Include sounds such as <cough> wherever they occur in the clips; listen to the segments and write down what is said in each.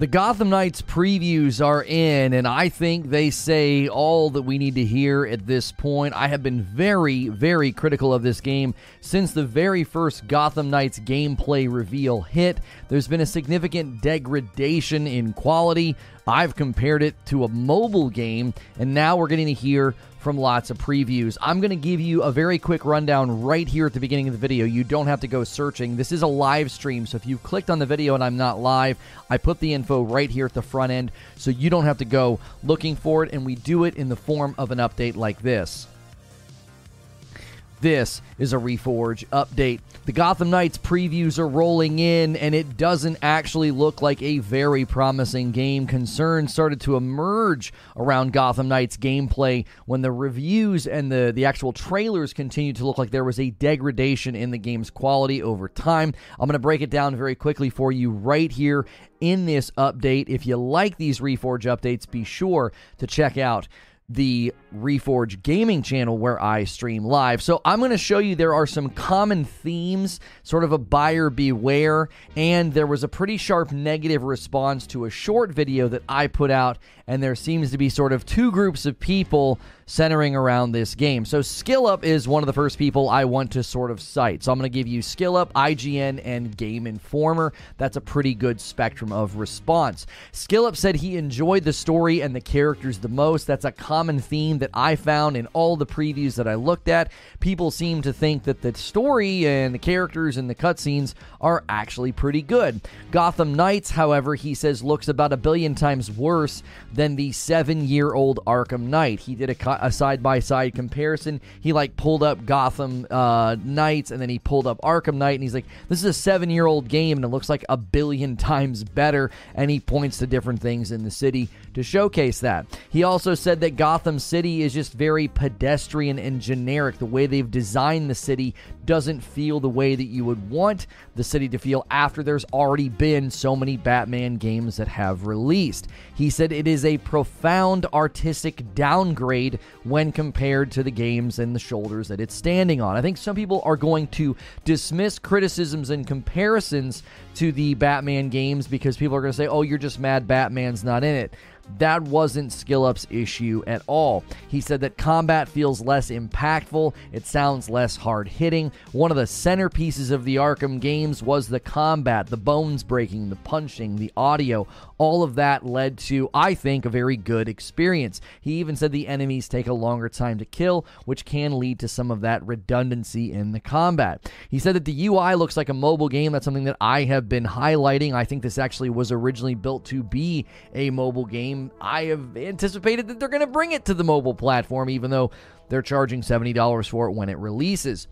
The Gotham Knights previews are in, and I think they say all that we need to hear at this point. I have been very, very critical of this game since the very first Gotham Knights gameplay reveal hit. There's been a significant degradation in quality. I've compared it to a mobile game, and now we're getting to hear from lots of previews. I'm going to give you a very quick rundown right here at the beginning of the video. You don't have to go searching. This is a live stream, so if you've clicked on the video and I'm not live, I put the info right here at the front end, so you don't have to go looking for it, and we do it in the form of an update like this. This is a Reforge update. The Gotham Knights previews are rolling in, and it doesn't actually look like a very promising game. Concerns started to emerge around Gotham Knights gameplay when the reviews and the, the actual trailers continued to look like there was a degradation in the game's quality over time. I'm going to break it down very quickly for you right here in this update. If you like these Reforge updates, be sure to check out the Reforge gaming channel where I stream live. So I'm going to show you there are some common themes, sort of a buyer beware, and there was a pretty sharp negative response to a short video that I put out, and there seems to be sort of two groups of people centering around this game. So SkillUp is one of the first people I want to sort of cite. So I'm going to give you SkillUp, IGN, and Game Informer. That's a pretty good spectrum of response. SkillUp said he enjoyed the story and the characters the most. That's a common theme that I found in all the previews that I looked at. People seem to think that the story and the characters and the cutscenes are actually pretty good. Gotham Knights, however, he says looks about a billion times worse than the seven year old Arkham Knight. He did a a side by side comparison. He like pulled up Gotham uh, Knights and then he pulled up Arkham Knight and he's like, this is a seven year old game and it looks like a billion <laughs> times better. And he points to different things in the city to showcase that. He also said that Gotham City is just very pedestrian and generic. The way they've designed the city doesn't feel the way that you would want the city to feel after there's already been so many Batman games that have released. He said it is a profound artistic downgrade when compared to the games and the shoulders that it's standing on. I think some people are going to dismiss criticisms and comparisons to the Batman games because people are going to say, oh, you're just mad Batman's not in it. That wasn't SkillUp's issue at all. He said that combat feels less impactful, it sounds less hard hitting. One of the centerpieces of the Arkham games was the combat, the bones breaking, the punching, the audio. All of that led to, I think, a very good experience. He even said the enemies take a longer time to kill, which can lead to some of that redundancy in the combat. He said that the UI looks like a mobile game. That's something that I have been highlighting. I think this actually was originally built to be a mobile game. I have anticipated that they're going to bring it to the mobile platform, even though they're charging $70 for it when it releases.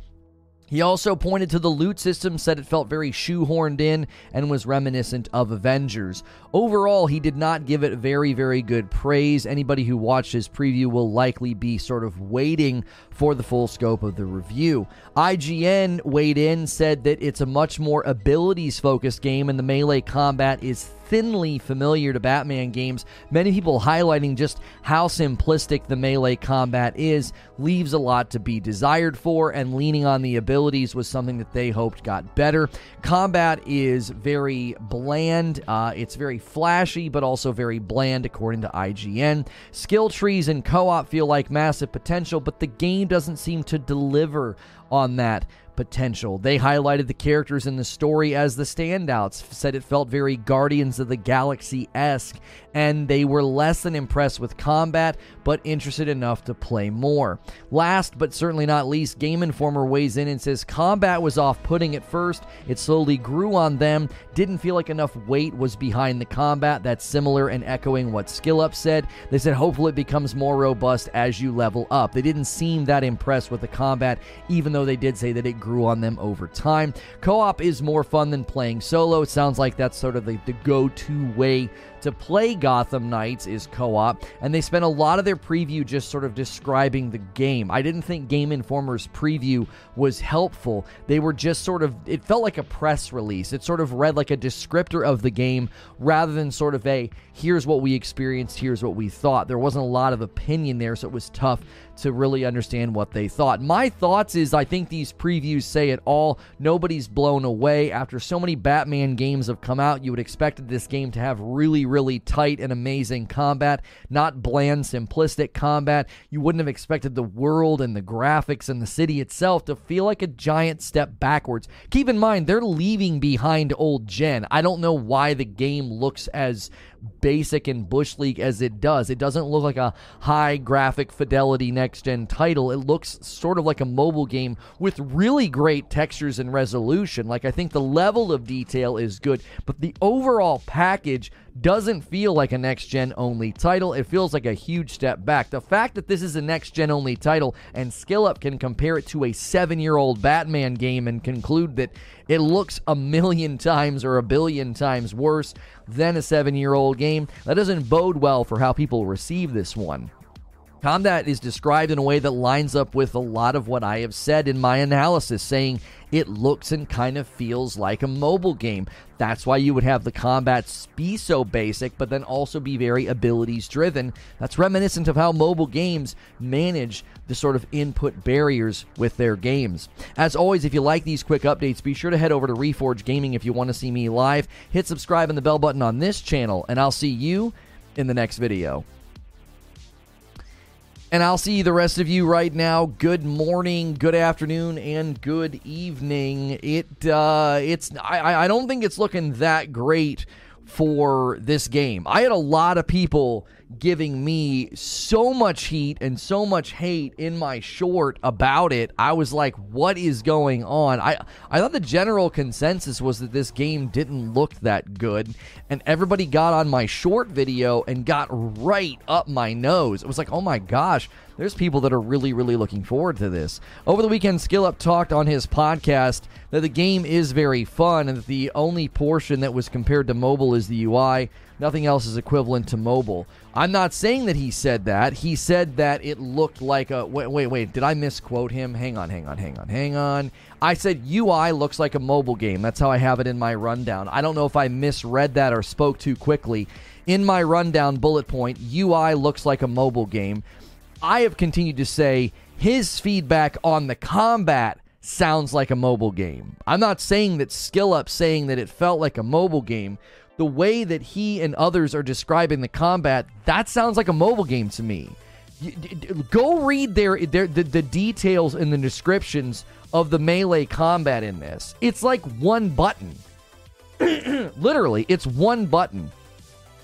He also pointed to the loot system, said it felt very shoehorned in, and was reminiscent of Avengers. Overall, he did not give it very, very good praise. Anybody who watched his preview will likely be sort of waiting for the full scope of the review. IGN weighed in, said that it's a much more abilities focused game, and the melee combat is thinly familiar to Batman games. Many people highlighting just how simplistic the melee combat is leaves a lot to be desired for, and leaning on the abilities was something that they hoped got better. Combat is very bland, uh, it's very flashy, but also very bland, according to IGN. Skill trees and co op feel like massive potential, but the game doesn't seem to deliver on that potential. They highlighted the characters in the story as the standouts, said it felt very Guardians of the Galaxy esque, and they were less than impressed with combat, but interested enough to play more. Last but certainly not least, Game Informer weighs in and says combat was off putting at first, it slowly grew on them, didn't feel like enough weight was behind the combat. That's similar and echoing what SkillUp said. They said hopefully it becomes more robust as you level up. They didn't seem that impressed with the combat, even though they did say that it grew on them over time. Co op is more fun than playing solo. It sounds like that's sort of the, the go to way to play Gotham Knights is co op, and they spent a lot of their preview just sort of describing the game. I didn't think Game Informer's preview was helpful. They were just sort of, it felt like a press release. It sort of read like a descriptor of the game rather than sort of a, here's what we experienced, here's what we thought. There wasn't a lot of opinion there, so it was tough to really understand what they thought. My thoughts is I think these previews say it all. Nobody's blown away. After so many Batman games have come out, you would expect this game to have really, really tight and amazing combat, not bland, simplistic combat. You wouldn't have expected the world and the graphics and the city itself to feel like a giant step backwards. Keep in mind, they're leaving behind old gen. I don't know why the game looks as basic and Bush League as it does. It doesn't look like a high graphic fidelity next gen title. It looks sort of like a mobile game with really great textures and resolution. Like, I think the level of detail is good, but the overall package doesn't feel like a next gen only title. It feels like a huge step back. The fact that this is a next gen only title and SkillUp can compare it to a seven year old Batman game and conclude that it looks a million times or a billion times worse than a seven year old game, that doesn't bode well for how people receive this one. Combat is described in a way that lines up with a lot of what I have said in my analysis, saying it looks and kind of feels like a mobile game. That's why you would have the combats be so basic, but then also be very abilities driven. That's reminiscent of how mobile games manage the sort of input barriers with their games. As always, if you like these quick updates, be sure to head over to Reforge Gaming if you want to see me live. Hit subscribe and the bell button on this channel, and I'll see you in the next video. And I'll see the rest of you right now. Good morning, good afternoon, and good evening. It uh, it's I, I don't think it's looking that great for this game. I had a lot of people giving me so much heat and so much hate in my short about it. I was like, what is going on? I I thought the general consensus was that this game didn't look that good, and everybody got on my short video and got right up my nose. It was like, "Oh my gosh, there's people that are really, really looking forward to this. Over the weekend, SkillUp talked on his podcast that the game is very fun and that the only portion that was compared to mobile is the UI. Nothing else is equivalent to mobile. I'm not saying that he said that. He said that it looked like a. Wait, wait, wait. Did I misquote him? Hang on, hang on, hang on, hang on. I said UI looks like a mobile game. That's how I have it in my rundown. I don't know if I misread that or spoke too quickly. In my rundown bullet point, UI looks like a mobile game. I have continued to say his feedback on the combat sounds like a mobile game. I'm not saying that SkillUp saying that it felt like a mobile game the way that he and others are describing the combat, that sounds like a mobile game to me. Go read their, their the, the details in the descriptions of the melee combat in this. It's like one button. <clears throat> Literally, it's one button.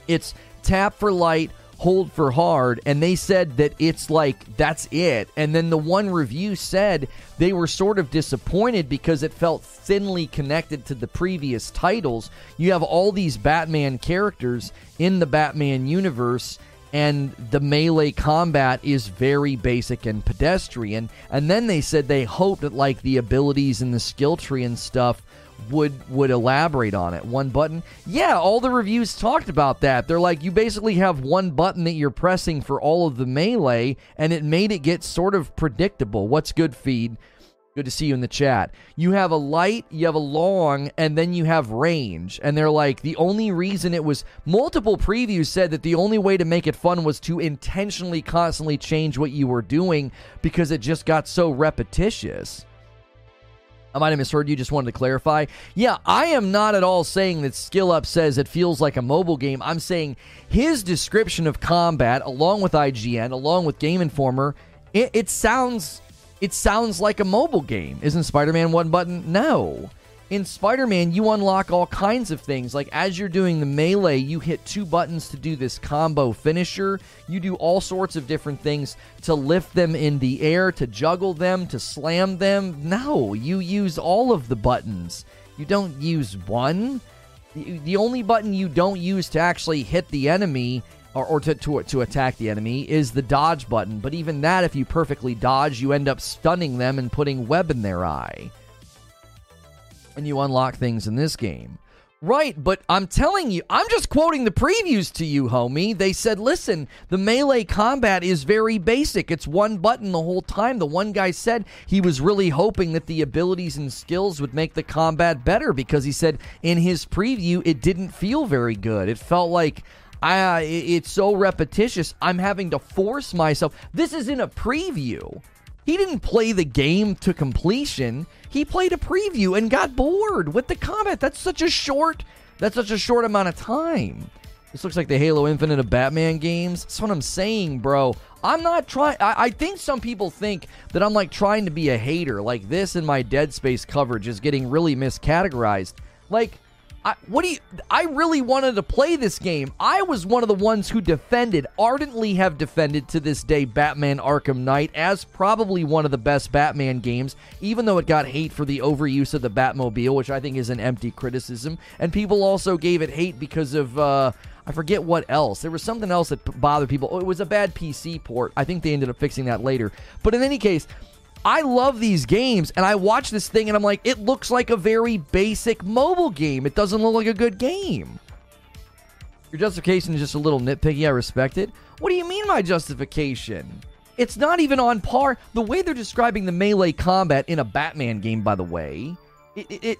It's tap for light, hold for hard and they said that it's like that's it. And then the one review said they were sort of disappointed because it felt thinly connected to the previous titles. You have all these batman characters in the batman universe and the melee combat is very basic and pedestrian. And then they said they hoped that like the abilities and the skill tree and stuff would would elaborate on it. One button. Yeah, all the reviews talked about that. They're like you basically have one button that you're pressing for all of the melee and it made it get sort of predictable. What's good feed? Good to see you in the chat. You have a light, you have a long, and then you have range. And they're like, the only reason it was multiple previews said that the only way to make it fun was to intentionally constantly change what you were doing because it just got so repetitious. I might have misheard you, just wanted to clarify. Yeah, I am not at all saying that SkillUp says it feels like a mobile game. I'm saying his description of combat, along with IGN, along with Game Informer, it, it sounds it sounds like a mobile game. Isn't Spider-Man one button? No in Spider Man, you unlock all kinds of things. Like as you're doing the melee, you hit two buttons to do this combo finisher. You do all sorts of different things to lift them in the air, to juggle them, to slam them. No, you use all of the buttons. You don't use one. The only button you don't use to actually hit the enemy or, or to, to, to attack the enemy is the dodge button. But even that, if you perfectly dodge, you end up stunning them and putting web in their eye and you unlock things in this game. Right, but I'm telling you, I'm just quoting the previews to you, homie. They said, listen, the melee combat is very basic. It's one button the whole time. The one guy said he was really hoping that the abilities and skills would make the combat better because he said in his preview it didn't feel very good. It felt like I, it's so repetitious. I'm having to force myself. This is in a preview. He didn't play the game to completion. He played a preview and got bored with the combat. That's such a short that's such a short amount of time. This looks like the Halo Infinite of Batman games. That's what I'm saying, bro. I'm not trying. I think some people think that I'm like trying to be a hater. Like this in my Dead Space coverage is getting really miscategorized. Like, I, what do you? I really wanted to play this game. I was one of the ones who defended, ardently have defended to this day, Batman Arkham Knight as probably one of the best Batman games. Even though it got hate for the overuse of the Batmobile, which I think is an empty criticism, and people also gave it hate because of. Uh, I forget what else. There was something else that bothered people. Oh, it was a bad PC port. I think they ended up fixing that later. But in any case, I love these games, and I watch this thing and I'm like, it looks like a very basic mobile game. It doesn't look like a good game. Your justification is just a little nitpicky. I respect it. What do you mean, my justification? It's not even on par. The way they're describing the melee combat in a Batman game, by the way, it, it, it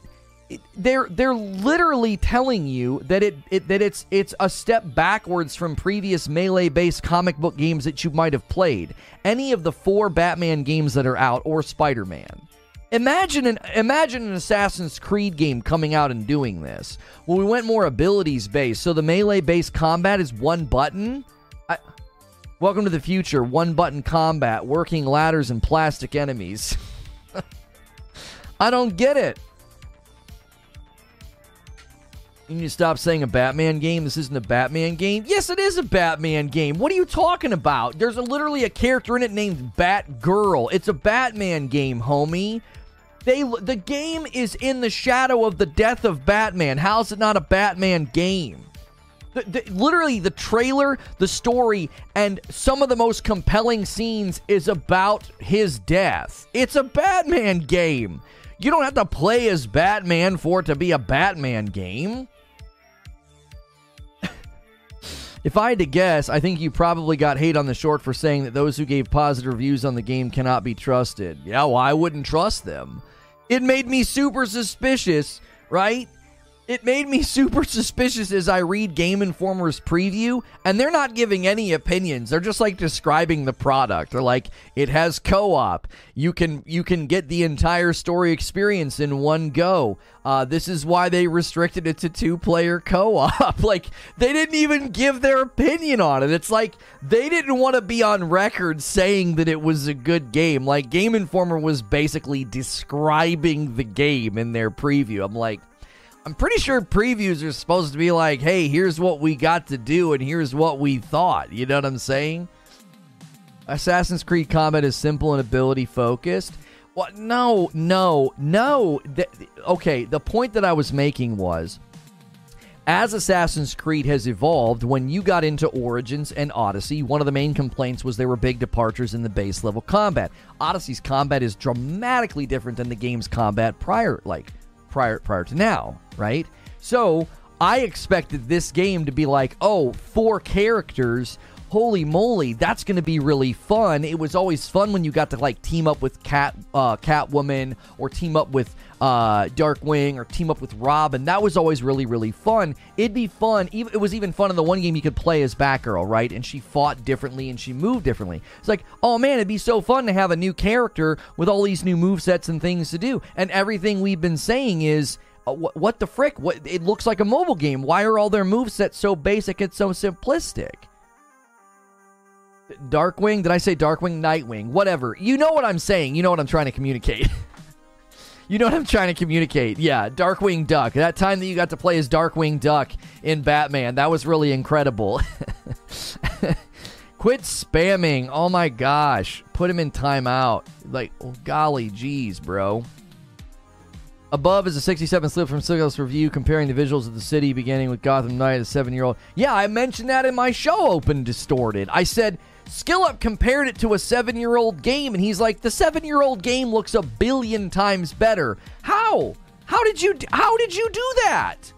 they're they're literally telling you that it, it that it's it's a step backwards from previous melee based comic book games that you might have played. Any of the four Batman games that are out or Spider-Man. Imagine an imagine an Assassin's Creed game coming out and doing this. Well, we went more abilities based, so the melee based combat is one button. I, welcome to the future. One button combat, working ladders and plastic enemies. <laughs> I don't get it. You need to stop saying a Batman game. This isn't a Batman game. Yes, it is a Batman game. What are you talking about? There's a, literally a character in it named Batgirl. It's a Batman game, homie. They the game is in the shadow of the death of Batman. How is it not a Batman game? The, the, literally, the trailer, the story, and some of the most compelling scenes is about his death. It's a Batman game. You don't have to play as Batman for it to be a Batman game. If I had to guess, I think you probably got hate on the short for saying that those who gave positive reviews on the game cannot be trusted. Yeah, well, I wouldn't trust them. It made me super suspicious, right? It made me <laughs> super suspicious as I read Game Informer's preview, and they're not giving any opinions. They're just like describing the product. They're like, it has co-op. You can you can get the entire story experience in one go. Uh, this is why they restricted it to two-player co-op. <laughs> like they didn't even give their opinion on it. It's like they didn't want to be on record saying that it was a good game. Like Game Informer was basically describing the game in their preview. I'm like I'm pretty sure previews are supposed to be like, hey, here's what we got to do and here's what we thought. You know what I'm saying? Assassin's Creed combat is simple and ability focused. What? No, no, no. Okay, the point that I was making was as Assassin's Creed has evolved, when you got into Origins and Odyssey, one of the main complaints was there were big departures in the base level combat. Odyssey's combat is dramatically different than the game's combat prior, like prior prior to now, right? So I expected this game to be like, oh, four characters. Holy moly, that's going to be really fun. It was always fun when you got to like team up with Cat, uh, Catwoman, or team up with uh, Darkwing, or team up with Robin. That was always really, really fun. It'd be fun. It was even fun in the one game you could play as Batgirl, right? And she fought differently and she moved differently. It's like, oh man, it'd be so fun to have a new character with all these new move sets and things to do. And everything we've been saying is uh, what, what the frick? What it looks like a mobile game. Why are all their move sets so basic and so simplistic? Darkwing? Did I say Darkwing? Nightwing? Whatever. You know what I'm saying. You know what I'm trying to communicate. <laughs> you know what I'm trying to communicate. Yeah, Darkwing Duck. That time that you got to play as Darkwing Duck in Batman, that was really incredible. <laughs> Quit spamming. Oh my gosh. Put him in timeout. Like, oh, golly geez, bro. Above is a 67 slip from Sigal's review comparing the visuals of the city beginning with Gotham Knight, a seven year old. Yeah, I mentioned that in my show, Open Distorted. I said Skillup compared it to a seven year old game, and he's like, the seven year old game looks a billion times better. How? How did you how did you do that?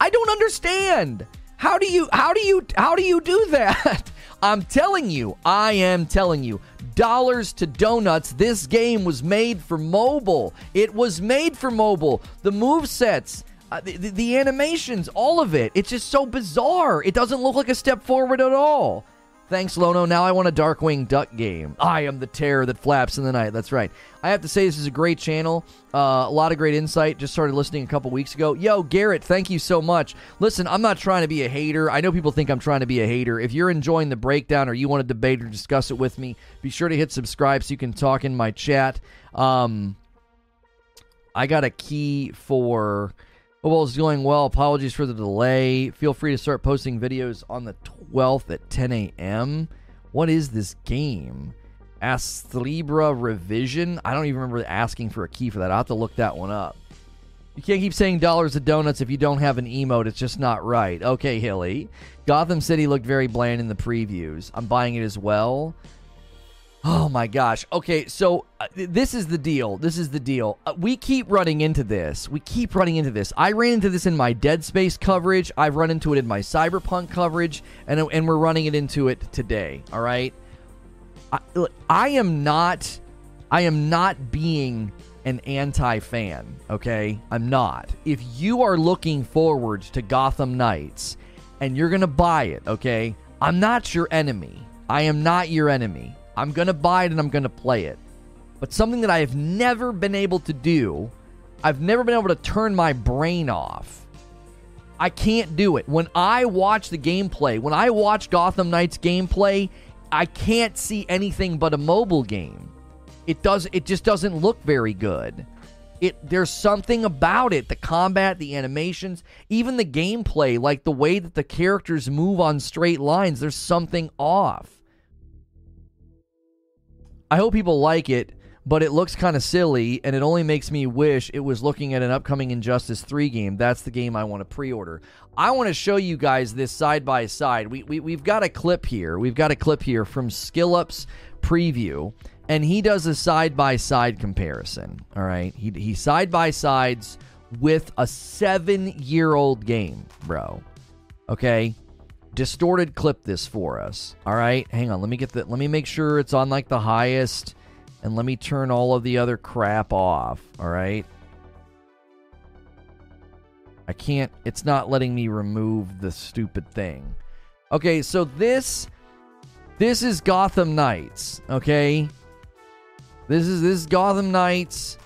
I don't understand. How do you how do you how do you do that? <laughs> I'm telling you, I am telling you. Dollars to donuts. This game was made for mobile. It was made for mobile. The move sets, uh, the, the, the animations, all of it. It's just so bizarre. It doesn't look like a step forward at all. Thanks, Lono. Now I want a Darkwing Duck game. I am the terror that flaps in the night. That's right. I have to say, this is a great channel. Uh, a lot of great insight. Just started listening a couple weeks ago. Yo, Garrett, thank you so much. Listen, I'm not trying to be a hater. I know people think I'm trying to be a hater. If you're enjoying the breakdown or you want to debate or discuss it with me, be sure to hit subscribe so you can talk in my chat. Um, I got a key for. Football is going well. Apologies for the delay. Feel free to start posting videos on the 12th at 10 a.m. What is this game? Astribra Revision? I don't even remember asking for a key for that. I'll have to look that one up. You can't keep saying dollars to donuts if you don't have an emote. It's just not right. Okay, Hilly. Gotham City looked very bland in the previews. I'm buying it as well. Oh my gosh. Okay, so uh, this is the deal. This is the deal. Uh, we keep running into this. We keep running into this. I ran into this in my Dead Space coverage. I've run into it in my Cyberpunk coverage, and and we're running it into it today. All right. I, look, I am not. I am not being an anti-fan. Okay, I'm not. If you are looking forward to Gotham Knights, and you're gonna buy it, okay, I'm not your enemy. I am not your enemy. I'm going to buy it and I'm going to play it. But something that I have never been able to do, I've never been able to turn my brain off. I can't do it. When I watch the gameplay, when I watch Gotham Knights gameplay, I can't see anything but a mobile game. It does it just doesn't look very good. It there's something about it, the combat, the animations, even the gameplay, like the way that the characters move on straight lines, there's something off. I hope people like it, but it looks kind of silly, and it only makes me wish it was looking at an upcoming Injustice 3 game. That's the game I want to pre order. I want to show you guys this side by side. We, we, we've got a clip here. We've got a clip here from SkillUp's preview, and he does a side by side comparison. All right. He, he side by sides with a seven year old game, bro. Okay distorted clip this for us. All right, hang on. Let me get the. Let me make sure it's on like the highest, and let me turn all of the other crap off. All right. I can't. It's not letting me remove the stupid thing. Okay, so this, this is Gotham Knights. Okay, this is this is Gotham Knights.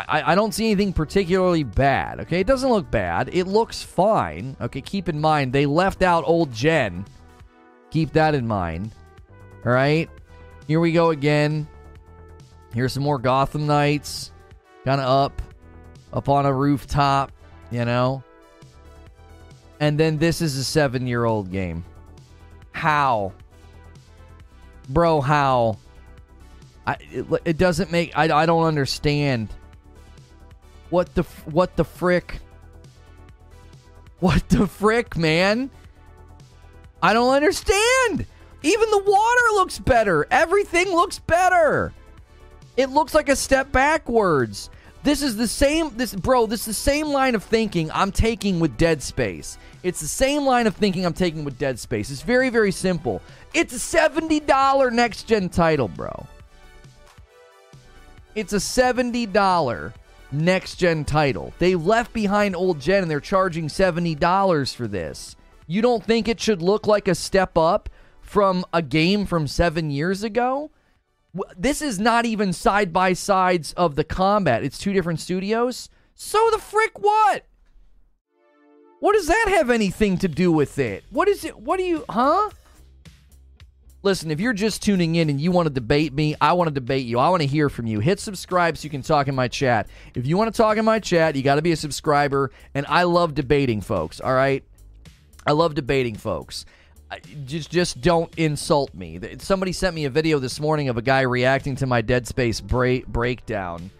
I, I don't see anything particularly bad. Okay, it doesn't look bad. It looks fine. Okay, keep in mind they left out old gen. Keep that in mind. All right, here we go again. Here's some more Gotham Knights, kind of up, up on a rooftop. You know, and then this is a seven-year-old game. How, bro? How? I, it, it doesn't make. I, I don't understand. What the what the frick? What the frick, man? I don't understand. Even the water looks better. Everything looks better. It looks like a step backwards. This is the same this bro, this is the same line of thinking I'm taking with Dead Space. It's the same line of thinking I'm taking with Dead Space. It's very very simple. It's a $70 next gen title, bro. It's a $70 next gen title. They left behind old gen and they're charging $70 for this. You don't think it should look like a step up from a game from seven years ago? This is not even side by sides of the combat. It's two different studios. So the frick what? What does that have anything to do with it? What is it? What do you, huh? Listen, if you're just tuning in and you want to debate me, I want to debate you. I want to hear from you. Hit subscribe so you can talk in my chat. If you want to talk in my chat, you got to be a subscriber. And I love debating folks, all right? I love debating folks. Just just don't insult me. Somebody sent me a video this morning of a guy reacting to my Dead Space break- breakdown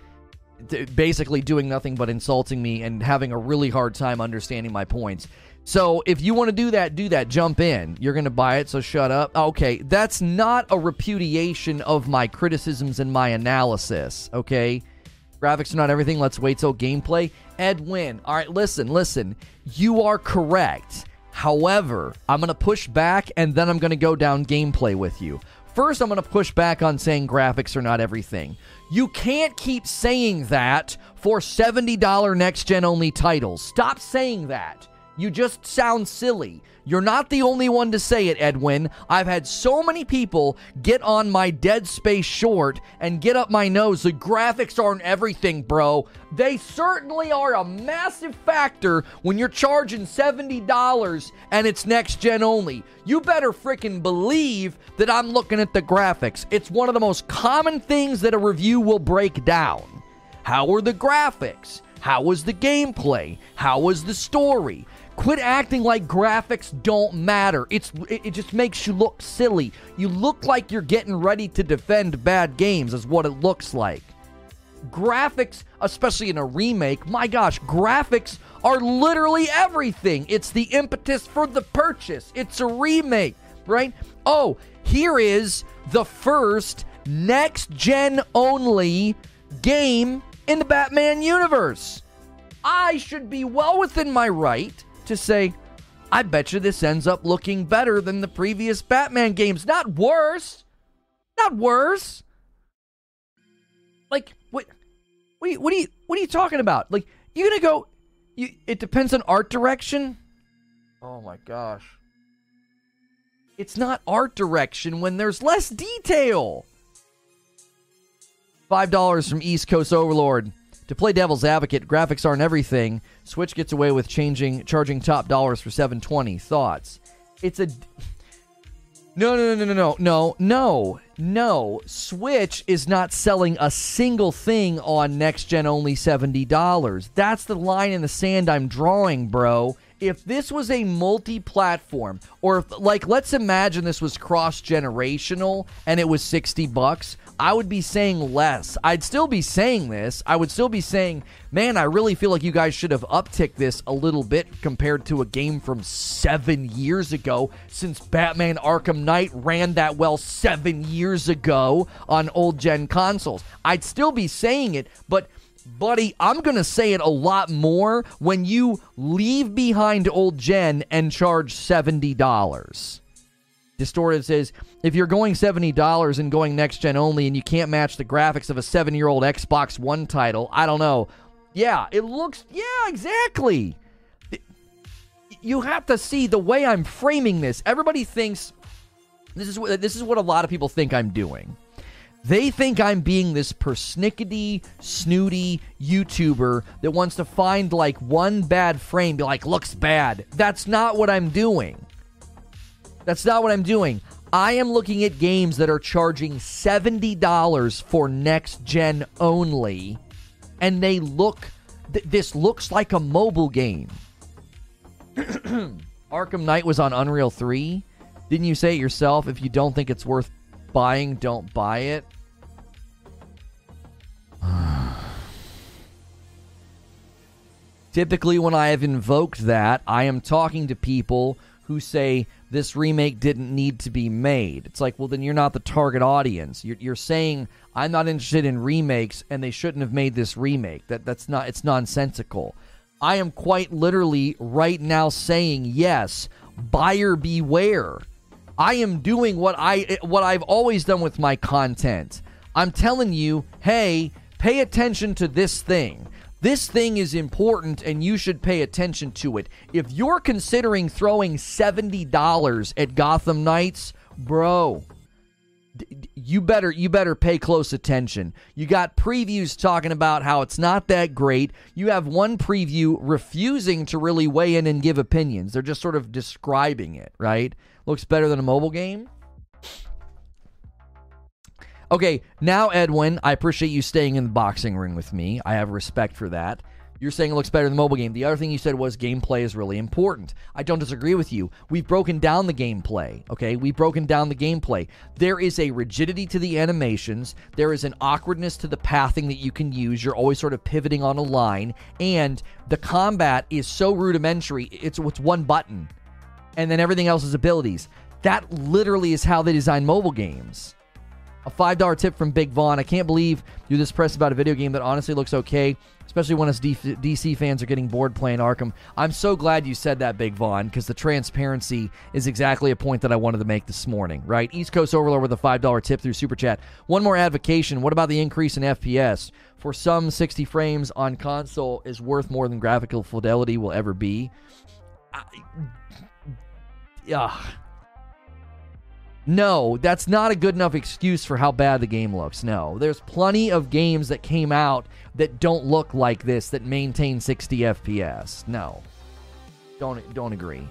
basically doing nothing but insulting me and having a really hard time understanding my points. So if you want to do that, do that. Jump in. You're going to buy it, so shut up. Okay, that's not a repudiation of my criticisms and my analysis, okay? Graphics are not everything. Let's wait till gameplay. Edwin, all right, listen, listen. You are correct. However, I'm going to push back and then I'm going to go down gameplay with you. First, I'm going to push back on saying graphics are not everything. You can't keep saying that for $70 next gen only titles. Stop saying that. You just sound silly. You're not the only one to say it, Edwin. I've had so many people get on my Dead Space short and get up my nose. The graphics aren't everything, bro. They certainly are a massive factor when you're charging $70 and it's next gen only. You better freaking believe that I'm looking at the graphics. It's one of the most common things that a review will break down. How are the graphics? How was the gameplay? How was the story? Quit acting like graphics don't matter. It's it, just makes you look silly. You look like you're getting ready to defend bad games is what it looks like. Graphics, especially in a remake, my gosh, graphics are literally everything. It's the impetus for the purchase. It's a remake, right? Oh, here is the first next gen only game in the Batman universe. I should be well within my right to say, I bet you this ends up looking better than the previous Batman games. Not worse. Not worse. Like what? What are you, what are you what are you talking about? Like you're gonna go? You, it depends on art direction. Oh my gosh. It's not art direction when there's less detail. Five dollars from East Coast Overlord. To play devil's advocate, graphics aren't everything. Switch gets away with changing charging top dollars for 720. Thoughts? It's a no, no, no, no, no, no, no, no. Switch is not selling a single thing on next gen only $70. That's the line in the sand I'm drawing, bro if this was a multi-platform or if, like let's imagine this was cross-generational and it was 60 bucks i would be saying less i'd still be saying this i would still be saying man i really feel like you guys should have upticked this a little bit compared to a game from seven years ago since batman arkham knight ran that well seven years ago on old gen consoles i'd still be saying it but buddy, I'm going to say it a lot more when you leave behind old gen and charge $70. Distorted says if you're going $70 and going next gen only and you can't match the graphics of a seven year old Xbox One title, I don't know. Yeah, it looks, yeah, exactly. You have to see the way I'm framing this. Everybody thinks this is what, this is what a lot of people think I'm doing. They think I'm being this persnickety, snooty YouTuber that wants to find like one bad frame, be like, looks bad. That's not what I'm doing. That's not what I'm doing. I am looking at games that are charging $70 for next gen only, and they look, th- this looks like a mobile game. <clears throat> Arkham Knight was on Unreal 3. Didn't you say it yourself? If you don't think it's worth buying, don't buy it. <sighs> Typically, when I have invoked that, I am talking to people who say this remake didn't need to be made. It's like, well, then you're not the target audience. You're, you're saying I'm not interested in remakes, and they shouldn't have made this remake. That that's not. It's nonsensical. I am quite literally right now saying yes. Buyer beware. I am doing what I what I've always done with my content. I'm telling you, hey, pay attention to this thing. This thing is important and you should pay attention to it. If you're considering throwing $70 at Gotham Knights, bro, you better you better pay close attention. You got previews talking about how it's not that great. You have one preview refusing to really weigh in and give opinions. They're just sort of describing it, right? Looks better than a mobile game. Okay, now Edwin, I appreciate you staying in the boxing ring with me. I have respect for that. You're saying it looks better than the mobile game. The other thing you said was gameplay is really important. I don't disagree with you. We've broken down the gameplay, okay? We've broken down the gameplay. There is a rigidity to the animations, there is an awkwardness to the pathing that you can use. You're always sort of pivoting on a line, and the combat is so rudimentary. It's, it's one button, and then everything else is abilities. That literally is how they design mobile games. A $5 tip from Big Vaughn. I can't believe you're this pressed about a video game that honestly looks okay, especially when us DC fans are getting bored playing Arkham. I'm so glad you said that, Big Vaughn, because the transparency is exactly a point that I wanted to make this morning, right? East Coast Overlord with a $5 tip through Super Chat. One more advocation. What about the increase in FPS? For some, 60 frames on console is worth more than graphical fidelity will ever be. I, yeah no, that's not a good enough excuse for how bad the game looks. No, there's plenty of games that came out that don't look like this that maintain 60 FPS. No, don't don't agree.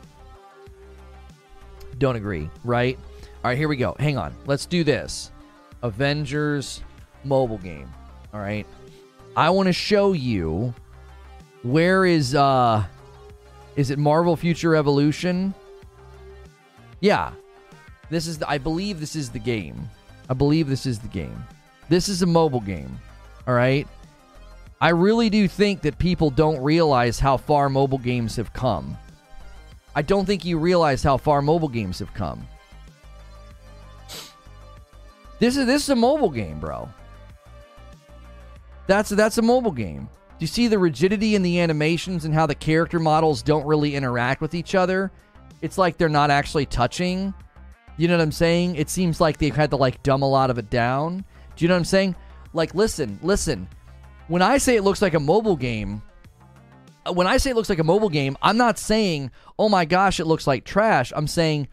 Don't agree. Right? All right, here we go. Hang on. Let's do this. Avengers mobile game. All right. I want to show you where is uh is it Marvel Future Revolution? Yeah, this is, the, I believe, this is the game. I believe this is the game. This is a mobile game. All right. I really do think that people don't realize how far mobile games have come. I don't think you realize how far mobile games have come. This is this is a mobile game, bro. That's that's a mobile game. Do you see the rigidity in the animations and how the character models don't really interact with each other? It's like they're not actually touching. You know what I'm saying? It seems like they've had to like dumb a lot of it down. Do you know what I'm saying? Like, listen, listen. When I say it looks like a mobile game, uh, when I say it looks like a mobile game, I'm not saying, oh my gosh, it looks like trash. I'm saying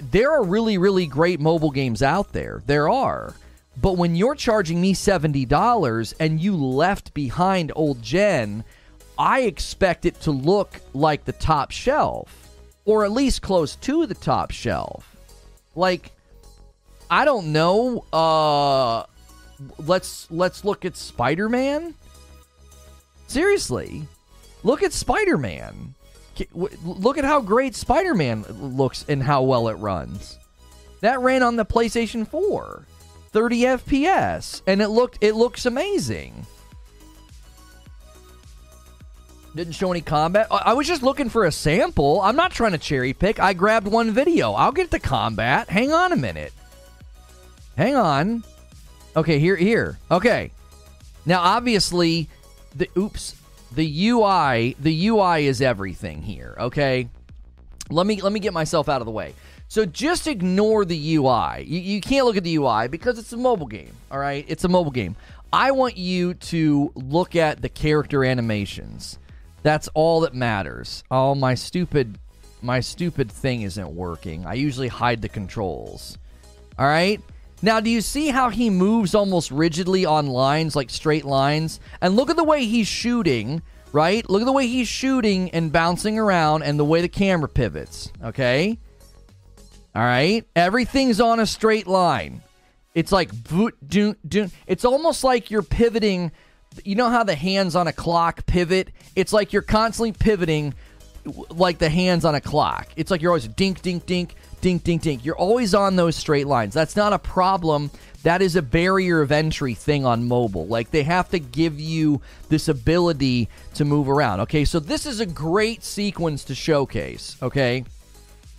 there are really, really great mobile games out there. There are. But when you're charging me $70 and you left behind old gen, I expect it to look like the top shelf, or at least close to the top shelf. Like, I don't know. Uh, let's let's look at Spider Man. Seriously, look at Spider Man. Look at how great Spider Man looks and how well it runs. That ran on the PlayStation 4, 30 FPS, and it looked it looks amazing. Didn't show any combat. I was just looking for a sample. I'm not trying to cherry pick. I grabbed one video. I'll get to combat. Hang on a minute. Hang on. Okay, here, here. Okay. Now, obviously, the oops, the UI, the UI is everything here. Okay. Let me let me get myself out of the way. So just ignore the UI. You, you can't look at the UI because it's a mobile game. All right, it's a mobile game. I want you to look at the character animations. That's all that matters. Oh, my stupid my stupid thing isn't working. I usually hide the controls. All right? Now, do you see how he moves almost rigidly on lines, like straight lines? And look at the way he's shooting, right? Look at the way he's shooting and bouncing around and the way the camera pivots, okay? All right? Everything's on a straight line. It's like, boot, doot, doot. it's almost like you're pivoting you know how the hands on a clock pivot? It's like you're constantly pivoting like the hands on a clock. It's like you're always dink, dink, dink, dink, dink, dink. You're always on those straight lines. That's not a problem. That is a barrier of entry thing on mobile. Like they have to give you this ability to move around. Okay, so this is a great sequence to showcase. Okay,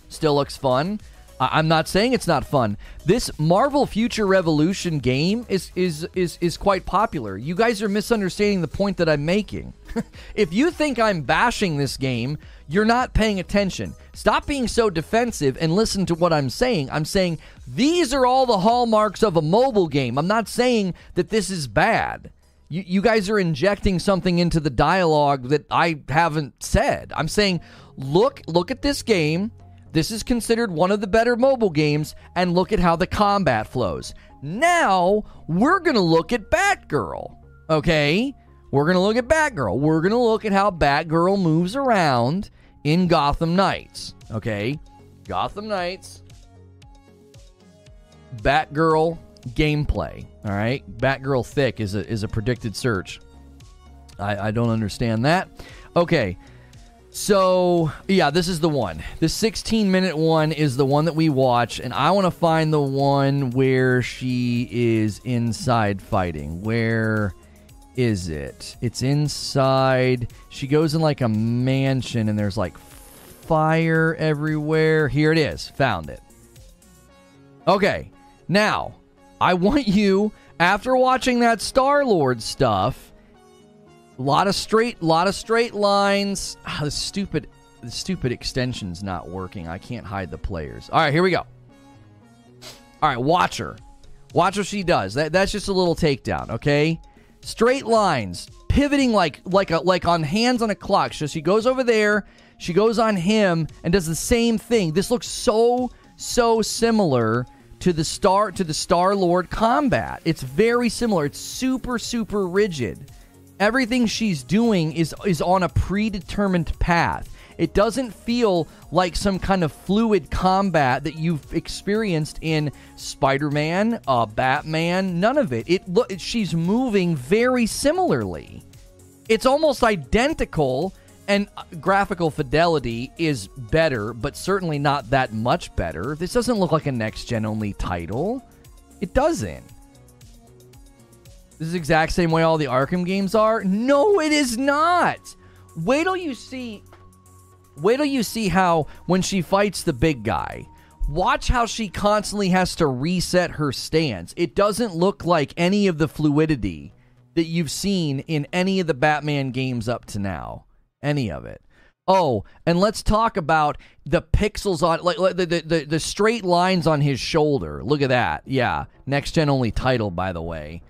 still looks fun. I'm not saying it's not fun. This Marvel Future Revolution game is is is is quite popular. You guys are misunderstanding the point that I'm making. <laughs> if you think I'm bashing this game, you're not paying attention. Stop being so defensive and listen to what I'm saying. I'm saying these are all the hallmarks of a mobile game. I'm not saying that this is bad. You, you guys are injecting something into the dialogue that I haven't said. I'm saying look look at this game this is considered one of the better mobile games, and look at how the combat flows. Now, we're going to look at Batgirl. Okay? We're going to look at Batgirl. We're going to look at how Batgirl moves around in Gotham Knights. Okay? Gotham Knights. Batgirl gameplay. All right? Batgirl thick is a, is a predicted search. I, I don't understand that. Okay. So, yeah, this is the one. The 16 minute one is the one that we watch, and I want to find the one where she is inside fighting. Where is it? It's inside. She goes in like a mansion, and there's like fire everywhere. Here it is. Found it. Okay. Now, I want you after watching that Star Lord stuff. A lot of straight, lot of straight lines. Ah, the stupid, the stupid extension's not working. I can't hide the players. All right, here we go. All right, watch her. Watch what she does. That, that's just a little takedown, okay? Straight lines, pivoting like like a like on hands on a clock. So she goes over there, she goes on him, and does the same thing. This looks so so similar to the star to the Star Lord combat. It's very similar. It's super super rigid. Everything she's doing is is on a predetermined path. It doesn't feel like some kind of fluid combat that you've experienced in Spider-Man, uh, Batman. None of it. It look she's moving very similarly. It's almost identical, and uh, graphical fidelity is better, but certainly not that much better. This doesn't look like a next gen only title. It doesn't. This is the exact same way all the Arkham games are. No, it is not. Wait till you see Wait till you see how when she fights the big guy, watch how she constantly has to reset her stance. It doesn't look like any of the fluidity that you've seen in any of the Batman games up to now. Any of it. Oh, and let's talk about the pixels on like, like the, the the straight lines on his shoulder. Look at that. Yeah, next gen only title by the way.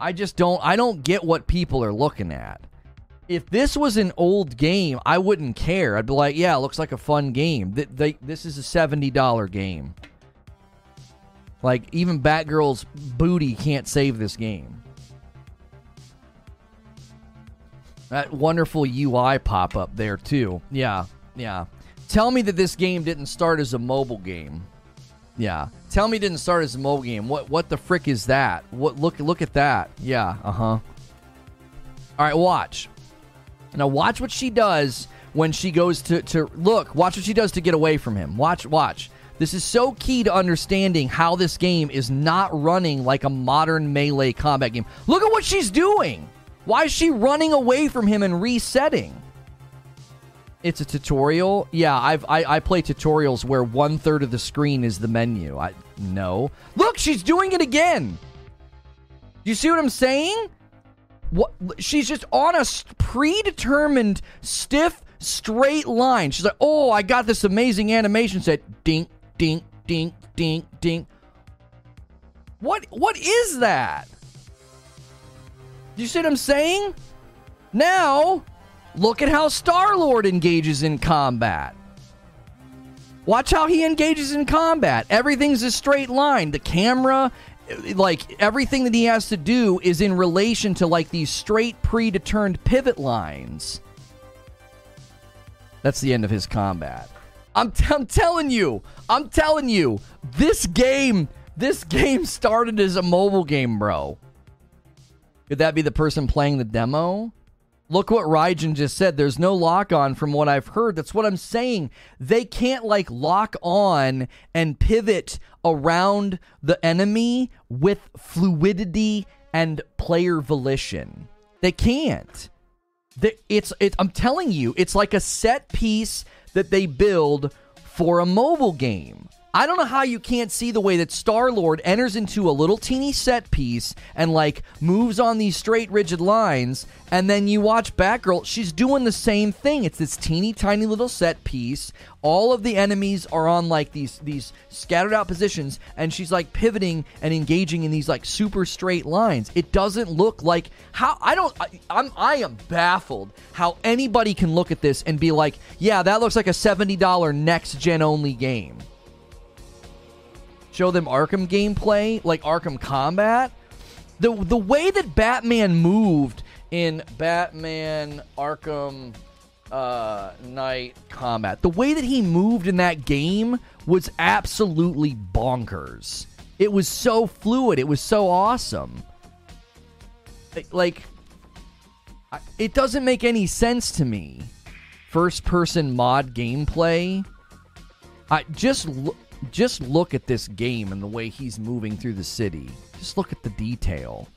I just don't I don't get what people are looking at if this was an old game, I wouldn't care. I'd be like, yeah, it looks like a fun game. Th- they, this is a $70 game. Like, even Batgirl's booty can't save this game. That wonderful UI pop up there, too. Yeah, yeah. Tell me that this game didn't start as a mobile game. Yeah. Tell me didn't start his mobile game. What what the frick is that? What look look at that. Yeah, uh-huh. All right, watch. Now watch what she does when she goes to to look. Watch what she does to get away from him. Watch, watch. This is so key to understanding how this game is not running like a modern melee combat game. Look at what she's doing. Why is she running away from him and resetting? It's a tutorial. Yeah, I've I, I play tutorials where one third of the screen is the menu. I no. Look, she's doing it again. You see what I'm saying? What she's just on a predetermined stiff straight line. She's like, "Oh, I got this amazing animation set. Dink, dink, dink, dink, dink." What what is that? You see what I'm saying? Now, look at how Star-Lord engages in combat. Watch how he engages in combat. Everything's a straight line. The camera like everything that he has to do is in relation to like these straight predetermined pivot lines. That's the end of his combat. I'm, t- I'm telling you, I'm telling you, this game, this game started as a mobile game, bro. Could that be the person playing the demo? Look what Raijin just said. There's no lock on from what I've heard. That's what I'm saying. They can't like lock on and pivot around the enemy with fluidity and player volition. They can't. It's it, I'm telling you, it's like a set piece that they build for a mobile game. I don't know how you can't see the way that Star Lord enters into a little teeny set piece and like moves on these straight, rigid lines, and then you watch Batgirl. She's doing the same thing. It's this teeny tiny little set piece. All of the enemies are on like these these scattered out positions, and she's like pivoting and engaging in these like super straight lines. It doesn't look like how I don't. I, I'm I am baffled how anybody can look at this and be like, yeah, that looks like a seventy dollar next gen only game show them Arkham gameplay, like Arkham Combat. The the way that Batman moved in Batman Arkham uh, Knight Combat, the way that he moved in that game was absolutely bonkers. It was so fluid. It was so awesome. Like, it doesn't make any sense to me. First person mod gameplay. I just just look at this game and the way he's moving through the city. Just look at the detail.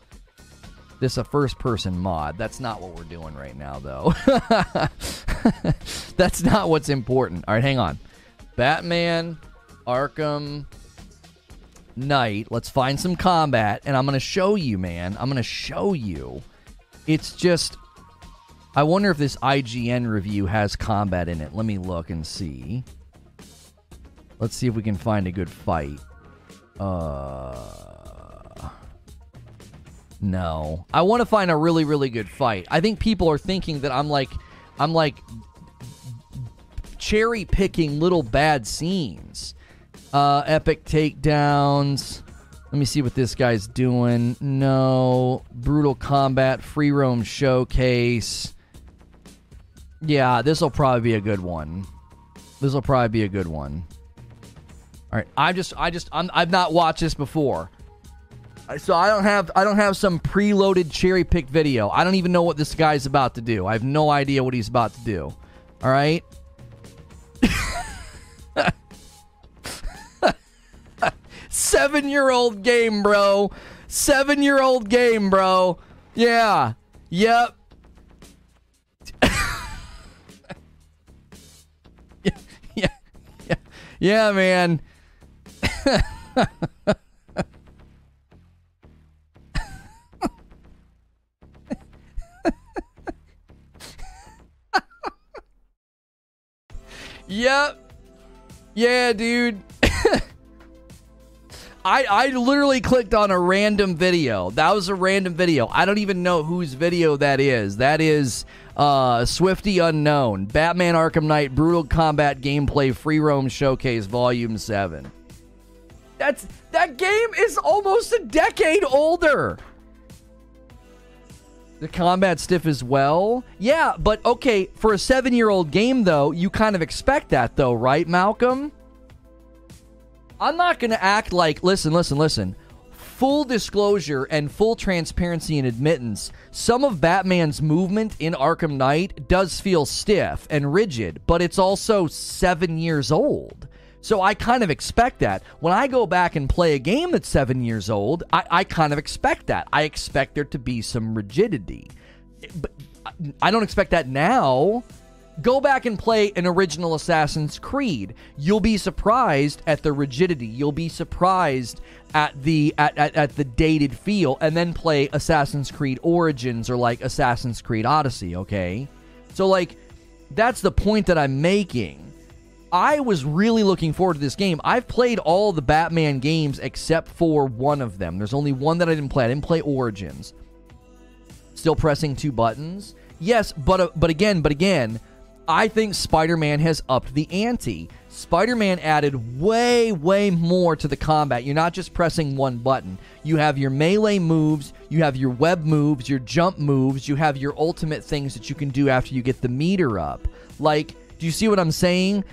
This a first person mod. That's not what we're doing right now though. <laughs> That's not what's important. All right, hang on. Batman Arkham Knight. Let's find some combat, and I'm going to show you, man. I'm going to show you. It's just. I wonder if this IGN review has combat in it. Let me look and see. Let's see if we can find a good fight. Uh. No. I want to find a really, really good fight. I think people are thinking that I'm like. I'm like cherry picking little bad scenes. Uh, epic takedowns. Let me see what this guy's doing. No. Brutal combat, free roam showcase. Yeah, this will probably be a good one. This will probably be a good one. All right, I just, I just, I'm, I've not watched this before, so I don't have, I don't have some preloaded cherry picked video. I don't even know what this guy's about to do. I have no idea what he's about to do. All right. <laughs> Seven year old game, bro. Seven year old game, bro. Yeah. Yep. <laughs> yeah, yeah, yeah, man. Yep. Yeah, dude. I, I literally clicked on a random video. That was a random video. I don't even know whose video that is. That is uh, Swifty Unknown. Batman Arkham Knight Brutal Combat Gameplay Free Roam Showcase Volume 7. That's that game is almost a decade older. The combat stiff as well. Yeah, but okay, for a 7-year-old game though, you kind of expect that though, right, Malcolm? I'm not going to act like, listen, listen, listen. Full disclosure and full transparency and admittance, some of Batman's movement in Arkham Knight does feel stiff and rigid, but it's also seven years old. So I kind of expect that. When I go back and play a game that's seven years old, I, I kind of expect that. I expect there to be some rigidity. But uh, I don't expect that now Go back and play an original Assassin's Creed. You'll be surprised at the rigidity. You'll be surprised at the at, at, at, the dated feel, and then play Assassin's Creed Origins or like Assassin's Creed Odyssey, okay? So like that's the point that I'm making. I was really looking forward to this game. I've played all the Batman games except for one of them. There's only one that I didn't play. I didn't play Origins. Still pressing two buttons. Yes, but uh, but again, but again, I think Spider Man has upped the ante. Spider Man added way, way more to the combat. You're not just pressing one button. You have your melee moves, you have your web moves, your jump moves, you have your ultimate things that you can do after you get the meter up. Like, do you see what I'm saying?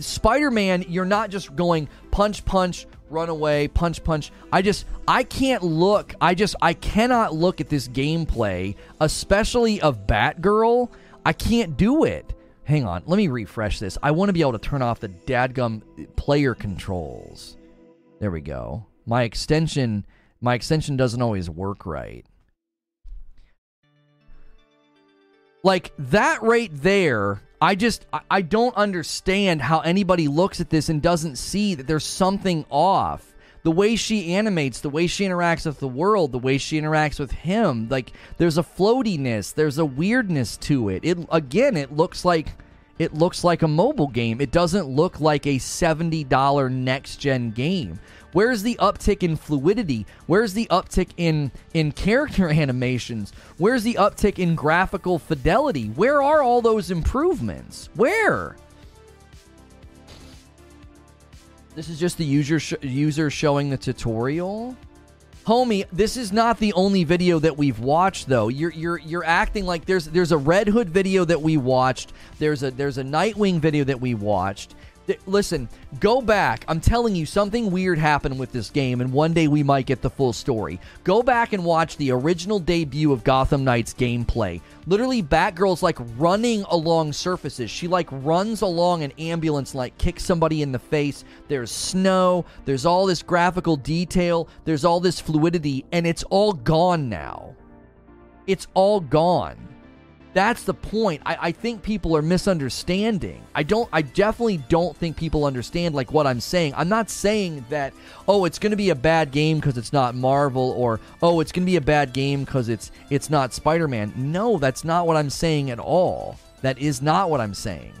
Spider Man, you're not just going punch, punch, run away, punch, punch. I just, I can't look, I just, I cannot look at this gameplay, especially of Batgirl I can't do it. Hang on, let me refresh this. I want to be able to turn off the dadgum player controls. There we go. My extension, my extension doesn't always work right. Like that right there, I just I don't understand how anybody looks at this and doesn't see that there's something off the way she animates, the way she interacts with the world, the way she interacts with him, like there's a floatiness, there's a weirdness to it. It again, it looks like it looks like a mobile game. It doesn't look like a $70 next gen game. Where's the uptick in fluidity? Where's the uptick in in character <laughs> animations? Where's the uptick in graphical fidelity? Where are all those improvements? Where? This is just the user sh- user showing the tutorial. Homie, this is not the only video that we've watched though. You're you're you're acting like there's there's a Red Hood video that we watched. There's a there's a Nightwing video that we watched. Listen, go back. I'm telling you, something weird happened with this game, and one day we might get the full story. Go back and watch the original debut of Gotham Knights gameplay. Literally, Batgirl's like running along surfaces. She like runs along an ambulance, like kicks somebody in the face. There's snow. There's all this graphical detail. There's all this fluidity, and it's all gone now. It's all gone. That's the point. I, I think people are misunderstanding. I don't. I definitely don't think people understand like what I'm saying. I'm not saying that oh it's going to be a bad game because it's not Marvel or oh it's going to be a bad game because it's it's not Spider-Man. No, that's not what I'm saying at all. That is not what I'm saying.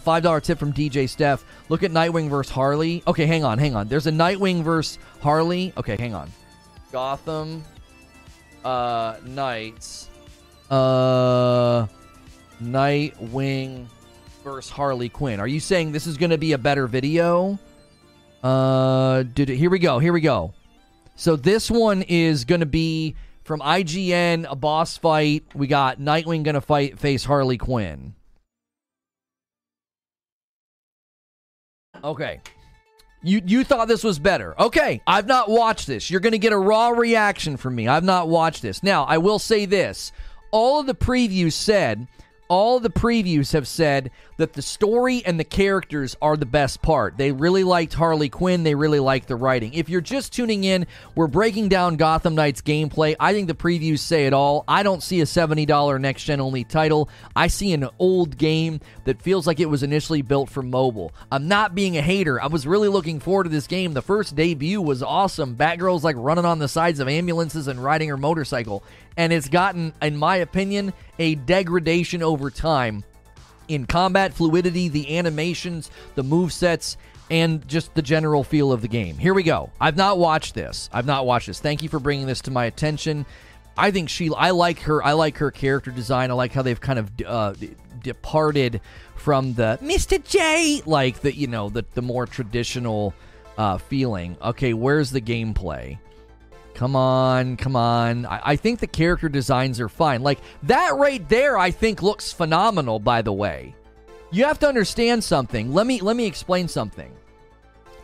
Five dollar tip from DJ Steph. Look at Nightwing versus Harley. Okay, hang on, hang on. There's a Nightwing versus Harley. Okay, hang on. Gotham uh Knights uh, Nightwing versus Harley Quinn. Are you saying this is going to be a better video? Uh, did it, here we go. Here we go. So this one is going to be from IGN, a boss fight. We got Nightwing going to fight face Harley Quinn. Okay. You you thought this was better. Okay, I've not watched this. You're going to get a raw reaction from me. I've not watched this. Now, I will say this all of the previews said, all the previews have said that the story and the characters are the best part. They really liked Harley Quinn. They really liked the writing. If you're just tuning in, we're breaking down Gotham Knights gameplay. I think the previews say it all. I don't see a $70 next gen only title. I see an old game that feels like it was initially built for mobile. I'm not being a hater. I was really looking forward to this game. The first debut was awesome. Batgirl's like running on the sides of ambulances and riding her motorcycle. And it's gotten, in my opinion, a degradation over time in combat fluidity, the animations, the move sets, and just the general feel of the game. Here we go. I've not watched this. I've not watched this. Thank you for bringing this to my attention. I think she. I like her. I like her character design. I like how they've kind of uh, departed from the Mr. J, like the you know the the more traditional uh, feeling. Okay, where's the gameplay? Come on, come on. I, I, think the character designs are fine. Like, that right there, I think looks phenomenal, by the way. You have to understand something. Let me let me explain something.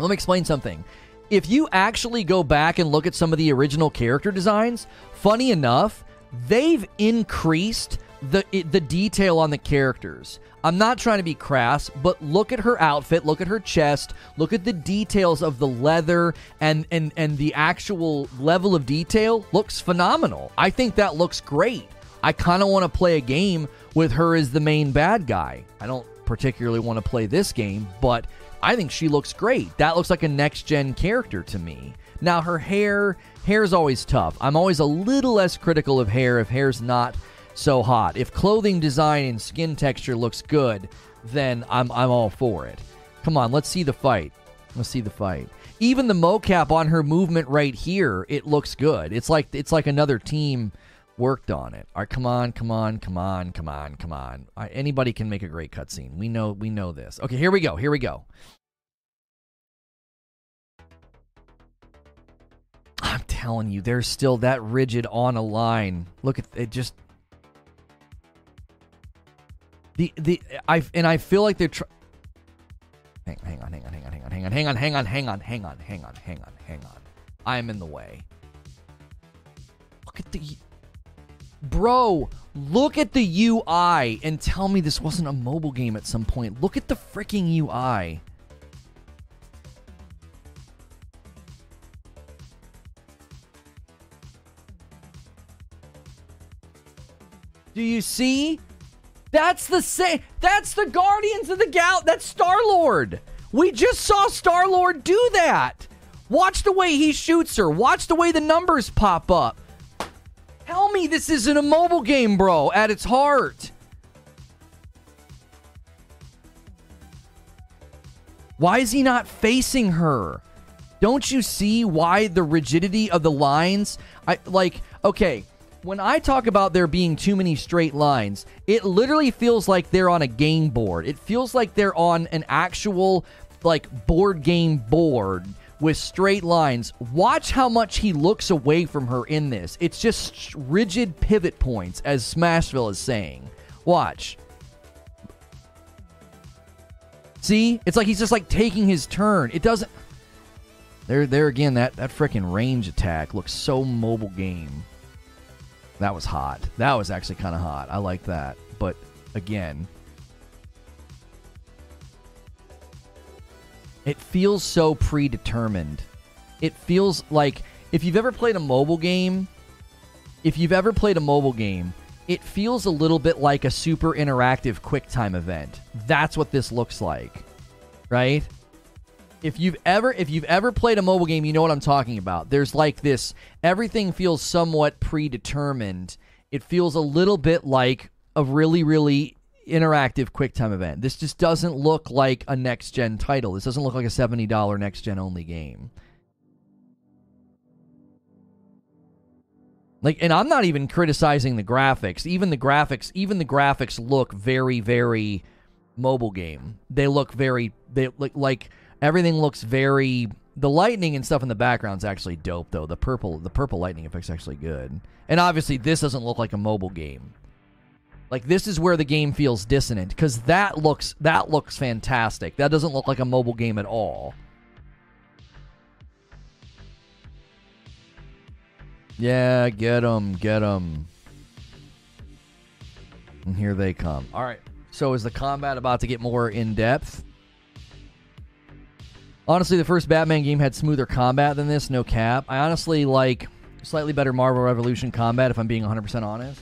Let me explain something. If you actually go back and look at some of the original character designs, funny enough, they've increased the the detail on the characters. I'm not trying to be crass, but look at her outfit, look at her chest, look at the details of the leather and and and the actual level of detail looks phenomenal. I think that looks great. I kind of want to play a game with her as the main bad guy. I don't particularly want to play this game, but I think she looks great. That looks like a next gen character to me. Now her hair, hair's always tough. I'm always a little less critical of hair if hair's not so hot. If clothing design and skin texture looks good, then I'm I'm all for it. Come on, let's see the fight. Let's see the fight. Even the mocap on her movement right here, it looks good. It's like it's like another team worked on it. All right, come on, come on, come on, come on, come on. Right, anybody can make a great cutscene. We know we know this. Okay, here we go. Here we go. I'm telling you, there's still that rigid on a line. Look at it just the the I and I feel like they're trying. Hang, hang on, hang on, hang on, hang on, hang on, hang on, hang on, hang on, hang on, hang on, hang on, hang on. I am in the way. Look at the Bro, look at the UI and tell me this wasn't a mobile game at some point. Look at the freaking UI. Do you see? That's the same. That's the Guardians of the Gal. That's Star Lord. We just saw Star Lord do that. Watch the way he shoots her. Watch the way the numbers pop up. Tell me this isn't a mobile game, bro, at its heart. Why is he not facing her? Don't you see why the rigidity of the lines? I like okay, when I talk about there being too many straight lines, it literally feels like they're on a game board. It feels like they're on an actual like board game board with straight lines. Watch how much he looks away from her in this. It's just rigid pivot points, as Smashville is saying. Watch. See? It's like he's just like taking his turn. It doesn't. There, there again. That that freaking range attack looks so mobile game. That was hot. That was actually kind of hot. I like that. But again, it feels so predetermined. It feels like if you've ever played a mobile game, if you've ever played a mobile game, it feels a little bit like a super interactive QuickTime event. That's what this looks like, right? If you've ever if you've ever played a mobile game, you know what I'm talking about. There's like this everything feels somewhat predetermined. It feels a little bit like a really really interactive QuickTime event. This just doesn't look like a next gen title. This doesn't look like a $70 next gen only game. Like, and I'm not even criticizing the graphics. Even the graphics, even the graphics look very, very mobile game. They look very, they look like everything looks very. The lightning and stuff in the background's actually dope, though. The purple, the purple lightning effect's actually good. And obviously, this doesn't look like a mobile game. Like this is where the game feels dissonant because that looks that looks fantastic. That doesn't look like a mobile game at all. Yeah, get them, get them. And here they come. All right. So is the combat about to get more in depth? Honestly, the first Batman game had smoother combat than this, no cap. I honestly like slightly better Marvel Revolution combat if I'm being 100% honest.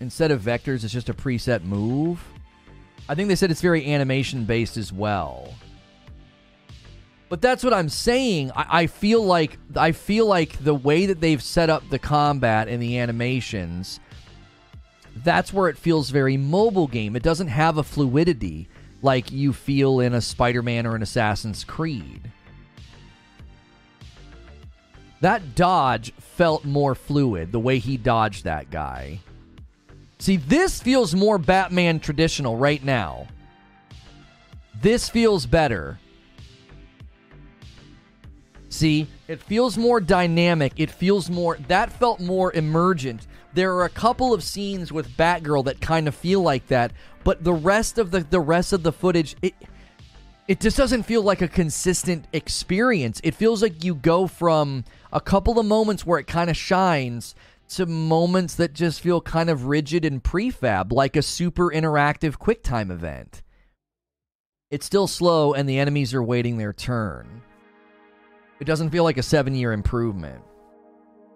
Instead of vectors, it's just a preset move. I think they said it's very animation based as well. But that's what I'm saying. I, I, feel like I feel like the way that they've set up the combat and the animations, that's where it feels very mobile game. It doesn't have a fluidity like you feel in a Spider-Man or an Assassin's Creed. That dodge felt more fluid, the way he dodged that guy. See, this feels more Batman traditional right now. This feels better. See, it feels more dynamic. It feels more. That felt more emergent. There are a couple of scenes with Batgirl that kind of feel like that, but the rest of the the rest of the footage, it it just doesn't feel like a consistent experience. It feels like you go from a couple of moments where it kind of shines to moments that just feel kind of rigid and prefab, like a super interactive QuickTime event. It's still slow, and the enemies are waiting their turn. It doesn't feel like a seven year improvement.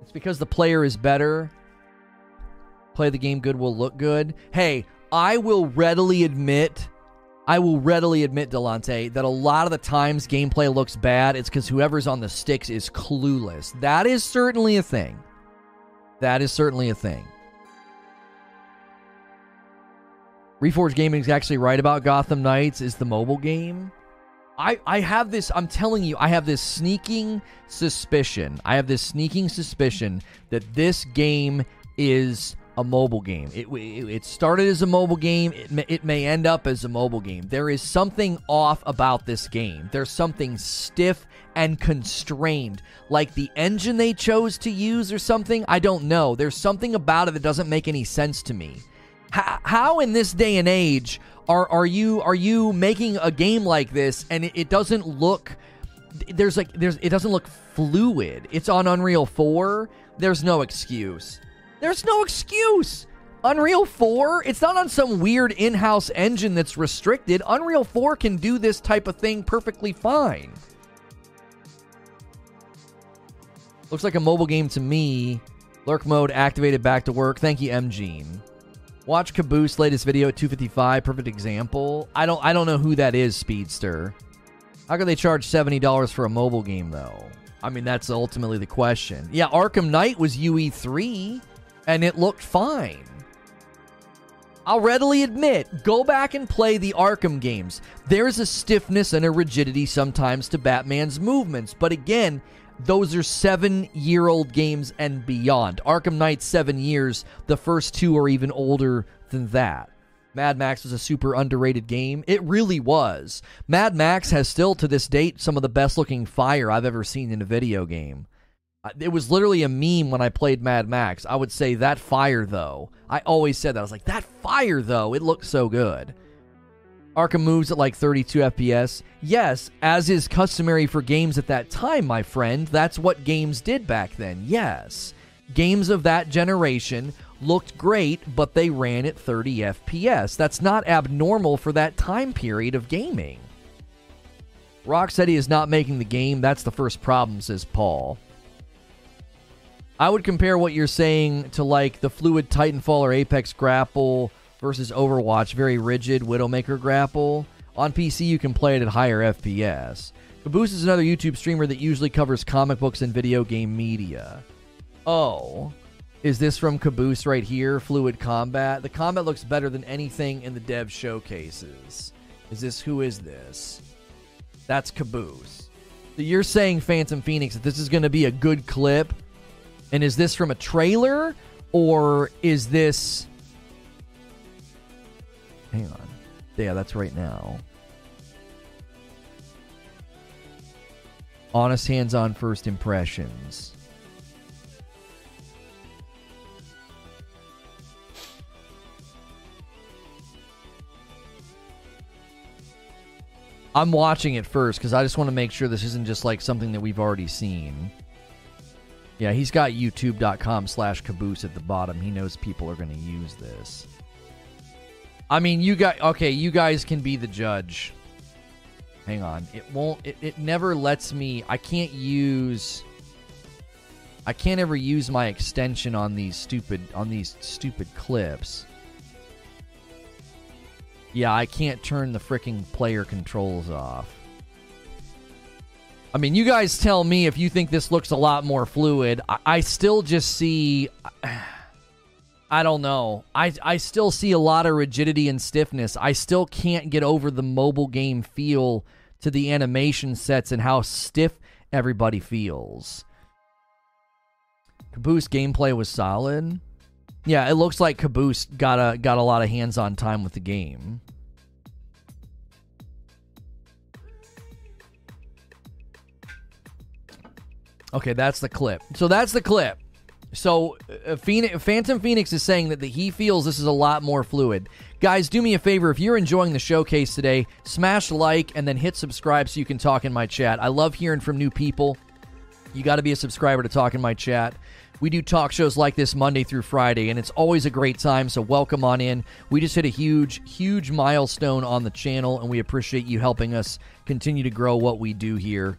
It's because the player is better. Play the game good will look good. Hey, I will readily admit, I will readily admit, Delante, that a lot of the times gameplay looks bad. It's because whoever's on the sticks is clueless. That is certainly a thing. That is certainly a thing. Reforged Gaming is actually right about Gotham Knights is the mobile game. I, I have this, I'm telling you, I have this sneaking suspicion. I have this sneaking suspicion that this game is a mobile game. It, it, started as a mobile game. It may, it may end up as a mobile game. There is something off about this game. There's something stiff and constrained, like the engine they chose to use or something. I don't know. There's something about it that doesn't make any sense to me. How, how in this day and age are are you are you making a game like this and it, it doesn't look there's like there's it doesn't look fluid. It's on Unreal 4. There's no excuse. There's no excuse. Unreal 4, it's not on some weird in house engine that's restricted. Unreal 4 can do this type of thing perfectly fine. Looks like a mobile game to me. Lurk mode activated back to work. Thank you, M Gene. Watch Caboose latest video at 255. Perfect example. I don't I don't know who that is, Speedster. How can they charge $70 for a mobile game though? I mean, that's ultimately the question. Yeah, Arkham Knight was UE3 and it looked fine. I'll readily admit, go back and play the Arkham games. There's a stiffness and a rigidity sometimes to Batman's movements, but again, those are seven year old games and beyond. Arkham Knight, seven years. The first two are even older than that. Mad Max was a super underrated game. It really was. Mad Max has still, to this date, some of the best looking fire I've ever seen in a video game. It was literally a meme when I played Mad Max. I would say that fire though. I always said that. I was like, that fire though. It looks so good. Arkham moves at like 32 FPS. Yes, as is customary for games at that time, my friend. That's what games did back then. Yes. Games of that generation looked great, but they ran at 30 FPS. That's not abnormal for that time period of gaming. Rocksteady is not making the game. That's the first problem, says Paul. I would compare what you're saying to like the fluid Titanfall or Apex grapple versus Overwatch, very rigid Widowmaker grapple. On PC, you can play it at higher FPS. Caboose is another YouTube streamer that usually covers comic books and video game media. Oh, is this from Caboose right here? Fluid combat. The combat looks better than anything in the dev showcases. Is this who is this? That's Caboose. So you're saying Phantom Phoenix that this is going to be a good clip, and is this from a trailer or is this? Hang on. Yeah, that's right now. Honest hands on first impressions. I'm watching it first because I just want to make sure this isn't just like something that we've already seen. Yeah, he's got youtube.com slash caboose at the bottom. He knows people are going to use this. I mean, you guys, okay, you guys can be the judge. Hang on. It won't, it, it never lets me, I can't use, I can't ever use my extension on these stupid, on these stupid clips. Yeah, I can't turn the freaking player controls off. I mean, you guys tell me if you think this looks a lot more fluid. I, I still just see. I don't know. I, I still see a lot of rigidity and stiffness. I still can't get over the mobile game feel to the animation sets and how stiff everybody feels. Caboose gameplay was solid. Yeah, it looks like Caboose got a got a lot of hands-on time with the game. Okay, that's the clip. So that's the clip. So uh, Phoenix, Phantom Phoenix is saying that the, he feels this is a lot more fluid. Guys, do me a favor if you're enjoying the showcase today, smash like and then hit subscribe so you can talk in my chat. I love hearing from new people. You got to be a subscriber to talk in my chat. We do talk shows like this Monday through Friday, and it's always a great time, so welcome on in. We just hit a huge, huge milestone on the channel, and we appreciate you helping us continue to grow what we do here.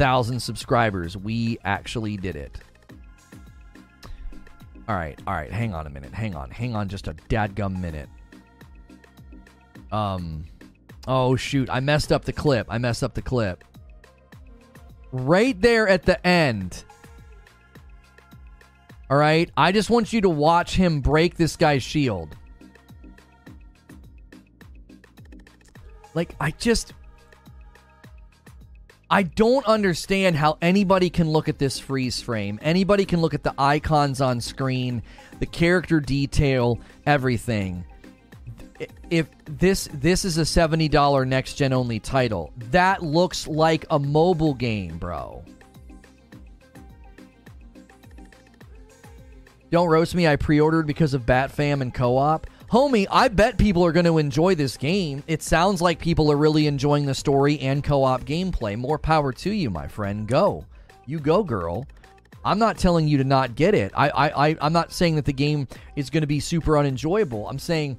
20,000 subscribers. We actually did it. All right, all right, hang on a minute. Hang on, hang on just a dadgum minute. Um, oh shoot, I messed up the clip. I messed up the clip. Right there at the end, all right. I just want you to watch him break this guy's shield. Like, I just. I don't understand how anybody can look at this freeze frame. Anybody can look at the icons on screen, the character detail, everything. If this this is a $70 next gen only title, that looks like a mobile game, bro. Don't roast me. I pre-ordered because of Batfam and co-op. Homie, I bet people are going to enjoy this game. It sounds like people are really enjoying the story and co-op gameplay. More power to you, my friend. Go. You go, girl. I'm not telling you to not get it. I, I, I I'm not saying that the game is going to be super unenjoyable. I'm saying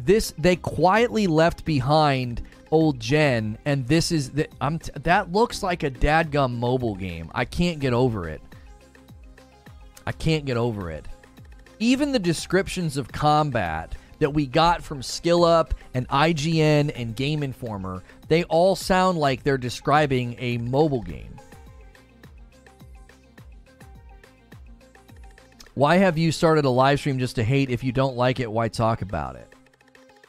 this they quietly left behind old gen, and this is that I'm t- that looks like a dadgum mobile game. I can't get over it. I can't get over it. Even the descriptions of combat that we got from SkillUp and IGN and Game Informer, they all sound like they're describing a mobile game. Why have you started a live stream just to hate? If you don't like it, why talk about it?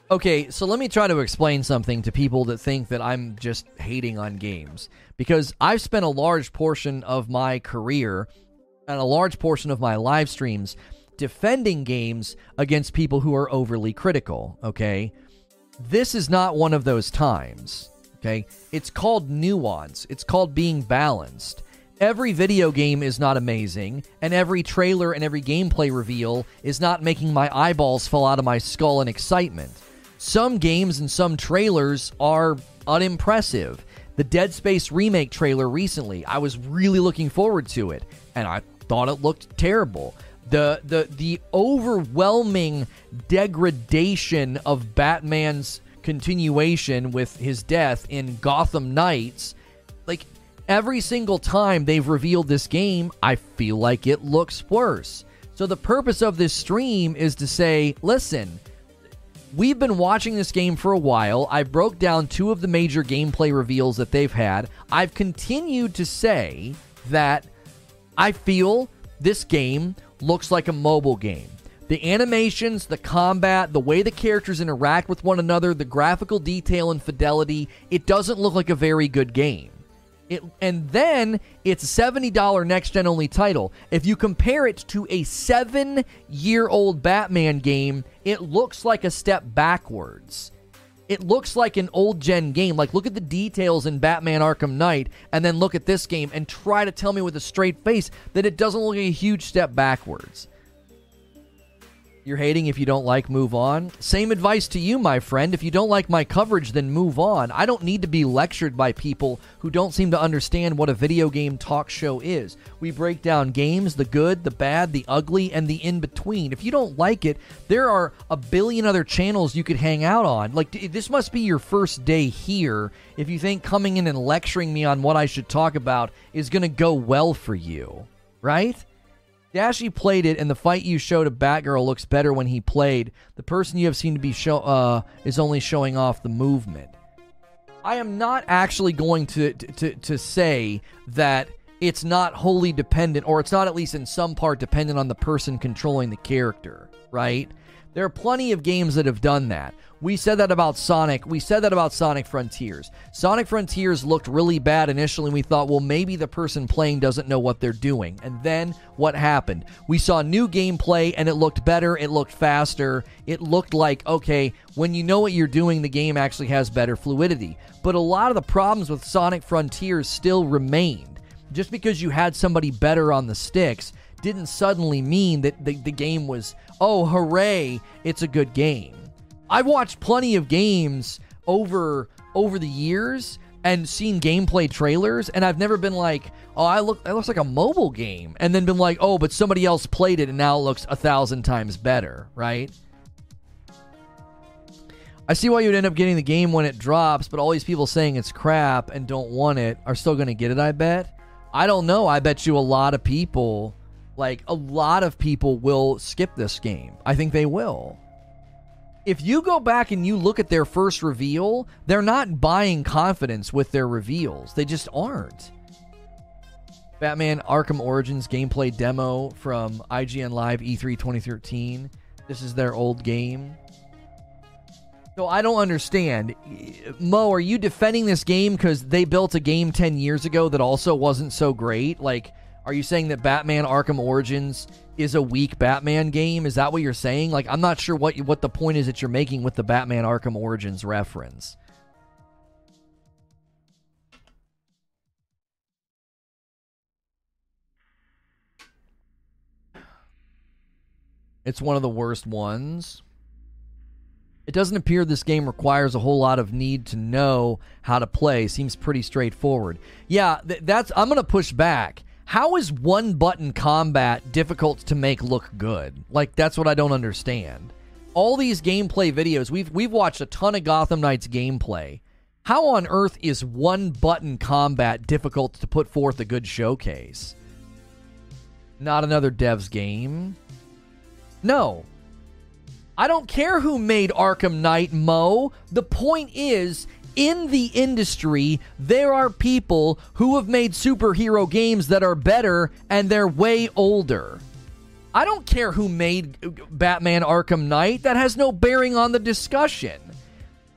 Okay, so let me try to explain something to people that think that I'm just hating on games. Because I've spent a large portion of my career and a large portion of my live streams defending games against people who are overly critical, okay? This is not one of those times, okay? It's called nuance, it's called being balanced. Every video game is not amazing, and every trailer and every gameplay reveal is not making my eyeballs fall out of my skull in excitement. Some games and some trailers are unimpressive. The Dead Space remake trailer recently, I was really looking forward to it, and I thought it looked terrible. The the the overwhelming degradation of Batman's continuation with his death in Gotham Knights, like every single time they've revealed this game, I feel like it looks worse. So the purpose of this stream is to say, listen, we've been watching this game for a while. I broke down two of the major gameplay reveals that they've had. I've continued to say that I feel this game looks like a mobile game. The animations, the combat, the way the characters interact with one another, the graphical detail and fidelity, it doesn't look like a very good game. It, and then it's a $70 next gen only title. If you compare it to a seven year old Batman game, it looks like a step backwards. It looks like an old gen game. Like, look at the details in Batman Arkham Knight, and then look at this game and try to tell me with a straight face that it doesn't look like a huge step backwards. You're hating if you don't like, move on. Same advice to you, my friend. If you don't like my coverage, then move on. I don't need to be lectured by people who don't seem to understand what a video game talk show is. We break down games, the good, the bad, the ugly, and the in between. If you don't like it, there are a billion other channels you could hang out on. Like, this must be your first day here if you think coming in and lecturing me on what I should talk about is going to go well for you, right? Dashy played it, and the fight you showed of Batgirl looks better when he played. The person you have seen to be show uh, is only showing off the movement. I am not actually going to, to to say that it's not wholly dependent, or it's not at least in some part dependent on the person controlling the character, right? There are plenty of games that have done that. We said that about Sonic. We said that about Sonic Frontiers. Sonic Frontiers looked really bad initially. and We thought, well, maybe the person playing doesn't know what they're doing. And then what happened? We saw new gameplay and it looked better. It looked faster. It looked like, okay, when you know what you're doing, the game actually has better fluidity. But a lot of the problems with Sonic Frontiers still remained. Just because you had somebody better on the sticks didn't suddenly mean that the, the game was, oh, hooray, it's a good game. I've watched plenty of games over over the years and seen gameplay trailers and I've never been like, oh, I look it looks like a mobile game and then been like, oh, but somebody else played it and now it looks a thousand times better, right? I see why you'd end up getting the game when it drops, but all these people saying it's crap and don't want it are still going to get it, I bet. I don't know. I bet you a lot of people like a lot of people will skip this game. I think they will. If you go back and you look at their first reveal, they're not buying confidence with their reveals. They just aren't. Batman Arkham Origins gameplay demo from IGN Live E3 2013. This is their old game. So I don't understand. Mo, are you defending this game because they built a game 10 years ago that also wasn't so great? Like, are you saying that Batman Arkham Origins is a weak Batman game? Is that what you're saying? Like, I'm not sure what what the point is that you're making with the Batman Arkham Origins reference. It's one of the worst ones. It doesn't appear this game requires a whole lot of need to know how to play. Seems pretty straightforward. Yeah, th- that's I'm going to push back how is one button combat difficult to make look good? Like that's what I don't understand. All these gameplay videos, we've we've watched a ton of Gotham Knights gameplay. How on earth is one button combat difficult to put forth a good showcase? Not another dev's game. No. I don't care who made Arkham Knight, Mo. The point is, in the industry, there are people who have made superhero games that are better and they're way older. I don't care who made Batman Arkham Knight, that has no bearing on the discussion.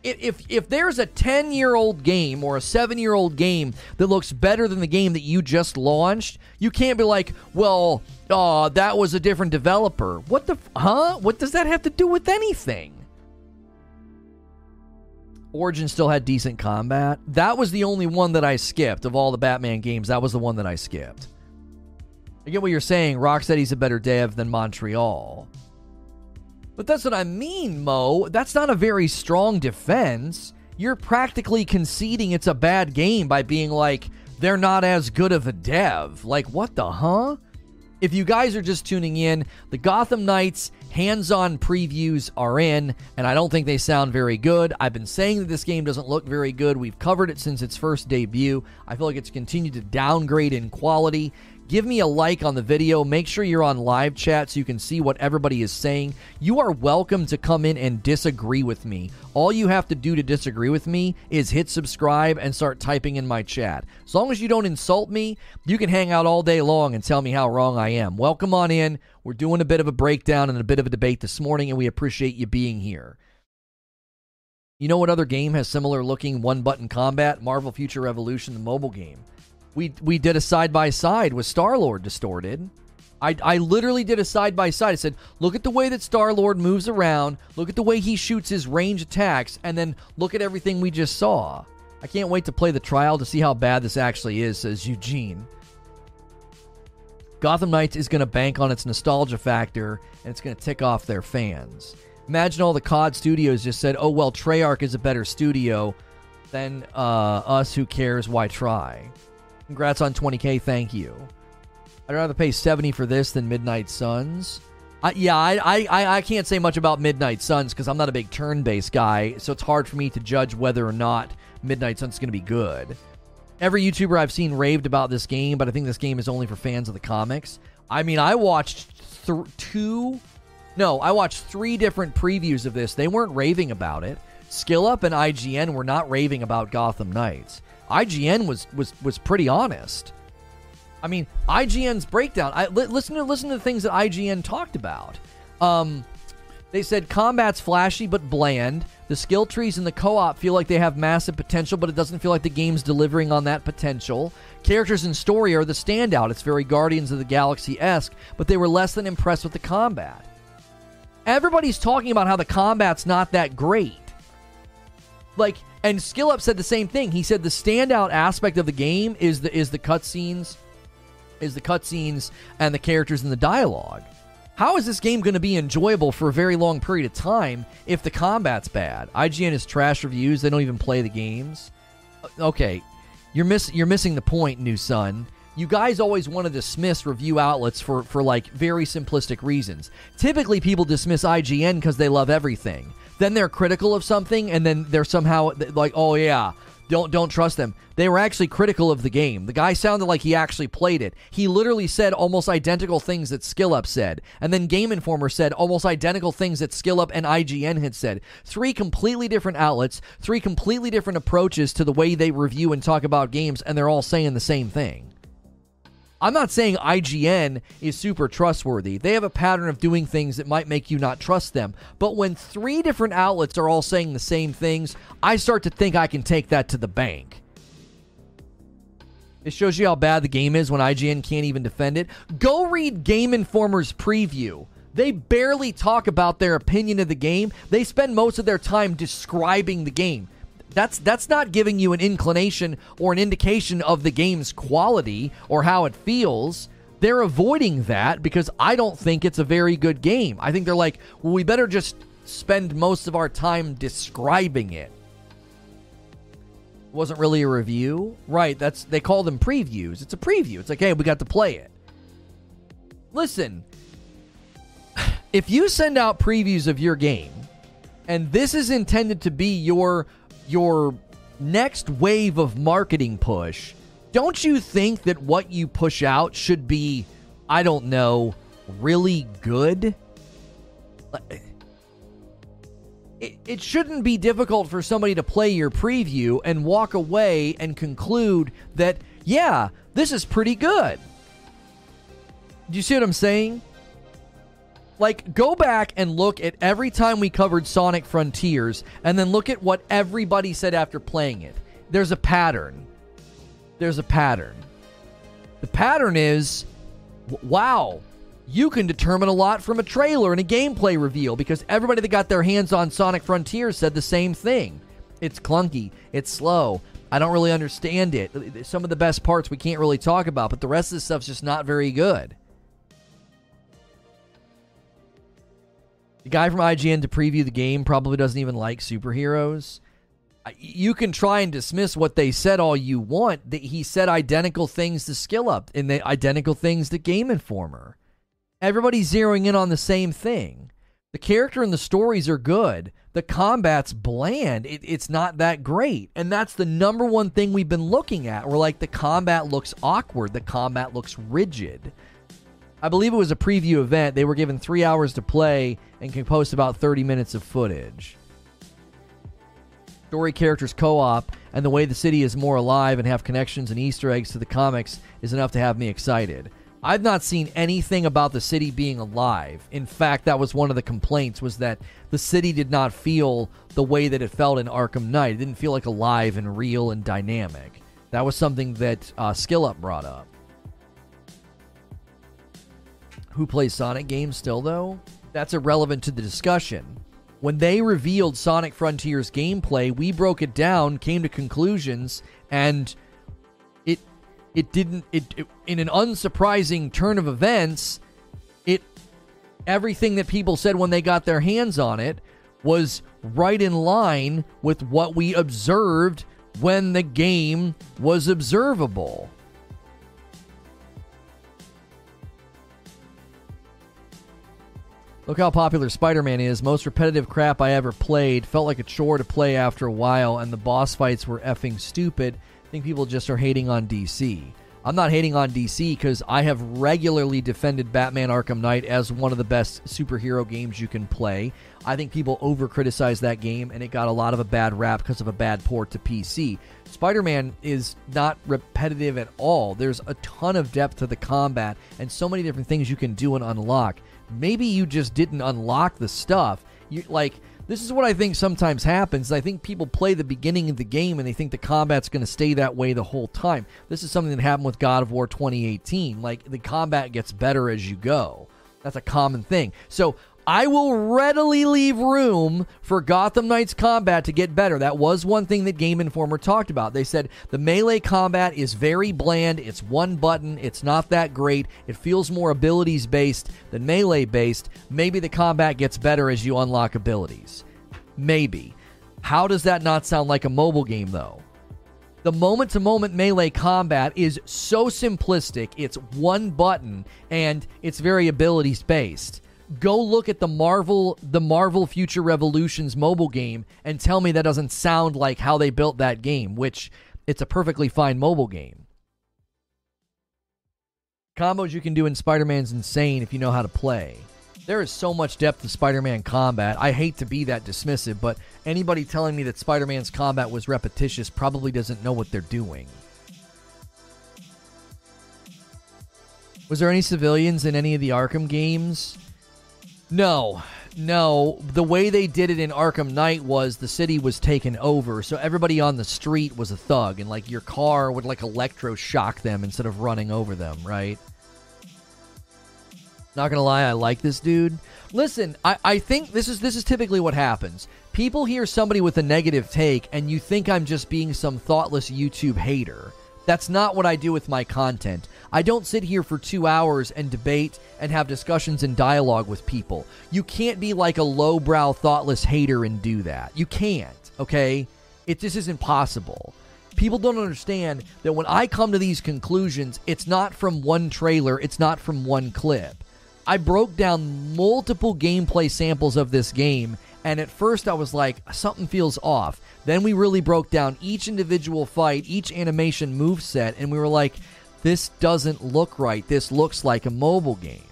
If, if there's a 10 year old game or a 7 year old game that looks better than the game that you just launched, you can't be like, well, uh, that was a different developer. What the, huh? What does that have to do with anything? Origin still had decent combat. That was the only one that I skipped of all the Batman games. That was the one that I skipped. I get what you're saying. Rocksteady's a better dev than Montreal. But that's what I mean, Mo. That's not a very strong defense. You're practically conceding it's a bad game by being like, they're not as good of a dev. Like, what the huh? If you guys are just tuning in, the Gotham Knights hands on previews are in, and I don't think they sound very good. I've been saying that this game doesn't look very good. We've covered it since its first debut. I feel like it's continued to downgrade in quality. Give me a like on the video. Make sure you're on live chat so you can see what everybody is saying. You are welcome to come in and disagree with me. All you have to do to disagree with me is hit subscribe and start typing in my chat. As long as you don't insult me, you can hang out all day long and tell me how wrong I am. Welcome on in. We're doing a bit of a breakdown and a bit of a debate this morning, and we appreciate you being here. You know what other game has similar looking one button combat? Marvel Future Revolution, the mobile game we we did a side by side with Star Lord distorted. I, I literally did a side by side. I said, look at the way that Star Lord moves around, look at the way he shoots his range attacks, and then look at everything we just saw. I can't wait to play the trial to see how bad this actually is, says Eugene. Gotham Knights is going to bank on its nostalgia factor and it's going to tick off their fans. Imagine all the COD studios just said, oh, well, Treyarch is a better studio than uh, us. Who cares? Why try? Congrats on 20k. Thank you. I'd rather pay 70 for this than Midnight Suns. Uh, yeah, I, I, I can't say much about Midnight Suns because I'm not a big turn based guy, so it's hard for me to judge whether or not Midnight Suns is going to be good. Every YouTuber I've seen raved about this game, but I think this game is only for fans of the comics. I mean, I watched th- two, no, I watched three different previews of this. They weren't raving about it. SkillUp and IGN were not raving about Gotham Knights. IGN was was was pretty honest. I mean, IGN's breakdown. I li- listen to listen to the things that IGN talked about. Um, they said combat's flashy but bland. The skill trees in the co-op feel like they have massive potential, but it doesn't feel like the game's delivering on that potential. Characters and story are the standout. It's very Guardians of the Galaxy esque, but they were less than impressed with the combat. Everybody's talking about how the combat's not that great. Like and SkillUp said the same thing. He said the standout aspect of the game is the is the cutscenes, is the cutscenes and the characters and the dialogue. How is this game going to be enjoyable for a very long period of time if the combat's bad? IGN is trash reviews. They don't even play the games. Uh, okay, you're miss you're missing the point, new son. You guys always want to dismiss review outlets for for like very simplistic reasons. Typically, people dismiss IGN because they love everything then they're critical of something and then they're somehow like, oh yeah, don't don't trust them. They were actually critical of the game. The guy sounded like he actually played it. He literally said almost identical things that SkillUp said, and then Game Informer said almost identical things that SkillUp and IGN had said. Three completely different outlets, three completely different approaches to the way they review and talk about games, and they're all saying the same thing. I'm not saying IGN is super trustworthy. They have a pattern of doing things that might make you not trust them. But when three different outlets are all saying the same things, I start to think I can take that to the bank. It shows you how bad the game is when IGN can't even defend it. Go read Game Informer's preview. They barely talk about their opinion of the game. They spend most of their time describing the game. That's that's not giving you an inclination or an indication of the game's quality or how it feels. They're avoiding that because I don't think it's a very good game. I think they're like, well, we better just spend most of our time describing it. Wasn't really a review, right? That's they call them previews. It's a preview. It's like, hey, we got to play it. Listen, <sighs> if you send out previews of your game, and this is intended to be your your next wave of marketing push, don't you think that what you push out should be, I don't know, really good? It, it shouldn't be difficult for somebody to play your preview and walk away and conclude that, yeah, this is pretty good. Do you see what I'm saying? Like go back and look at every time we covered Sonic Frontiers and then look at what everybody said after playing it. There's a pattern. There's a pattern. The pattern is wow, you can determine a lot from a trailer and a gameplay reveal because everybody that got their hands on Sonic Frontiers said the same thing. It's clunky, it's slow. I don't really understand it. Some of the best parts we can't really talk about, but the rest of the stuff's just not very good. The guy from IGN to preview the game probably doesn't even like superheroes. you can try and dismiss what they said all you want. That he said identical things to SkillUp and the identical things to Game Informer. Everybody's zeroing in on the same thing. The character and the stories are good. The combat's bland. It, it's not that great. And that's the number one thing we've been looking at. We're like, the combat looks awkward. The combat looks rigid. I believe it was a preview event. They were given three hours to play and can post about 30 minutes of footage. Story characters co op and the way the city is more alive and have connections and Easter eggs to the comics is enough to have me excited. I've not seen anything about the city being alive. In fact, that was one of the complaints was that the city did not feel the way that it felt in Arkham Knight. It didn't feel like alive and real and dynamic. That was something that uh, SkillUp brought up. Who plays Sonic games still though? That's irrelevant to the discussion. When they revealed Sonic Frontiers gameplay, we broke it down, came to conclusions, and it it didn't it, it, in an unsurprising turn of events it everything that people said when they got their hands on it was right in line with what we observed when the game was observable Look how popular Spider Man is. Most repetitive crap I ever played. Felt like a chore to play after a while, and the boss fights were effing stupid. I think people just are hating on DC. I'm not hating on DC because I have regularly defended Batman Arkham Knight as one of the best superhero games you can play. I think people over criticize that game and it got a lot of a bad rap because of a bad port to PC. Spider Man is not repetitive at all. There's a ton of depth to the combat and so many different things you can do and unlock. Maybe you just didn't unlock the stuff. You like this is what I think sometimes happens. I think people play the beginning of the game and they think the combat's going to stay that way the whole time. This is something that happened with God of War 2018. Like the combat gets better as you go. That's a common thing. So I will readily leave room for Gotham Knights combat to get better. That was one thing that Game Informer talked about. They said the melee combat is very bland. It's one button. It's not that great. It feels more abilities based than melee based. Maybe the combat gets better as you unlock abilities. Maybe. How does that not sound like a mobile game, though? The moment to moment melee combat is so simplistic. It's one button and it's very abilities based go look at the Marvel the Marvel Future Revolutions mobile game and tell me that doesn't sound like how they built that game, which it's a perfectly fine mobile game. Combos you can do in Spider-Man's insane if you know how to play. There is so much depth to Spider-Man combat. I hate to be that dismissive, but anybody telling me that Spider-Man's combat was repetitious probably doesn't know what they're doing. Was there any civilians in any of the Arkham games? No, no. The way they did it in Arkham Knight was the city was taken over, so everybody on the street was a thug, and like your car would like electroshock them instead of running over them, right? Not gonna lie, I like this dude. Listen, I, I think this is this is typically what happens. People hear somebody with a negative take, and you think I'm just being some thoughtless YouTube hater. That's not what I do with my content. I don't sit here for two hours and debate and have discussions and dialogue with people. You can't be like a lowbrow, thoughtless hater and do that. You can't, okay? It just isn't possible. People don't understand that when I come to these conclusions, it's not from one trailer, it's not from one clip. I broke down multiple gameplay samples of this game, and at first I was like, something feels off. Then we really broke down each individual fight, each animation move set, and we were like, this doesn't look right. This looks like a mobile game.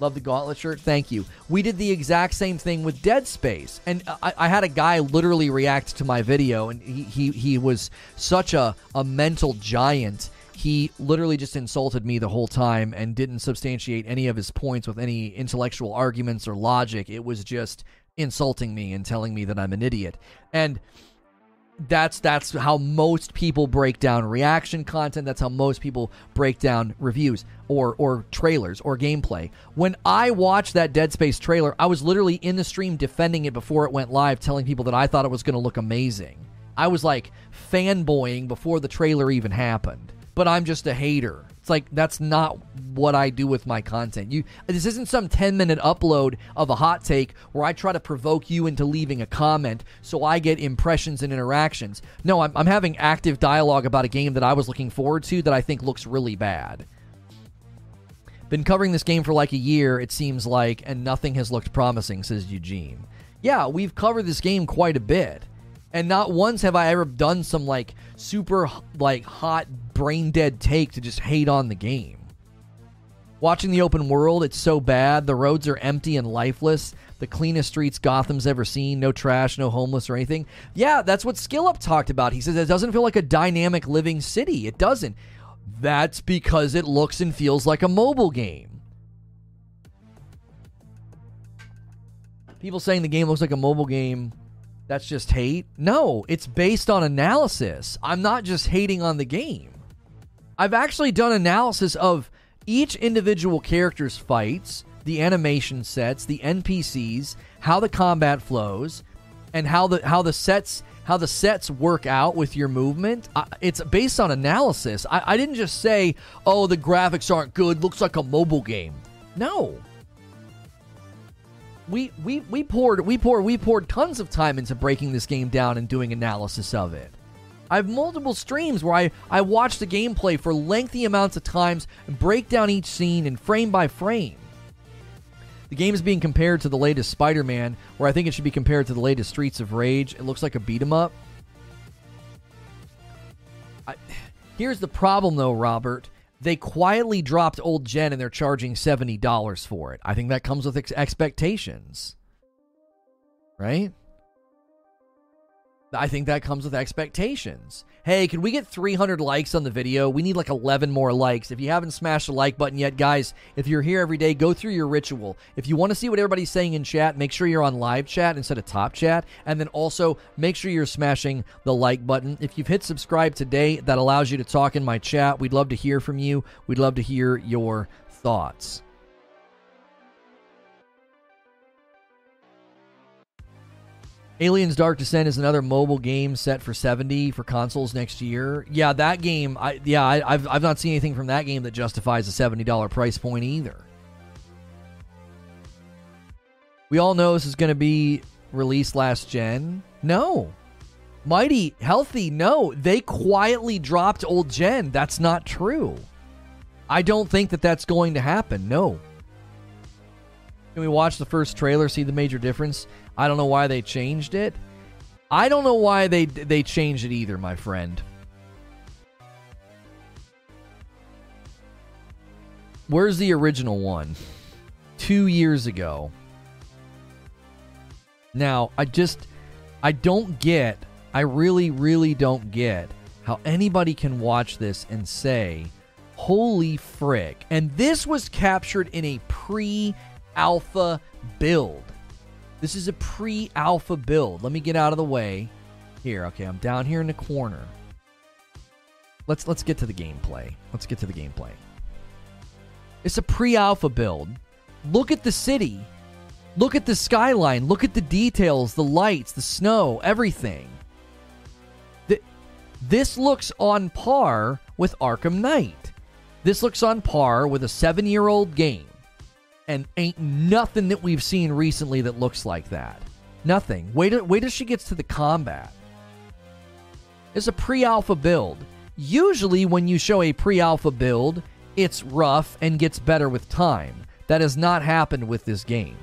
Love the gauntlet shirt. Thank you. We did the exact same thing with Dead Space, and I, I, had a guy literally react to my video, and he he, he was such a, a mental giant. He literally just insulted me the whole time and didn't substantiate any of his points with any intellectual arguments or logic. It was just insulting me and telling me that I'm an idiot. And that's that's how most people break down reaction content. That's how most people break down reviews or or trailers or gameplay. When I watched that Dead Space trailer, I was literally in the stream defending it before it went live, telling people that I thought it was going to look amazing. I was like fanboying before the trailer even happened. But I'm just a hater. It's like that's not what I do with my content. You this isn't some 10 minute upload of a hot take where I try to provoke you into leaving a comment so I get impressions and interactions. No, I'm, I'm having active dialogue about a game that I was looking forward to that I think looks really bad. Been covering this game for like a year, it seems like, and nothing has looked promising, says Eugene. Yeah, we've covered this game quite a bit. And not once have I ever done some like super like hot brain dead take to just hate on the game. Watching the open world, it's so bad. The roads are empty and lifeless. The cleanest streets Gotham's ever seen. No trash, no homeless or anything. Yeah, that's what SkillUp talked about. He says it doesn't feel like a dynamic living city. It doesn't. That's because it looks and feels like a mobile game. People saying the game looks like a mobile game, that's just hate. No, it's based on analysis. I'm not just hating on the game. I've actually done analysis of each individual character's fights, the animation sets, the NPCs, how the combat flows, and how the how the sets how the sets work out with your movement. I, it's based on analysis. I, I didn't just say, "Oh, the graphics aren't good. Looks like a mobile game." No. We, we, we poured we poured we poured tons of time into breaking this game down and doing analysis of it. I have multiple streams where I, I watch the gameplay for lengthy amounts of times and break down each scene and frame by frame. The game is being compared to the latest Spider Man, where I think it should be compared to the latest Streets of Rage. It looks like a beat 'em up. I, <sighs> here's the problem, though, Robert. They quietly dropped Old Gen and they're charging $70 for it. I think that comes with ex- expectations. Right? I think that comes with expectations. Hey, can we get 300 likes on the video? We need like 11 more likes. If you haven't smashed the like button yet, guys, if you're here every day, go through your ritual. If you want to see what everybody's saying in chat, make sure you're on live chat instead of top chat. And then also make sure you're smashing the like button. If you've hit subscribe today, that allows you to talk in my chat. We'd love to hear from you. We'd love to hear your thoughts. Aliens Dark Descent is another mobile game set for 70 for consoles next year. Yeah, that game I yeah, I, have I've not seen anything from that game that justifies a $70 price point either. We all know this is going to be released last gen. No. Mighty, healthy, no. They quietly dropped old gen. That's not true. I don't think that that's going to happen. No. Can we watch the first trailer, see the major difference? I don't know why they changed it. I don't know why they they changed it either, my friend. Where's the original one? 2 years ago. Now, I just I don't get I really really don't get how anybody can watch this and say, "Holy frick." And this was captured in a pre-alpha build. This is a pre-alpha build. Let me get out of the way. Here, okay, I'm down here in the corner. Let's let's get to the gameplay. Let's get to the gameplay. It's a pre-alpha build. Look at the city. Look at the skyline. Look at the details, the lights, the snow, everything. This looks on par with Arkham Knight. This looks on par with a seven year old game and ain't nothing that we've seen recently that looks like that. Nothing. Wait, wait till she gets to the combat. It's a pre-alpha build. Usually, when you show a pre-alpha build, it's rough and gets better with time. That has not happened with this game.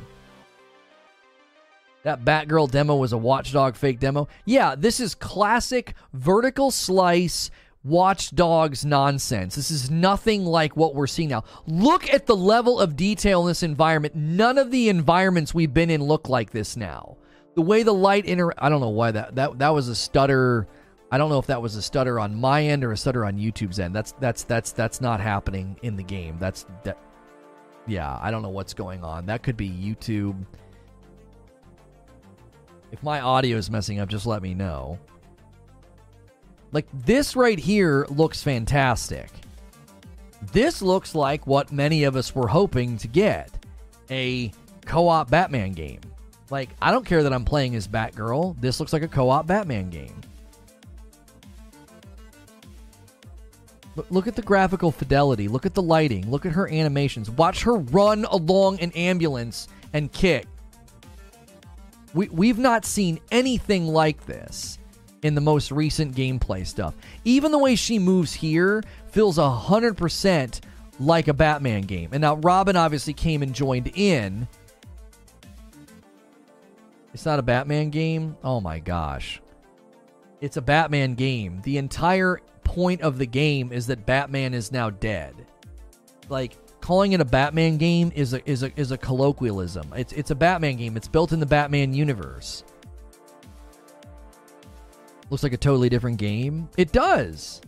That Batgirl demo was a Watchdog fake demo. Yeah, this is classic vertical slice Watch Dogs nonsense. This is nothing like what we're seeing now. Look at the level of detail in this environment. None of the environments we've been in look like this now. The way the light inter I don't know why that that that was a stutter. I don't know if that was a stutter on my end or a stutter on YouTube's end. That's that's that's that's not happening in the game. That's that Yeah, I don't know what's going on. That could be YouTube. If my audio is messing up, just let me know. Like this right here looks fantastic. This looks like what many of us were hoping to get a co op Batman game. Like, I don't care that I'm playing as Batgirl. This looks like a co op Batman game. Look- Look at the graphical fidelity. Look at the lighting. Look at her animations. Watch her run along an ambulance and kick. We, we've not seen anything like this in the most recent gameplay stuff. Even the way she moves here feels 100% like a Batman game. And now Robin obviously came and joined in. It's not a Batman game? Oh my gosh. It's a Batman game. The entire point of the game is that Batman is now dead. Like calling it a Batman game is a is a is a colloquialism. It's it's a Batman game. It's built in the Batman universe. Looks like a totally different game. It does.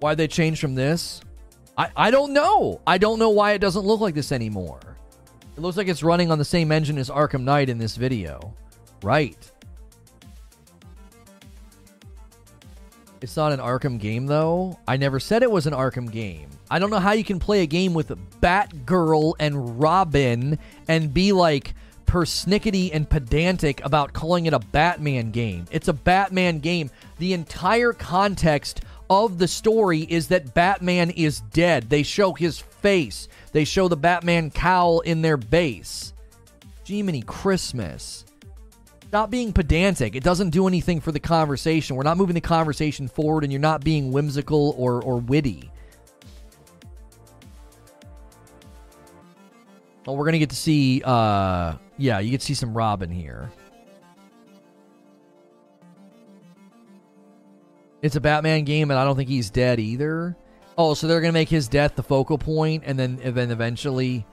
Why they changed from this? I, I don't know. I don't know why it doesn't look like this anymore. It looks like it's running on the same engine as Arkham Knight in this video. Right. It's not an Arkham game, though. I never said it was an Arkham game. I don't know how you can play a game with Batgirl and Robin and be like persnickety and pedantic about calling it a Batman game. It's a Batman game. The entire context of the story is that Batman is dead. They show his face, they show the Batman cowl in their base. Jiminy Christmas. Stop being pedantic. It doesn't do anything for the conversation. We're not moving the conversation forward, and you're not being whimsical or, or witty. Well, we're gonna get to see. Uh, yeah, you get to see some Robin here. It's a Batman game, and I don't think he's dead either. Oh, so they're gonna make his death the focal point, and then and then eventually.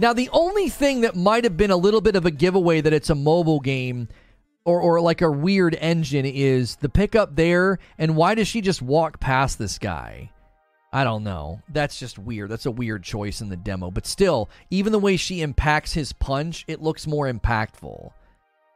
Now, the only thing that might have been a little bit of a giveaway that it's a mobile game, or or like a weird engine, is the pickup there, and why does she just walk past this guy? I don't know. That's just weird. That's a weird choice in the demo. But still, even the way she impacts his punch, it looks more impactful.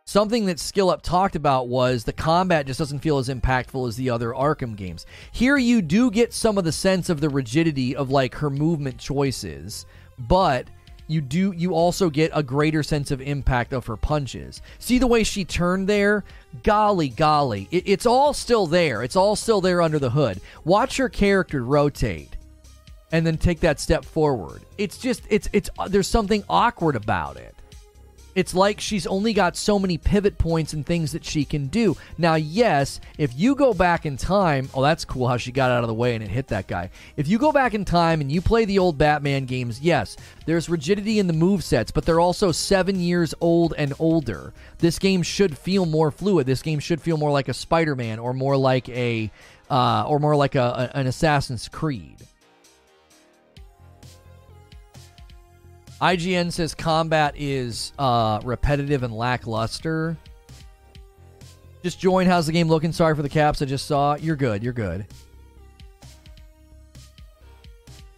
Something that SkillUp talked about was the combat just doesn't feel as impactful as the other Arkham games. Here you do get some of the sense of the rigidity of like her movement choices, but you do you also get a greater sense of impact of her punches. See the way she turned there? Golly, golly. It, it's all still there. It's all still there under the hood. Watch her character rotate and then take that step forward. It's just it's it's uh, there's something awkward about it. It's like she's only got so many pivot points and things that she can do. Now, yes, if you go back in time, oh, that's cool how she got out of the way and it hit that guy. If you go back in time and you play the old Batman games, yes, there's rigidity in the move sets, but they're also seven years old and older. This game should feel more fluid. This game should feel more like a Spider-Man or more like a, uh, or more like a, a an Assassin's Creed. IGN says combat is uh, repetitive and lackluster. Just join. How's the game looking? Sorry for the caps I just saw. You're good. You're good.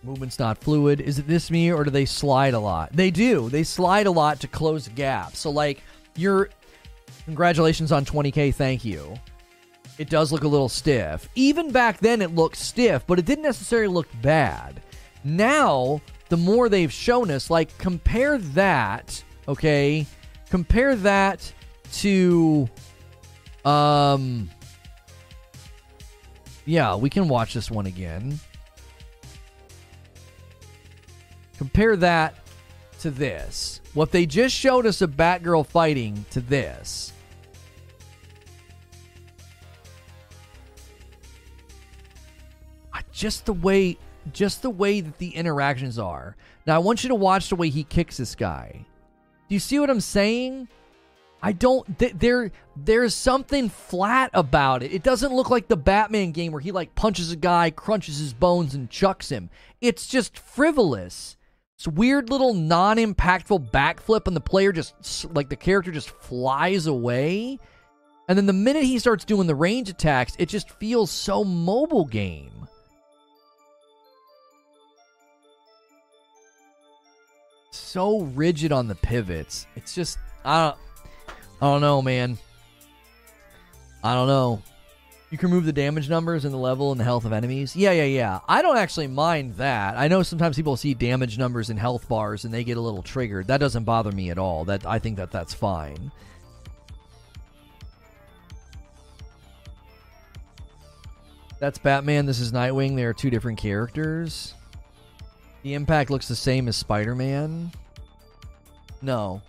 Movement's not fluid. Is it this me or do they slide a lot? They do. They slide a lot to close gaps. So like you're congratulations on 20k. Thank you. It does look a little stiff. Even back then it looked stiff, but it didn't necessarily look bad. Now the more they've shown us. Like, compare that, okay? Compare that to, um, yeah, we can watch this one again. Compare that to this. What they just showed us of Batgirl fighting to this. Just the way just the way that the interactions are. Now, I want you to watch the way he kicks this guy. Do you see what I'm saying? I don't. Th- there, there's something flat about it. It doesn't look like the Batman game where he like punches a guy, crunches his bones, and chucks him. It's just frivolous. It's weird little non-impactful backflip, and the player just like the character just flies away. And then the minute he starts doing the range attacks, it just feels so mobile game. so rigid on the pivots. It's just I don't, I don't know, man. I don't know. You can remove the damage numbers and the level and the health of enemies. Yeah, yeah, yeah. I don't actually mind that. I know sometimes people see damage numbers and health bars and they get a little triggered. That doesn't bother me at all. That I think that that's fine. That's Batman. This is Nightwing. They are two different characters. The impact looks the same as Spider Man. No.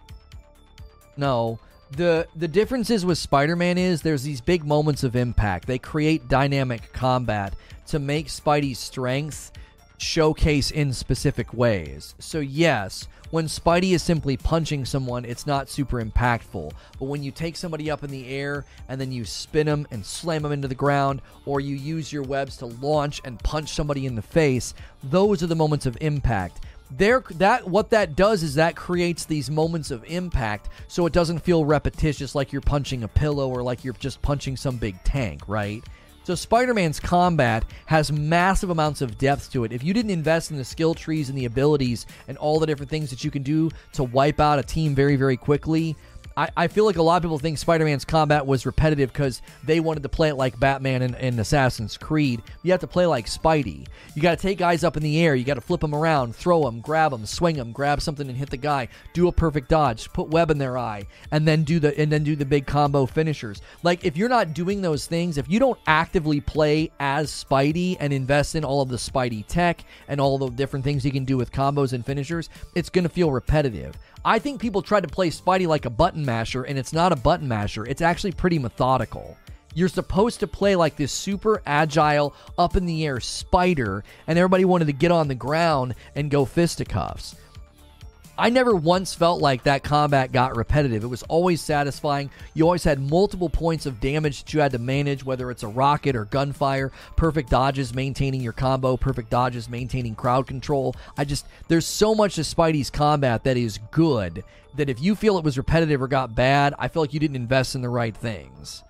No. The the differences with Spider-Man is there's these big moments of impact. They create dynamic combat to make Spidey's strength showcase in specific ways. So yes, when Spidey is simply punching someone, it's not super impactful. But when you take somebody up in the air and then you spin them and slam them into the ground, or you use your webs to launch and punch somebody in the face, those are the moments of impact there that what that does is that creates these moments of impact so it doesn't feel repetitious like you're punching a pillow or like you're just punching some big tank right so Spider-Man's combat has massive amounts of depth to it. If you didn't invest in the skill trees and the abilities and all the different things that you can do to wipe out a team very very quickly, I, I feel like a lot of people think Spider Man's combat was repetitive because they wanted to play it like Batman and, and Assassin's Creed. You have to play like Spidey. You got to take guys up in the air. You got to flip them around, throw them, grab them, swing them, grab something and hit the guy. Do a perfect dodge, put web in their eye, and then do the and then do the big combo finishers. Like if you're not doing those things, if you don't actively play as Spidey and invest in all of the Spidey tech and all the different things you can do with combos and finishers, it's going to feel repetitive. I think people try to play Spidey like a button masher, and it's not a button masher. It's actually pretty methodical. You're supposed to play like this super agile, up in the air spider, and everybody wanted to get on the ground and go fisticuffs. I never once felt like that combat got repetitive. It was always satisfying. You always had multiple points of damage that you had to manage, whether it's a rocket or gunfire, perfect dodges maintaining your combo, perfect dodges maintaining crowd control. I just, there's so much of Spidey's combat that is good that if you feel it was repetitive or got bad, I feel like you didn't invest in the right things.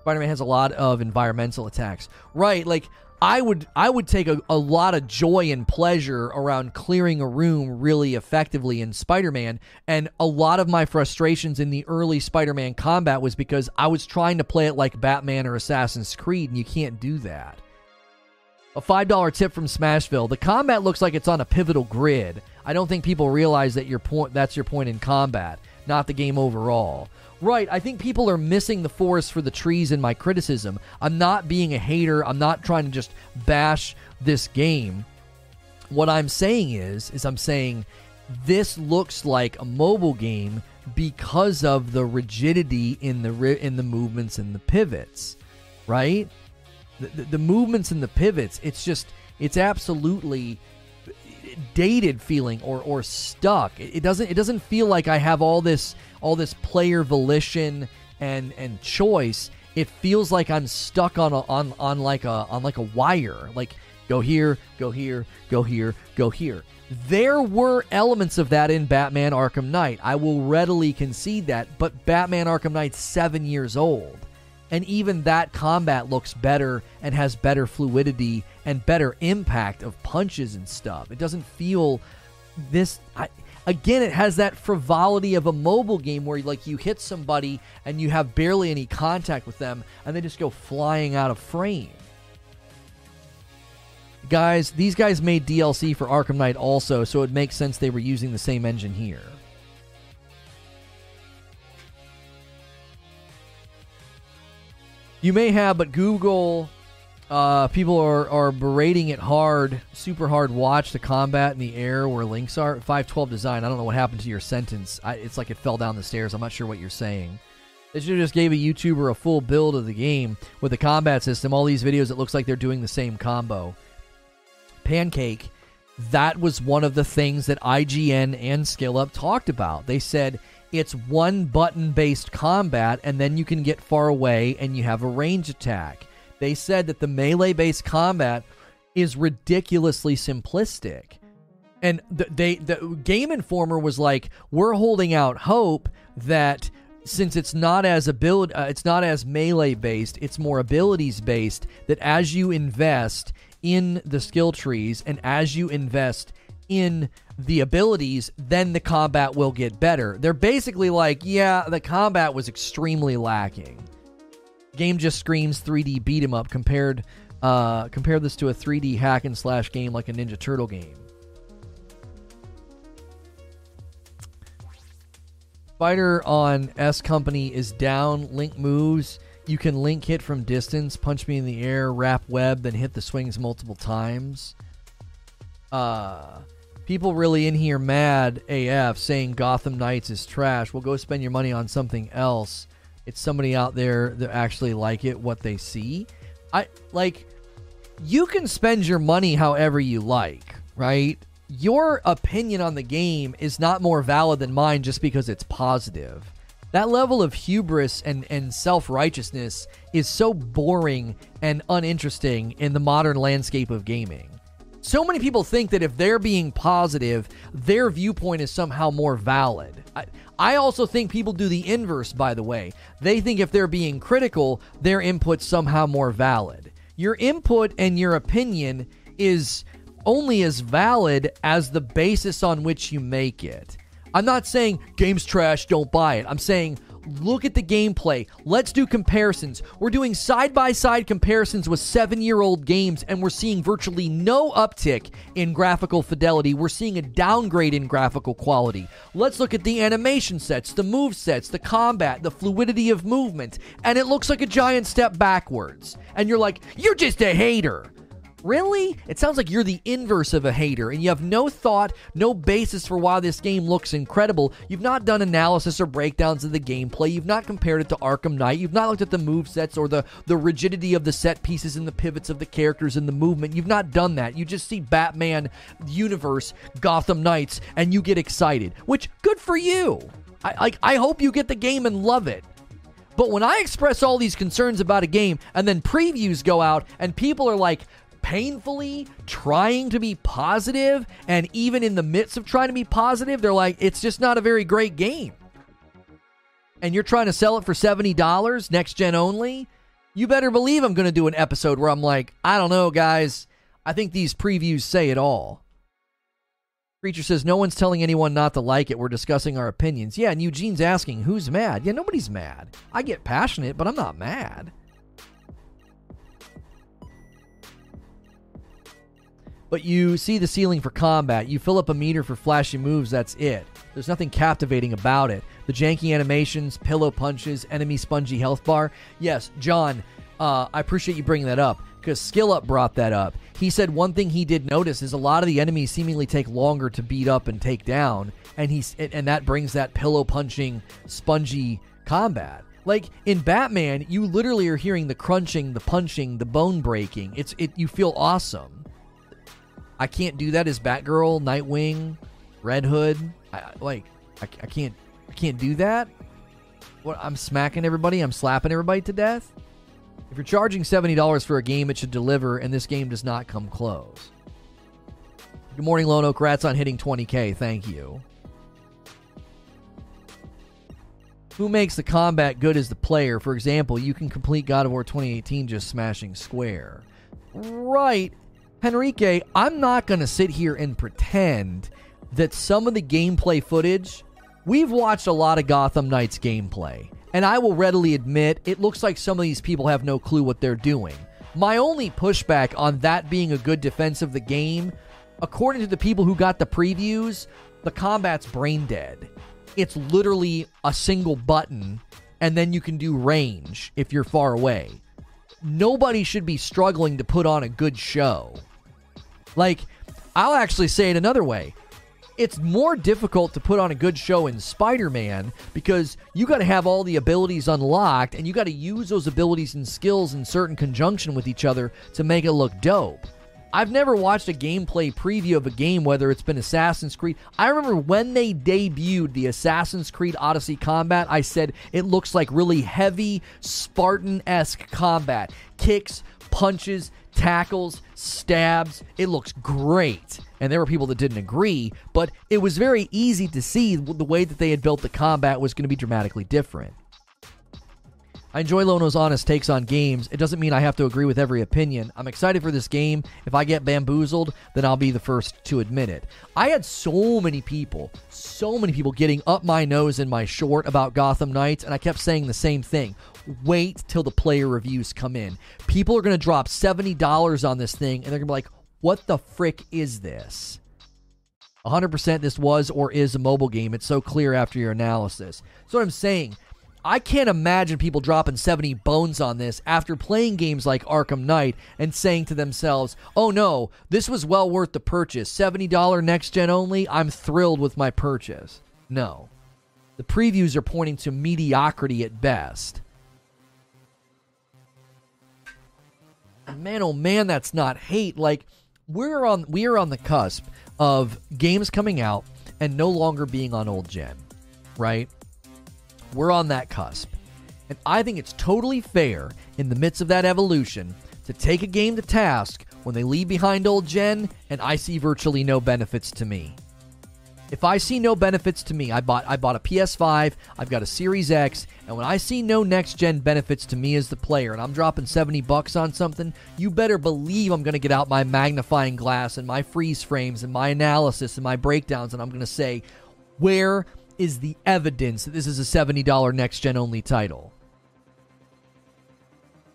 Spider Man has a lot of environmental attacks. Right, like I would I would take a, a lot of joy and pleasure around clearing a room really effectively in Spider-Man and a lot of my frustrations in the early Spider-Man combat was because I was trying to play it like Batman or Assassin's Creed and you can't do that. A $5 tip from Smashville. The combat looks like it's on a pivotal grid. I don't think people realize that your point that's your point in combat, not the game overall. Right. I think people are missing the forest for the trees in my criticism. I'm not being a hater. I'm not trying to just bash this game. What I'm saying is, is I'm saying this looks like a mobile game because of the rigidity in the in the movements and the pivots, right? The, the, the movements and the pivots. It's just it's absolutely dated feeling or or stuck. It, it, doesn't it doesn't feel like I have all this all this player volition and and choice. It feels like I'm stuck on a, on on like a on like a wire. Like go here, go here, go here, go here. There were elements of that in Batman Arkham Knight. I will readily concede that, but Batman Arkham Knight's 7 years old. And even that combat looks better and has better fluidity and better impact of punches and stuff. It doesn't feel this. I, again, it has that frivolity of a mobile game where like you hit somebody and you have barely any contact with them, and they just go flying out of frame. Guys, these guys made DLC for Arkham Knight also, so it makes sense they were using the same engine here. You may have, but Google uh, people are, are berating it hard, super hard. Watch the combat in the air where links are. 512 design. I don't know what happened to your sentence. I, it's like it fell down the stairs. I'm not sure what you're saying. They should have just gave a YouTuber a full build of the game with the combat system. All these videos, it looks like they're doing the same combo. Pancake, that was one of the things that IGN and SkillUp talked about. They said it's one button based combat, and then you can get far away and you have a range attack. They said that the melee based combat is ridiculously simplistic. And the, they the Game Informer was like, "We're holding out hope that since it's not as ability, uh, it's not as melee based, it's more abilities based. That as you invest in the skill trees and as you invest in the abilities, then the combat will get better. They're basically like, yeah, the combat was extremely lacking. Game just screams 3D beat 'em up compared uh, compare this to a 3D hack and slash game like a Ninja Turtle game. Spider on S Company is down. Link moves. You can link hit from distance, punch me in the air, wrap web, then hit the swings multiple times. Uh, people really in here mad AF saying Gotham Knights is trash. Well, go spend your money on something else. It's somebody out there that actually like it, what they see. I like. You can spend your money however you like, right? Your opinion on the game is not more valid than mine just because it's positive. That level of hubris and, and self righteousness is so boring and uninteresting in the modern landscape of gaming. So many people think that if they're being positive, their viewpoint is somehow more valid. I, I also think people do the inverse, by the way. They think if they're being critical, their input's somehow more valid. Your input and your opinion is only as valid as the basis on which you make it. I'm not saying game's trash, don't buy it. I'm saying look at the gameplay. Let's do comparisons. We're doing side by side comparisons with seven year old games, and we're seeing virtually no uptick in graphical fidelity. We're seeing a downgrade in graphical quality. Let's look at the animation sets, the move sets, the combat, the fluidity of movement, and it looks like a giant step backwards. And you're like, you're just a hater. Really? It sounds like you're the inverse of a hater and you have no thought, no basis for why this game looks incredible. You've not done analysis or breakdowns of the gameplay. You've not compared it to Arkham Knight. You've not looked at the move sets or the, the rigidity of the set pieces and the pivots of the characters and the movement. You've not done that. You just see Batman universe, Gotham Knights, and you get excited, which good for you. I like I hope you get the game and love it. But when I express all these concerns about a game and then previews go out and people are like, painfully trying to be positive, and even in the midst of trying to be positive, they're like, it's just not a very great game. And you're trying to sell it for $70 next gen only? You better believe I'm going to do an episode where I'm like, I don't know, guys. I think these previews say it all. Creature says, No one's telling anyone not to like it. We're discussing our opinions. Yeah, and Eugene's asking, Who's mad? Yeah, nobody's mad. I get passionate, but I'm not mad. But you see the ceiling for combat. You fill up a meter for flashy moves, that's it. There's nothing captivating about it. The janky animations, pillow punches, enemy spongy health bar. Yes, John, uh, I appreciate you bringing that up because SkillUp brought that up. He said one thing he did notice is a lot of the enemies seemingly take longer to beat up and take down, and he's and that brings that pillow punching, spongy combat. Like in Batman, you literally are hearing the crunching, the punching, the bone breaking. It's it. You feel awesome. I can't do that as Batgirl, Nightwing, Red Hood. I, like I, I can't I can't do that. What I'm smacking everybody, I'm slapping everybody to death. If you're charging seventy dollars for a game, it should deliver, and this game does not come close. Good morning, Lono. Congrats on hitting 20k. Thank you. Who makes the combat good as the player? For example, you can complete God of War 2018 just smashing square. Right. Henrique, I'm not going to sit here and pretend that some of the gameplay footage, we've watched a lot of Gotham Knights gameplay, and I will readily admit it looks like some of these people have no clue what they're doing. My only pushback on that being a good defense of the game, according to the people who got the previews, the combat's brain dead. It's literally a single button, and then you can do range if you're far away. Nobody should be struggling to put on a good show. Like, I'll actually say it another way. It's more difficult to put on a good show in Spider Man because you got to have all the abilities unlocked and you got to use those abilities and skills in certain conjunction with each other to make it look dope. I've never watched a gameplay preview of a game, whether it's been Assassin's Creed. I remember when they debuted the Assassin's Creed Odyssey combat, I said it looks like really heavy, Spartan esque combat. Kicks, punches, tackles, stabs. It looks great. And there were people that didn't agree, but it was very easy to see the way that they had built the combat was going to be dramatically different. I enjoy Lono's honest takes on games. It doesn't mean I have to agree with every opinion. I'm excited for this game. If I get bamboozled, then I'll be the first to admit it. I had so many people, so many people getting up my nose in my short about Gotham Knights, and I kept saying the same thing. Wait till the player reviews come in. People are going to drop $70 on this thing, and they're going to be like, what the frick is this? 100% this was or is a mobile game. It's so clear after your analysis. So what I'm saying I can't imagine people dropping 70 bones on this after playing games like Arkham Knight and saying to themselves, oh no, this was well worth the purchase. $70 next gen only, I'm thrilled with my purchase. No. The previews are pointing to mediocrity at best. Man, oh man, that's not hate. Like we're on we are on the cusp of games coming out and no longer being on old gen, right? We're on that cusp. And I think it's totally fair in the midst of that evolution to take a game to task when they leave behind old gen and I see virtually no benefits to me. If I see no benefits to me, I bought I bought a PS5, I've got a Series X, and when I see no next gen benefits to me as the player and I'm dropping 70 bucks on something, you better believe I'm going to get out my magnifying glass and my freeze frames and my analysis and my breakdowns and I'm going to say, "Where is the evidence that this is a $70 next gen only title?"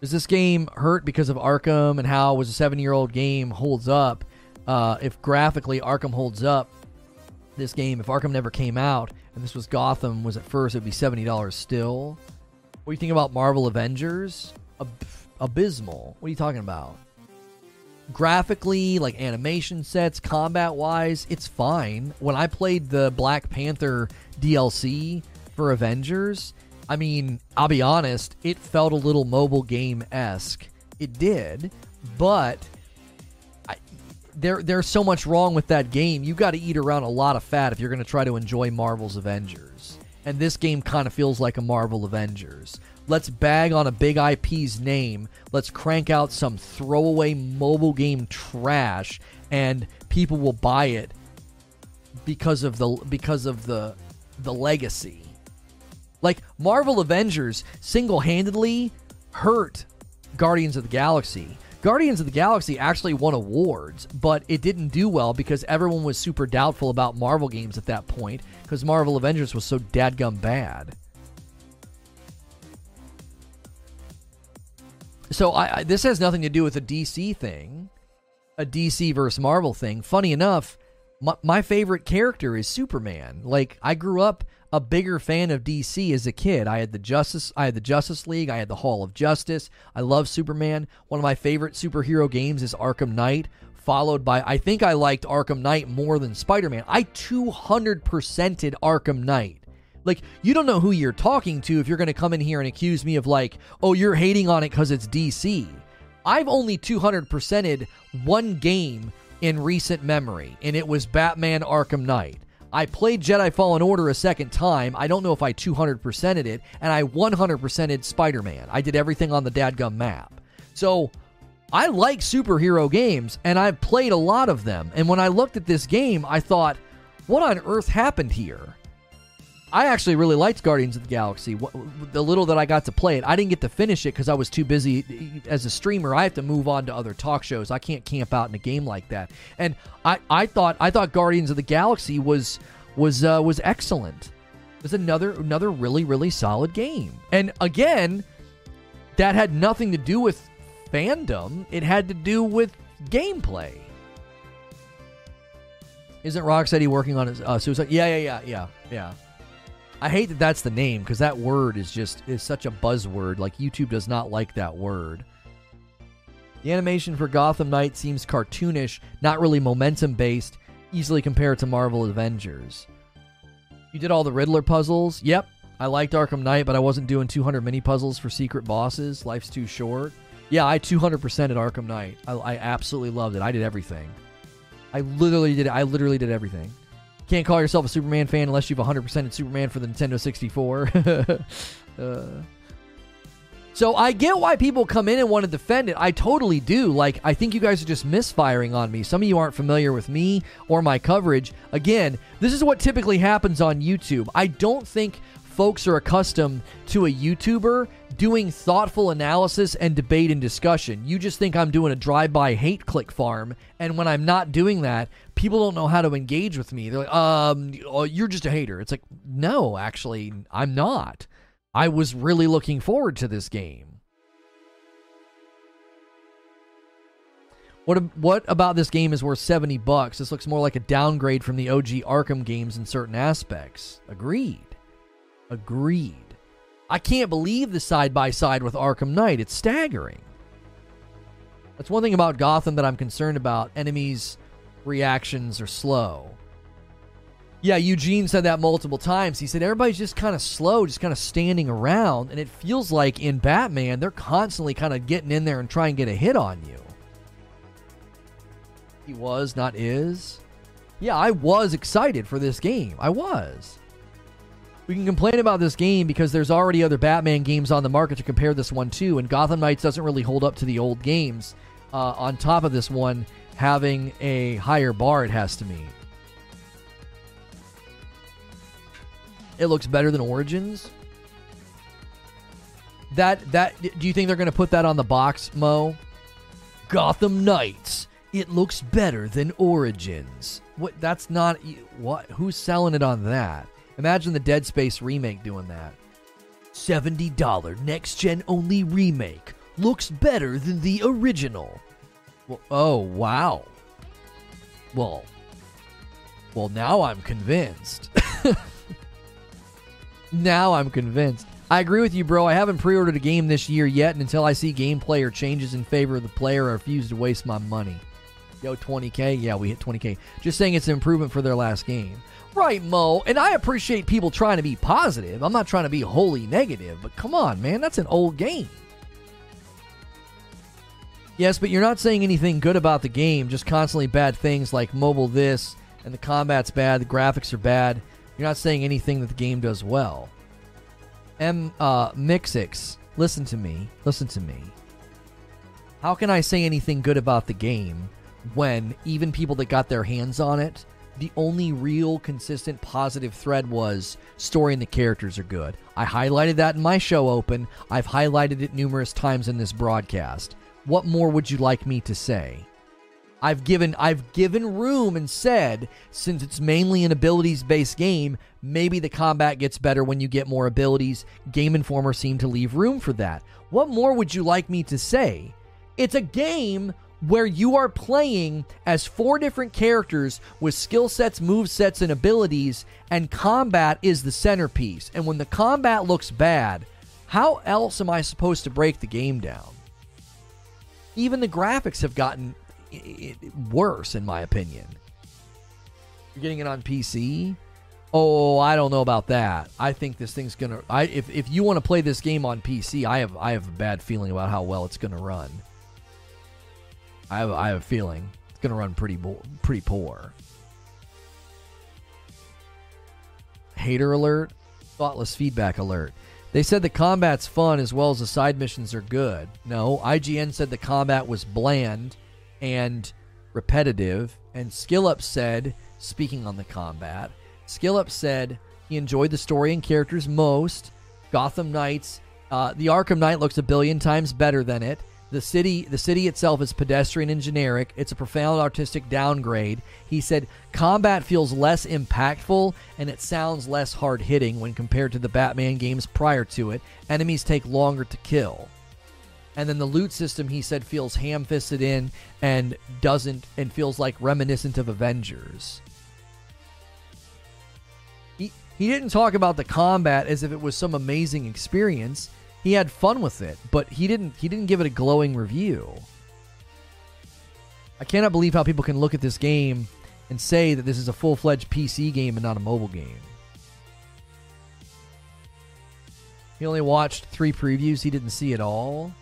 Does this game hurt because of Arkham and how was a 7-year-old game holds up? Uh, if graphically Arkham holds up, this game, if Arkham never came out and this was Gotham, was at first, it would be $70 still. What do you think about Marvel Avengers? Ab- abysmal. What are you talking about? Graphically, like animation sets, combat wise, it's fine. When I played the Black Panther DLC for Avengers, I mean, I'll be honest, it felt a little mobile game esque. It did, but there there's so much wrong with that game. You got to eat around a lot of fat if you're going to try to enjoy Marvel's Avengers. And this game kind of feels like a Marvel Avengers. Let's bag on a big IP's name. Let's crank out some throwaway mobile game trash and people will buy it because of the because of the the legacy. Like Marvel Avengers single-handedly hurt Guardians of the Galaxy Guardians of the Galaxy actually won awards, but it didn't do well because everyone was super doubtful about Marvel games at that point because Marvel Avengers was so dadgum bad. So I, I, this has nothing to do with a DC thing, a DC versus Marvel thing. Funny enough, my, my favorite character is Superman. Like I grew up a bigger fan of DC as a kid. I had the Justice I had the Justice League, I had the Hall of Justice. I love Superman. One of my favorite superhero games is Arkham Knight, followed by I think I liked Arkham Knight more than Spider-Man. I 200%ed Arkham Knight. Like you don't know who you're talking to if you're going to come in here and accuse me of like, "Oh, you're hating on it cuz it's DC." I've only 200%ed one game in recent memory, and it was Batman Arkham Knight. I played Jedi Fallen Order a second time. I don't know if I 200%ed it, and I 100%ed Spider Man. I did everything on the dadgum map. So I like superhero games, and I've played a lot of them. And when I looked at this game, I thought, what on earth happened here? I actually really liked Guardians of the Galaxy. The little that I got to play it, I didn't get to finish it because I was too busy. As a streamer, I have to move on to other talk shows. I can't camp out in a game like that. And I, I thought I thought Guardians of the Galaxy was was uh, was excellent. It was another another really really solid game. And again, that had nothing to do with fandom. It had to do with gameplay. Isn't Rocksteady working on his uh, suicide? Yeah, yeah, yeah, yeah, yeah. I hate that that's the name because that word is just is such a buzzword. Like YouTube does not like that word. The animation for Gotham Knight seems cartoonish, not really momentum based, easily compared to Marvel Avengers. You did all the Riddler puzzles? Yep. I liked Arkham Knight, but I wasn't doing 200 mini puzzles for secret bosses. Life's too short. Yeah, I 200% at Arkham Knight. I, I absolutely loved it. I did everything. I literally did. I literally did everything. Can't call yourself a Superman fan unless you've 100% in Superman for the Nintendo 64. <laughs> uh, so I get why people come in and want to defend it. I totally do. Like, I think you guys are just misfiring on me. Some of you aren't familiar with me or my coverage. Again, this is what typically happens on YouTube. I don't think folks are accustomed to a YouTuber doing thoughtful analysis and debate and discussion. You just think I'm doing a drive by hate click farm. And when I'm not doing that, people don't know how to engage with me. They're like, um, oh, you're just a hater. It's like, no, actually, I'm not. I was really looking forward to this game. What what about this game is worth 70 bucks? This looks more like a downgrade from the OG Arkham games in certain aspects. Agreed. Agreed. I can't believe the side by side with Arkham Knight. It's staggering. That's one thing about Gotham that I'm concerned about. Enemies' reactions are slow. Yeah, Eugene said that multiple times. He said everybody's just kind of slow, just kind of standing around, and it feels like in Batman they're constantly kind of getting in there and trying to get a hit on you. He was, not is. Yeah, I was excited for this game. I was. We can complain about this game because there's already other Batman games on the market to compare this one to, and Gotham Knights doesn't really hold up to the old games. Uh, on top of this one having a higher bar, it has to meet. It looks better than Origins. That that do you think they're going to put that on the box, Mo? Gotham Knights. It looks better than Origins. What? That's not what. Who's selling it on that? Imagine the Dead Space remake doing that. $70 next gen only remake. Looks better than the original. Well, oh, wow. Well, well, now I'm convinced. <laughs> now I'm convinced. I agree with you, bro. I haven't pre ordered a game this year yet, and until I see gameplay or changes in favor of the player, I refuse to waste my money. Yo, 20K? Yeah, we hit 20K. Just saying it's an improvement for their last game. Right, Mo. And I appreciate people trying to be positive. I'm not trying to be wholly negative, but come on, man. That's an old game. Yes, but you're not saying anything good about the game, just constantly bad things like mobile this and the combat's bad, the graphics are bad. You're not saying anything that the game does well. M uh Mixix, listen to me. Listen to me. How can I say anything good about the game when even people that got their hands on it, the only real consistent positive thread was story and the characters are good. I highlighted that in my show open. I've highlighted it numerous times in this broadcast. What more would you like me to say? I've given I've given room and said since it's mainly an abilities based game, maybe the combat gets better when you get more abilities. Game Informer seemed to leave room for that. What more would you like me to say? It's a game where you are playing as four different characters with skill sets, move sets, and abilities, and combat is the centerpiece. And when the combat looks bad, how else am I supposed to break the game down? Even the graphics have gotten worse, in my opinion. You're getting it on PC? Oh, I don't know about that. I think this thing's gonna. I if if you want to play this game on PC, I have I have a bad feeling about how well it's gonna run. I have, I have a feeling it's going to run pretty bo- pretty poor. Hater alert, thoughtless feedback alert. They said the combat's fun as well as the side missions are good. No, IGN said the combat was bland and repetitive, and SkillUp said, speaking on the combat, SkillUp said he enjoyed the story and characters most. Gotham Knights, uh, the Arkham Knight looks a billion times better than it. The city, the city itself is pedestrian and generic. It's a profound artistic downgrade. He said combat feels less impactful and it sounds less hard hitting when compared to the Batman games prior to it. Enemies take longer to kill. And then the loot system, he said, feels ham fisted in and doesn't, and feels like reminiscent of Avengers. He, he didn't talk about the combat as if it was some amazing experience he had fun with it, but he didn't he didn't give it a glowing review. I cannot believe how people can look at this game and say that this is a full-fledged PC game and not a mobile game. He only watched three previews. He didn't see it all.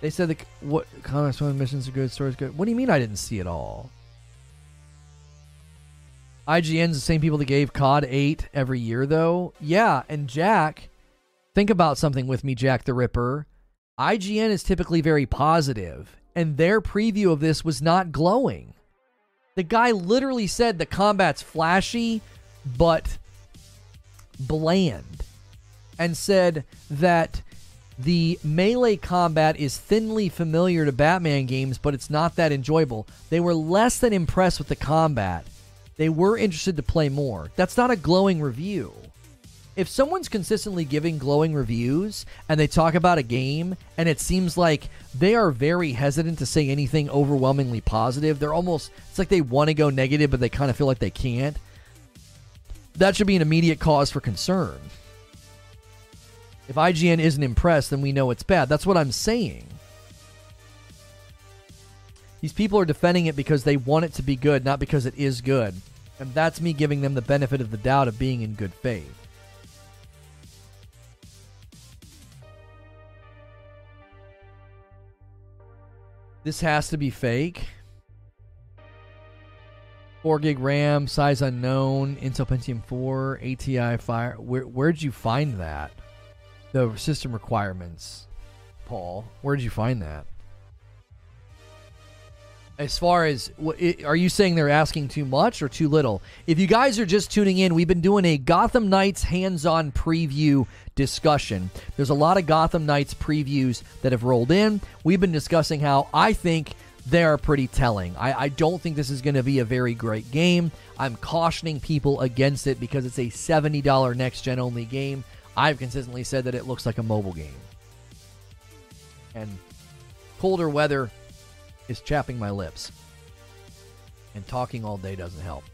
They said the what comics, missions are good, stories good. What do you mean I didn't see it all? IGN's the same people that gave COD 8 every year, though. Yeah, and Jack Think about something with me, Jack the Ripper. IGN is typically very positive, and their preview of this was not glowing. The guy literally said the combat's flashy, but bland, and said that the melee combat is thinly familiar to Batman games, but it's not that enjoyable. They were less than impressed with the combat. They were interested to play more. That's not a glowing review if someone's consistently giving glowing reviews and they talk about a game and it seems like they are very hesitant to say anything overwhelmingly positive, they're almost it's like they want to go negative but they kind of feel like they can't. That should be an immediate cause for concern. If IGN isn't impressed, then we know it's bad. That's what I'm saying. These people are defending it because they want it to be good, not because it is good. And that's me giving them the benefit of the doubt of being in good faith. This has to be fake. 4 gig RAM, size unknown, Intel Pentium 4, ATI Fire. Where, where'd you find that? The system requirements, Paul. Where'd you find that? As far as, are you saying they're asking too much or too little? If you guys are just tuning in, we've been doing a Gotham Knights hands on preview discussion. There's a lot of Gotham Knights previews that have rolled in. We've been discussing how I think they are pretty telling. I, I don't think this is going to be a very great game. I'm cautioning people against it because it's a $70 next gen only game. I've consistently said that it looks like a mobile game. And colder weather is chapping my lips. And talking all day doesn't help.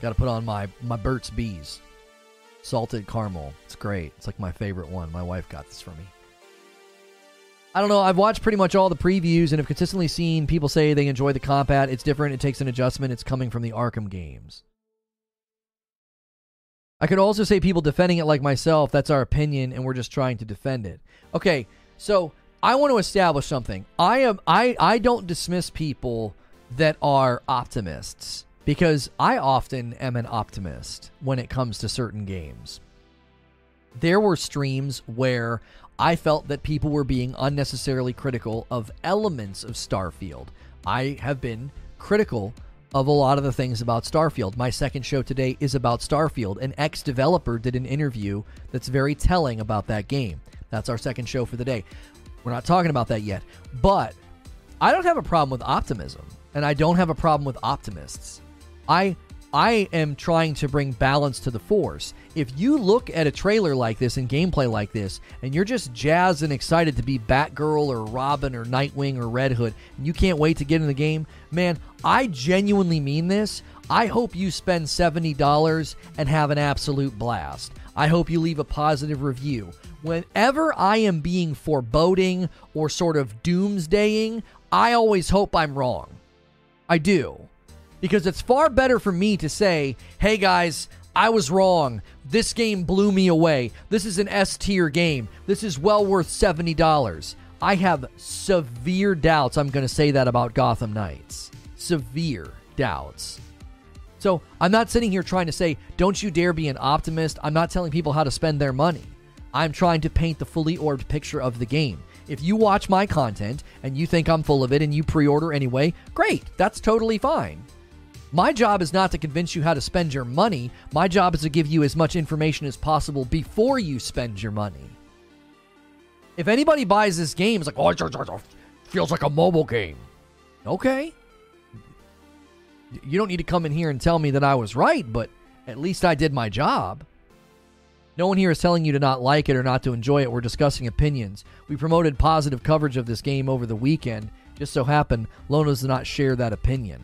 Got to put on my my Burt's Bees salted caramel. It's great. It's like my favorite one. My wife got this for me. I don't know. I've watched pretty much all the previews and have consistently seen people say they enjoy the combat. It's different. It takes an adjustment. It's coming from the Arkham games. I could also say people defending it like myself. That's our opinion, and we're just trying to defend it. Okay, so I want to establish something. I am I I don't dismiss people that are optimists because I often am an optimist when it comes to certain games. There were streams where I felt that people were being unnecessarily critical of elements of Starfield. I have been critical of a lot of the things about Starfield. My second show today is about Starfield. An ex developer did an interview that's very telling about that game. That's our second show for the day. We're not talking about that yet. But I don't have a problem with optimism, and I don't have a problem with optimists. I I am trying to bring balance to the force. If you look at a trailer like this and gameplay like this, and you're just jazzed and excited to be Batgirl or Robin or Nightwing or Red Hood, and you can't wait to get in the game, man, I genuinely mean this. I hope you spend $70 and have an absolute blast. I hope you leave a positive review whenever I am being foreboding or sort of doomsdaying, I always hope I'm wrong. I do. Because it's far better for me to say, hey guys, I was wrong. This game blew me away. This is an S tier game. This is well worth $70. I have severe doubts I'm going to say that about Gotham Knights. Severe doubts. So I'm not sitting here trying to say, don't you dare be an optimist. I'm not telling people how to spend their money. I'm trying to paint the fully orbed picture of the game. If you watch my content and you think I'm full of it and you pre order anyway, great, that's totally fine. My job is not to convince you how to spend your money. My job is to give you as much information as possible before you spend your money. If anybody buys this game, it's like, oh, it feels like a mobile game. Okay. You don't need to come in here and tell me that I was right, but at least I did my job. No one here is telling you to not like it or not to enjoy it. We're discussing opinions. We promoted positive coverage of this game over the weekend. Just so happened, Lona does not share that opinion.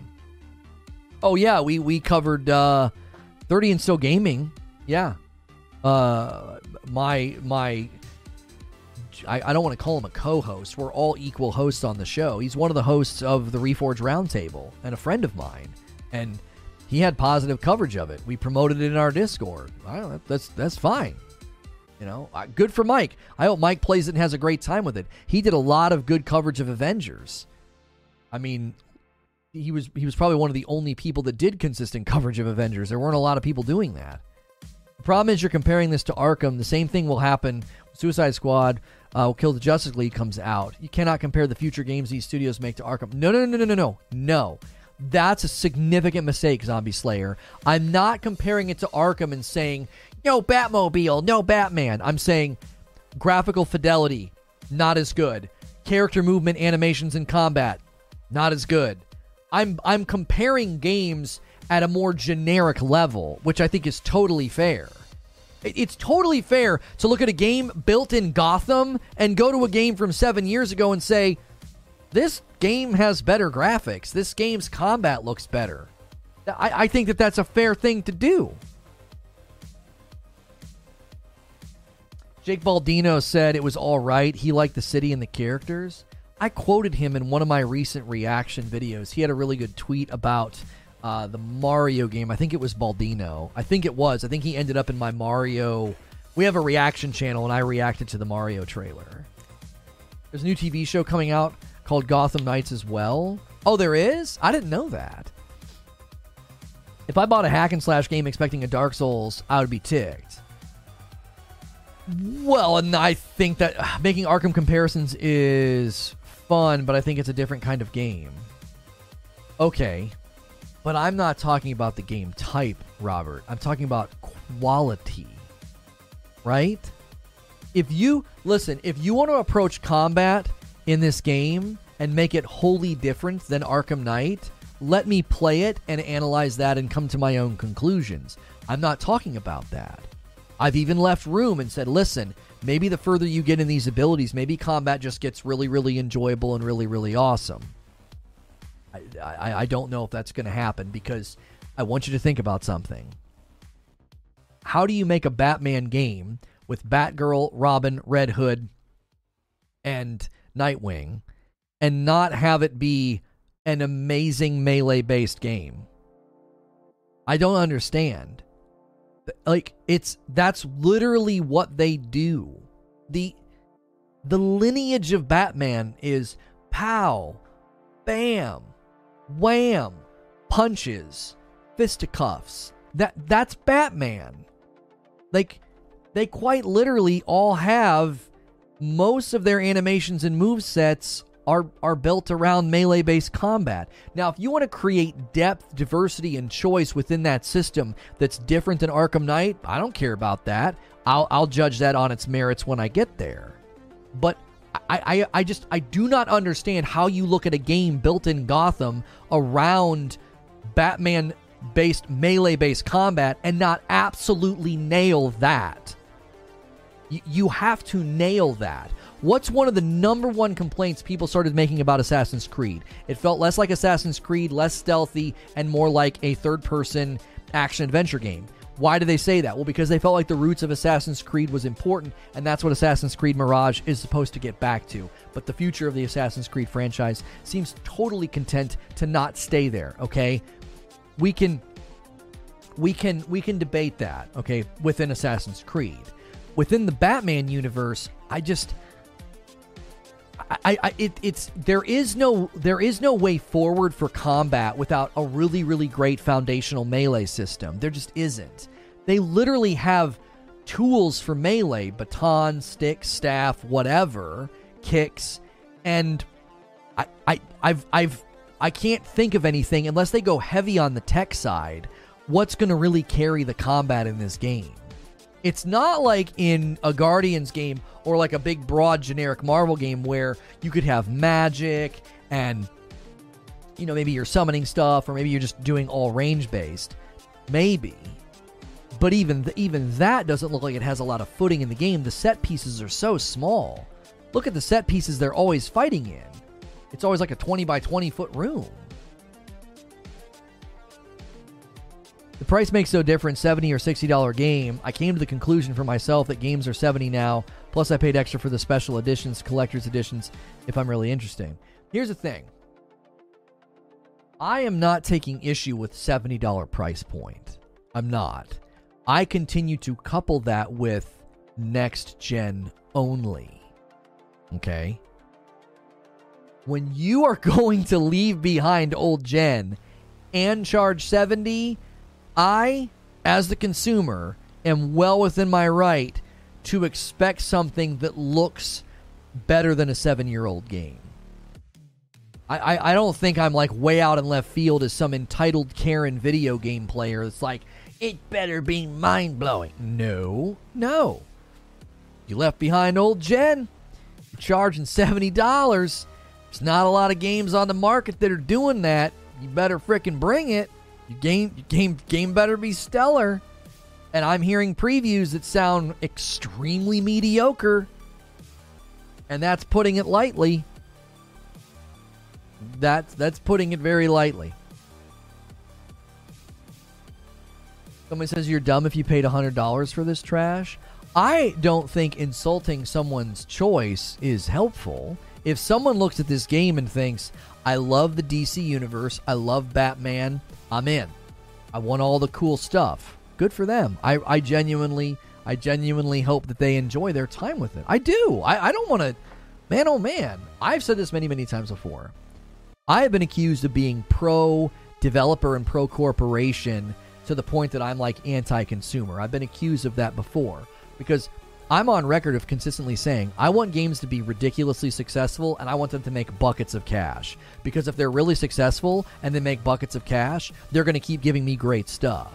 Oh yeah, we we covered uh, 30 and still gaming. Yeah, uh, my my. I, I don't want to call him a co-host. We're all equal hosts on the show. He's one of the hosts of the Reforge Roundtable and a friend of mine. And he had positive coverage of it. We promoted it in our Discord. That's that's fine. You know, good for Mike. I hope Mike plays it and has a great time with it. He did a lot of good coverage of Avengers. I mean, he was he was probably one of the only people that did consistent coverage of Avengers. There weren't a lot of people doing that. The problem is you're comparing this to Arkham. The same thing will happen. Suicide Squad, uh, will Kill the Justice League comes out. You cannot compare the future games these studios make to Arkham. No, no, no, no, no, no, no. That's a significant mistake, Zombie Slayer. I'm not comparing it to Arkham and saying, no Batmobile, no Batman. I'm saying graphical fidelity, not as good. Character movement, animations, and combat, not as good. I'm I'm comparing games at a more generic level, which I think is totally fair. It's totally fair to look at a game built in Gotham and go to a game from seven years ago and say, this game has better graphics. This game's combat looks better. I, I think that that's a fair thing to do. Jake Baldino said it was all right. He liked the city and the characters. I quoted him in one of my recent reaction videos. He had a really good tweet about uh, the Mario game. I think it was Baldino. I think it was. I think he ended up in my Mario. We have a reaction channel, and I reacted to the Mario trailer. There's a new TV show coming out called Gotham Knights as well. Oh, there is? I didn't know that. If I bought a hack and slash game expecting a Dark Souls, I would be ticked. Well, and I think that <sighs> making Arkham comparisons is fun, but I think it's a different kind of game. Okay. But I'm not talking about the game type, Robert. I'm talking about quality. Right? If you listen, if you want to approach combat in this game and make it wholly different than Arkham Knight, let me play it and analyze that and come to my own conclusions. I'm not talking about that. I've even left room and said, listen, maybe the further you get in these abilities, maybe combat just gets really, really enjoyable and really, really awesome. I, I, I don't know if that's going to happen because I want you to think about something. How do you make a Batman game with Batgirl, Robin, Red Hood, and Nightwing and not have it be an amazing melee based game? I don't understand. Like it's that's literally what they do. The the lineage of Batman is pow, bam, wham, punches, fisticuffs. That that's Batman. Like they quite literally all have most of their animations and move sets are are built around melee based combat. Now, if you want to create depth, diversity, and choice within that system that's different than Arkham Knight, I don't care about that. I'll I'll judge that on its merits when I get there. But I, I, I just I do not understand how you look at a game built in Gotham around Batman based melee based combat and not absolutely nail that. You have to nail that. What's one of the number one complaints people started making about Assassin's Creed? It felt less like Assassin's Creed, less stealthy, and more like a third person action adventure game. Why do they say that? Well, because they felt like the roots of Assassin's Creed was important, and that's what Assassin's Creed Mirage is supposed to get back to. But the future of the Assassin's Creed franchise seems totally content to not stay there, okay? We can we can we can debate that, okay, within Assassin's Creed. Within the Batman universe, I just I, I it, it's there is no there is no way forward for combat without a really really great foundational melee system. There just isn't. They literally have tools for melee: baton, stick, staff, whatever, kicks, and I I I've I've I can't think of anything unless they go heavy on the tech side. What's going to really carry the combat in this game? It's not like in a Guardians game or like a big, broad, generic Marvel game where you could have magic and, you know, maybe you're summoning stuff or maybe you're just doing all range based. Maybe. But even th- even that doesn't look like it has a lot of footing in the game. The set pieces are so small. Look at the set pieces they're always fighting in. It's always like a 20 by 20 foot room. The price makes no difference, 70 or $60 game. I came to the conclusion for myself that games are 70 now, plus I paid extra for the special editions, collector's editions, if I'm really interested. Here's the thing. I am not taking issue with $70 price point. I'm not. I continue to couple that with next gen only. Okay? When you are <laughs> going to leave behind old gen and charge 70, I, as the consumer, am well within my right to expect something that looks better than a seven year old game. I, I, I, don't think I'm like way out in left field as some entitled Karen video game player that's like, it better be mind blowing. No, no. You left behind old Gen, you're charging $70. There's not a lot of games on the market that are doing that. You better fricking bring it. Your game, your game, game better be stellar. And I'm hearing previews that sound extremely mediocre, and that's putting it lightly. That's that's putting it very lightly. Somebody says you're dumb if you paid hundred dollars for this trash. I don't think insulting someone's choice is helpful. If someone looks at this game and thinks, I love the DC universe, I love Batman, I'm in. I want all the cool stuff. Good for them. I, I genuinely I genuinely hope that they enjoy their time with it. I do. I, I don't want to man oh man. I've said this many, many times before. I have been accused of being pro developer and pro corporation to the point that I'm like anti consumer. I've been accused of that before because I'm on record of consistently saying I want games to be ridiculously successful and I want them to make buckets of cash. Because if they're really successful and they make buckets of cash, they're going to keep giving me great stuff.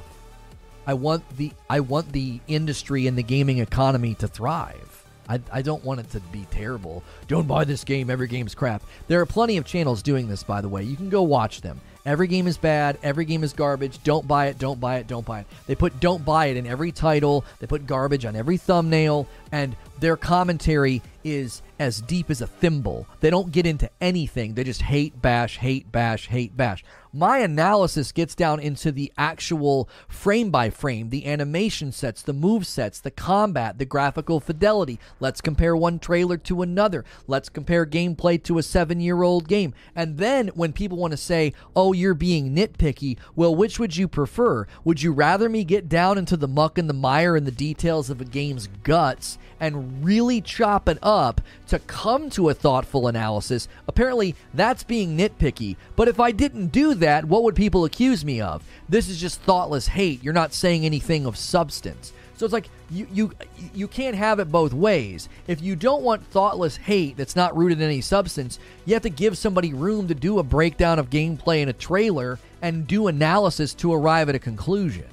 I want the I want the industry and the gaming economy to thrive. I, I don't want it to be terrible. Don't buy this game. Every game's crap. There are plenty of channels doing this, by the way. You can go watch them. Every game is bad. Every game is garbage. Don't buy it. Don't buy it. Don't buy it. They put don't buy it in every title. They put garbage on every thumbnail. And their commentary is as deep as a thimble. They don't get into anything. They just hate, bash, hate, bash, hate, bash. My analysis gets down into the actual frame by frame, the animation sets, the move sets, the combat, the graphical fidelity. Let's compare one trailer to another. Let's compare gameplay to a seven year old game. And then when people want to say, oh, you're being nitpicky, well, which would you prefer? Would you rather me get down into the muck and the mire and the details of a game's guts and really chop it up to come to a thoughtful analysis? Apparently, that's being nitpicky. But if I didn't do that, what would people accuse me of? This is just thoughtless hate. You're not saying anything of substance. So it's like you you you can't have it both ways. If you don't want thoughtless hate that's not rooted in any substance, you have to give somebody room to do a breakdown of gameplay in a trailer and do analysis to arrive at a conclusion.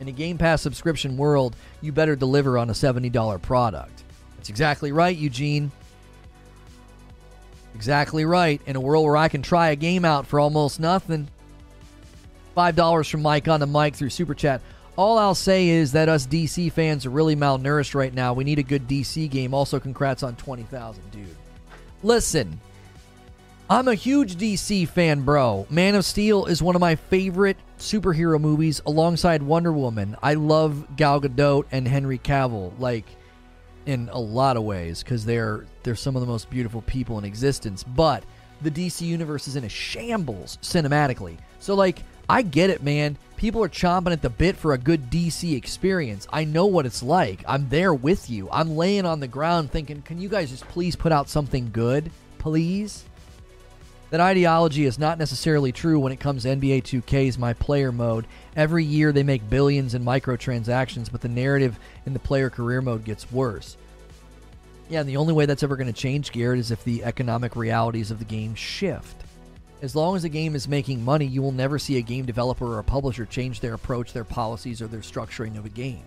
In a Game Pass subscription world, you better deliver on a $70 product. That's exactly right, Eugene. Exactly right. In a world where I can try a game out for almost nothing. $5 from Mike on the mic through Super Chat. All I'll say is that us DC fans are really malnourished right now. We need a good DC game. Also, congrats on 20,000, dude. Listen, I'm a huge DC fan, bro. Man of Steel is one of my favorite superhero movies alongside Wonder Woman. I love Gal Gadot and Henry Cavill. Like, in a lot of ways because they're they're some of the most beautiful people in existence. But the DC universe is in a shambles cinematically. So like I get it, man. People are chomping at the bit for a good DC experience. I know what it's like. I'm there with you. I'm laying on the ground thinking, can you guys just please put out something good? Please? That ideology is not necessarily true when it comes to NBA 2K's My Player mode. Every year they make billions in microtransactions, but the narrative in the player career mode gets worse. Yeah, and the only way that's ever going to change, Garrett, is if the economic realities of the game shift. As long as the game is making money, you will never see a game developer or a publisher change their approach, their policies, or their structuring of a game.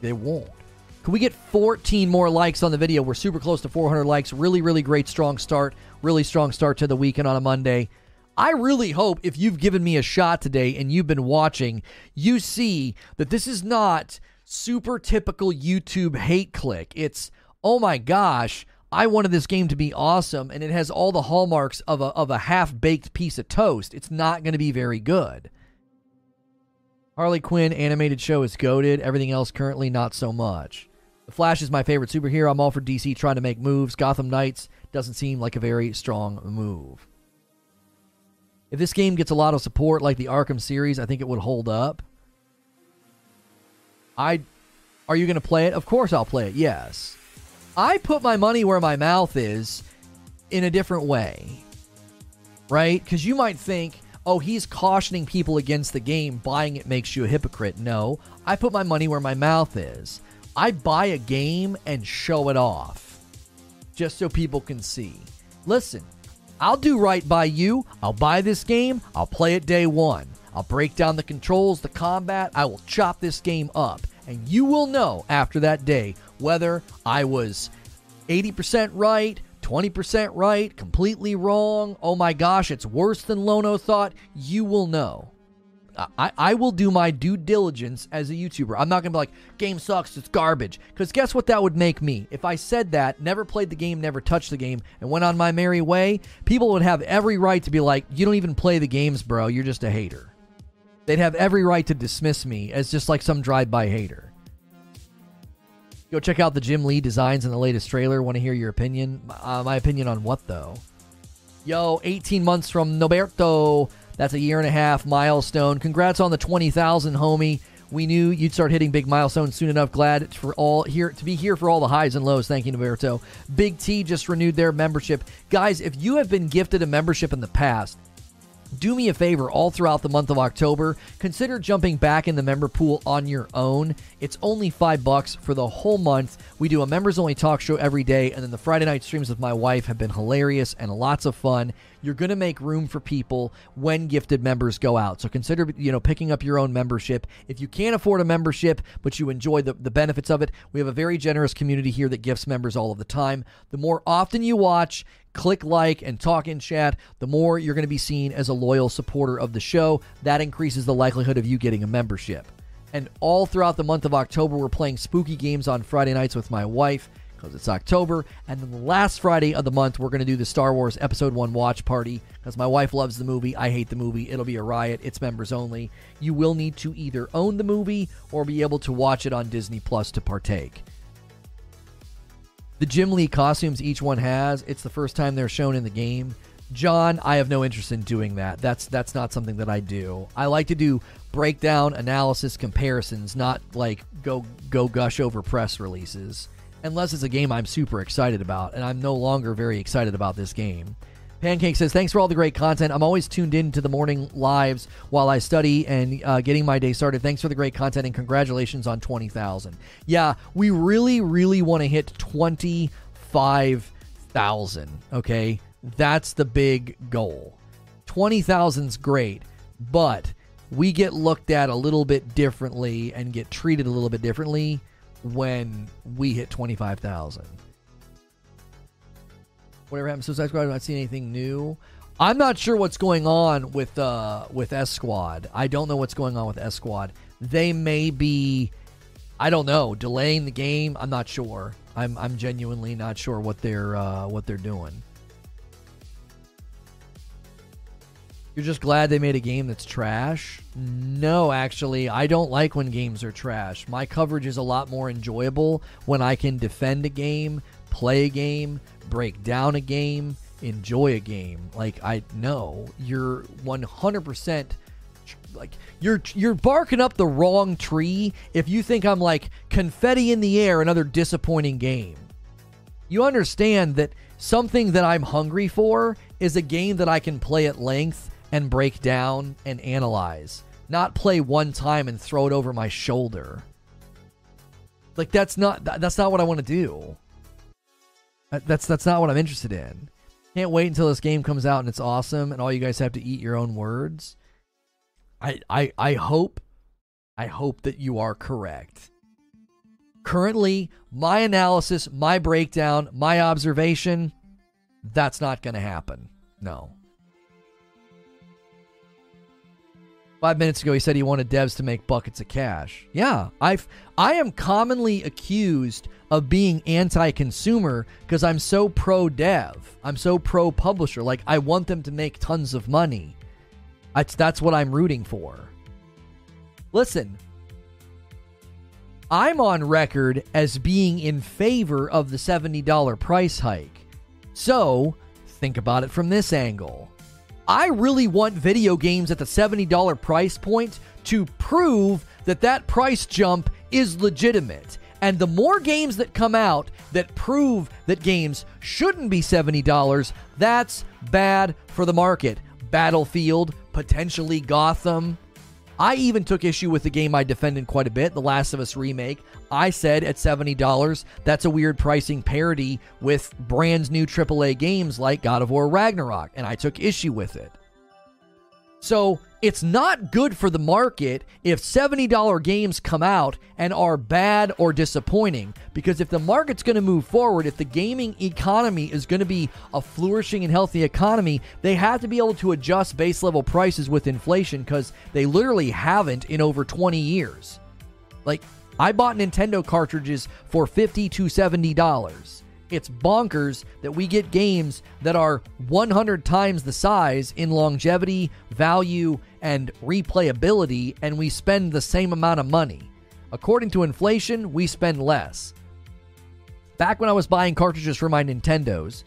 They won't. We get 14 more likes on the video? We're super close to 400 likes. Really, really great, strong start. Really strong start to the weekend on a Monday. I really hope if you've given me a shot today and you've been watching, you see that this is not super typical YouTube hate click. It's, oh my gosh, I wanted this game to be awesome, and it has all the hallmarks of a, of a half baked piece of toast. It's not going to be very good. Harley Quinn animated show is goaded. Everything else currently not so much. The Flash is my favorite superhero. I'm all for DC trying to make moves. Gotham Knights doesn't seem like a very strong move. If this game gets a lot of support like the Arkham series, I think it would hold up. I are you going to play it? Of course I'll play it. Yes. I put my money where my mouth is in a different way. Right? Cuz you might think, "Oh, he's cautioning people against the game. Buying it makes you a hypocrite." No. I put my money where my mouth is. I buy a game and show it off just so people can see. Listen, I'll do right by you. I'll buy this game. I'll play it day one. I'll break down the controls, the combat. I will chop this game up. And you will know after that day whether I was 80% right, 20% right, completely wrong. Oh my gosh, it's worse than Lono thought. You will know. I, I will do my due diligence as a YouTuber. I'm not going to be like, game sucks, it's garbage. Because guess what that would make me? If I said that, never played the game, never touched the game, and went on my merry way, people would have every right to be like, you don't even play the games, bro. You're just a hater. They'd have every right to dismiss me as just like some drive by hater. Go check out the Jim Lee designs in the latest trailer. Want to hear your opinion? Uh, my opinion on what, though? Yo, 18 months from Noberto. That's a year and a half milestone. Congrats on the 20,000, homie. We knew you'd start hitting big milestones soon enough. Glad for all here to be here for all the highs and lows. Thank you, Noberto. Big T just renewed their membership. Guys, if you have been gifted a membership in the past, do me a favor all throughout the month of October. Consider jumping back in the member pool on your own. It's only five bucks for the whole month. We do a members only talk show every day, and then the Friday night streams with my wife have been hilarious and lots of fun. You're going to make room for people when gifted members go out. So consider, you know, picking up your own membership. If you can't afford a membership, but you enjoy the, the benefits of it, we have a very generous community here that gifts members all of the time. The more often you watch, click like and talk in chat, the more you're going to be seen as a loyal supporter of the show. That increases the likelihood of you getting a membership. And all throughout the month of October, we're playing spooky games on Friday nights with my wife because it's October. And then the last Friday of the month, we're going to do the Star Wars Episode 1 watch party because my wife loves the movie. I hate the movie. It'll be a riot. It's members only. You will need to either own the movie or be able to watch it on Disney Plus to partake. The Jim Lee costumes each one has, it's the first time they're shown in the game. John, I have no interest in doing that. That's that's not something that I do. I like to do breakdown analysis comparisons, not like go go gush over press releases unless it's a game I'm super excited about, and I'm no longer very excited about this game. Pancake says, Thanks for all the great content. I'm always tuned in to the morning lives while I study and uh, getting my day started. Thanks for the great content and congratulations on 20,000. Yeah, we really, really want to hit 25,000. Okay. That's the big goal. 20,000's great, but we get looked at a little bit differently and get treated a little bit differently when we hit 25,000. Whatever happened to Suicide Squad, I've not seen anything new. I'm not sure what's going on with uh with S Squad. I don't know what's going on with S Squad. They may be I don't know, delaying the game. I'm not sure. I'm I'm genuinely not sure what they're uh, what they're doing. You're just glad they made a game that's trash? No, actually, I don't like when games are trash. My coverage is a lot more enjoyable when I can defend a game, play a game, break down a game, enjoy a game. Like I know you're 100% like you're you're barking up the wrong tree if you think I'm like confetti in the air another disappointing game. You understand that something that I'm hungry for is a game that I can play at length and break down and analyze, not play one time and throw it over my shoulder. Like that's not that's not what I want to do. Uh, that's that's not what I'm interested in. Can't wait until this game comes out and it's awesome and all you guys have to eat your own words. I I I hope I hope that you are correct. Currently, my analysis, my breakdown, my observation, that's not going to happen. No. Five minutes ago, he said he wanted devs to make buckets of cash. Yeah, I've I am commonly accused of being anti-consumer because I'm so pro dev. I'm so pro publisher. Like I want them to make tons of money. That's that's what I'm rooting for. Listen, I'm on record as being in favor of the $70 price hike. So, think about it from this angle. I really want video games at the $70 price point to prove that that price jump is legitimate. And the more games that come out that prove that games shouldn't be $70, that's bad for the market. Battlefield, potentially Gotham, I even took issue with the game I defended quite a bit, The Last of Us Remake. I said at $70, that's a weird pricing parity with brand new AAA games like God of War Ragnarok, and I took issue with it. So it's not good for the market if $70 games come out and are bad or disappointing. Because if the market's going to move forward, if the gaming economy is going to be a flourishing and healthy economy, they have to be able to adjust base level prices with inflation because they literally haven't in over 20 years. Like, I bought Nintendo cartridges for 50 to $70. It's bonkers that we get games that are 100 times the size in longevity, value, and replayability, and we spend the same amount of money. According to inflation, we spend less. Back when I was buying cartridges for my Nintendos,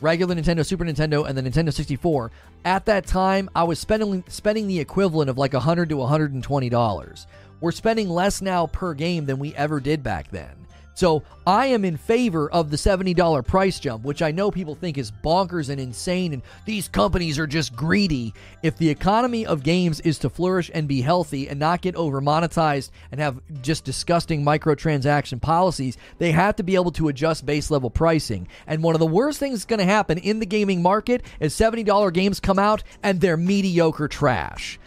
regular Nintendo, Super Nintendo, and the Nintendo 64, at that time I was spending spending the equivalent of like 100 to 120 dollars. We're spending less now per game than we ever did back then. So I am in favor of the $70 price jump, which I know people think is bonkers and insane, and these companies are just greedy. If the economy of games is to flourish and be healthy and not get over monetized and have just disgusting microtransaction policies, they have to be able to adjust base level pricing. And one of the worst things that's going to happen in the gaming market is $70 games come out and they're mediocre trash.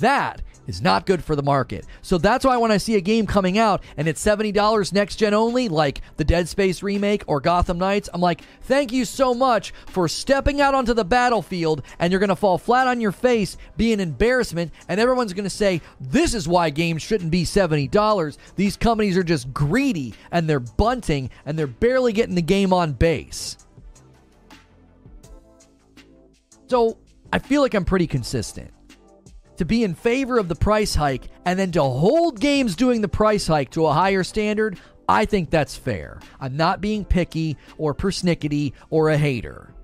That is not good for the market. So that's why when I see a game coming out and it's $70 next gen only, like the Dead Space remake or Gotham Knights, I'm like, thank you so much for stepping out onto the battlefield and you're going to fall flat on your face, be an embarrassment, and everyone's going to say, this is why games shouldn't be $70. These companies are just greedy and they're bunting and they're barely getting the game on base. So I feel like I'm pretty consistent to be in favor of the price hike and then to hold games doing the price hike to a higher standard, I think that's fair. I'm not being picky or persnickety or a hater.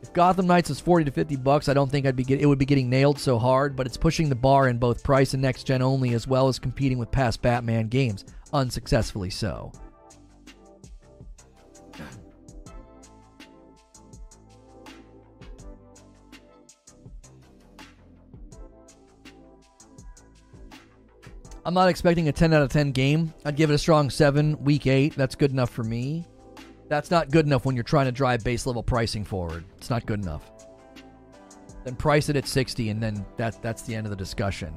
If Gotham Knights is 40 to 50 bucks, I don't think I'd be get, it would be getting nailed so hard, but it's pushing the bar in both price and next gen only as well as competing with past Batman games, unsuccessfully so. I'm not expecting a 10 out of 10 game. I'd give it a strong 7, weak 8. That's good enough for me. That's not good enough when you're trying to drive base level pricing forward. It's not good enough. Then price it at 60 and then that that's the end of the discussion.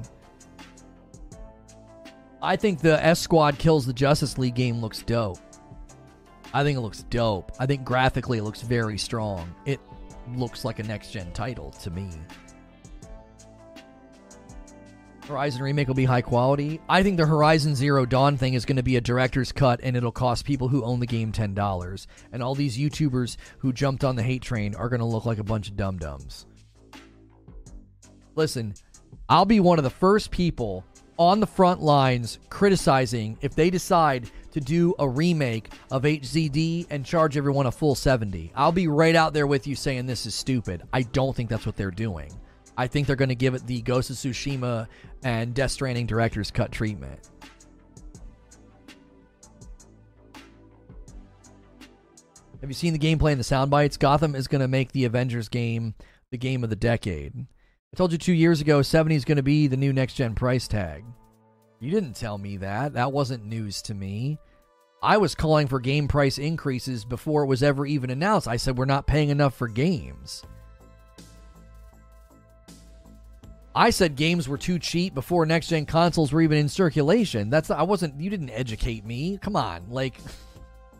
I think the S Squad kills the Justice League game looks dope. I think it looks dope. I think graphically it looks very strong. It looks like a next gen title to me. Horizon remake will be high quality. I think the Horizon Zero Dawn thing is going to be a director's cut and it'll cost people who own the game $10. And all these YouTubers who jumped on the hate train are going to look like a bunch of dum dums. Listen, I'll be one of the first people on the front lines criticizing if they decide to do a remake of HZD and charge everyone a full 70. I'll be right out there with you saying this is stupid. I don't think that's what they're doing. I think they're going to give it the Ghost of Tsushima and Death Stranding director's cut treatment. Have you seen the gameplay and the sound bites? Gotham is going to make the Avengers game the game of the decade. I told you two years ago 70 is going to be the new next gen price tag. You didn't tell me that. That wasn't news to me. I was calling for game price increases before it was ever even announced. I said we're not paying enough for games. I said games were too cheap before next gen consoles were even in circulation. That's I wasn't you didn't educate me. Come on. Like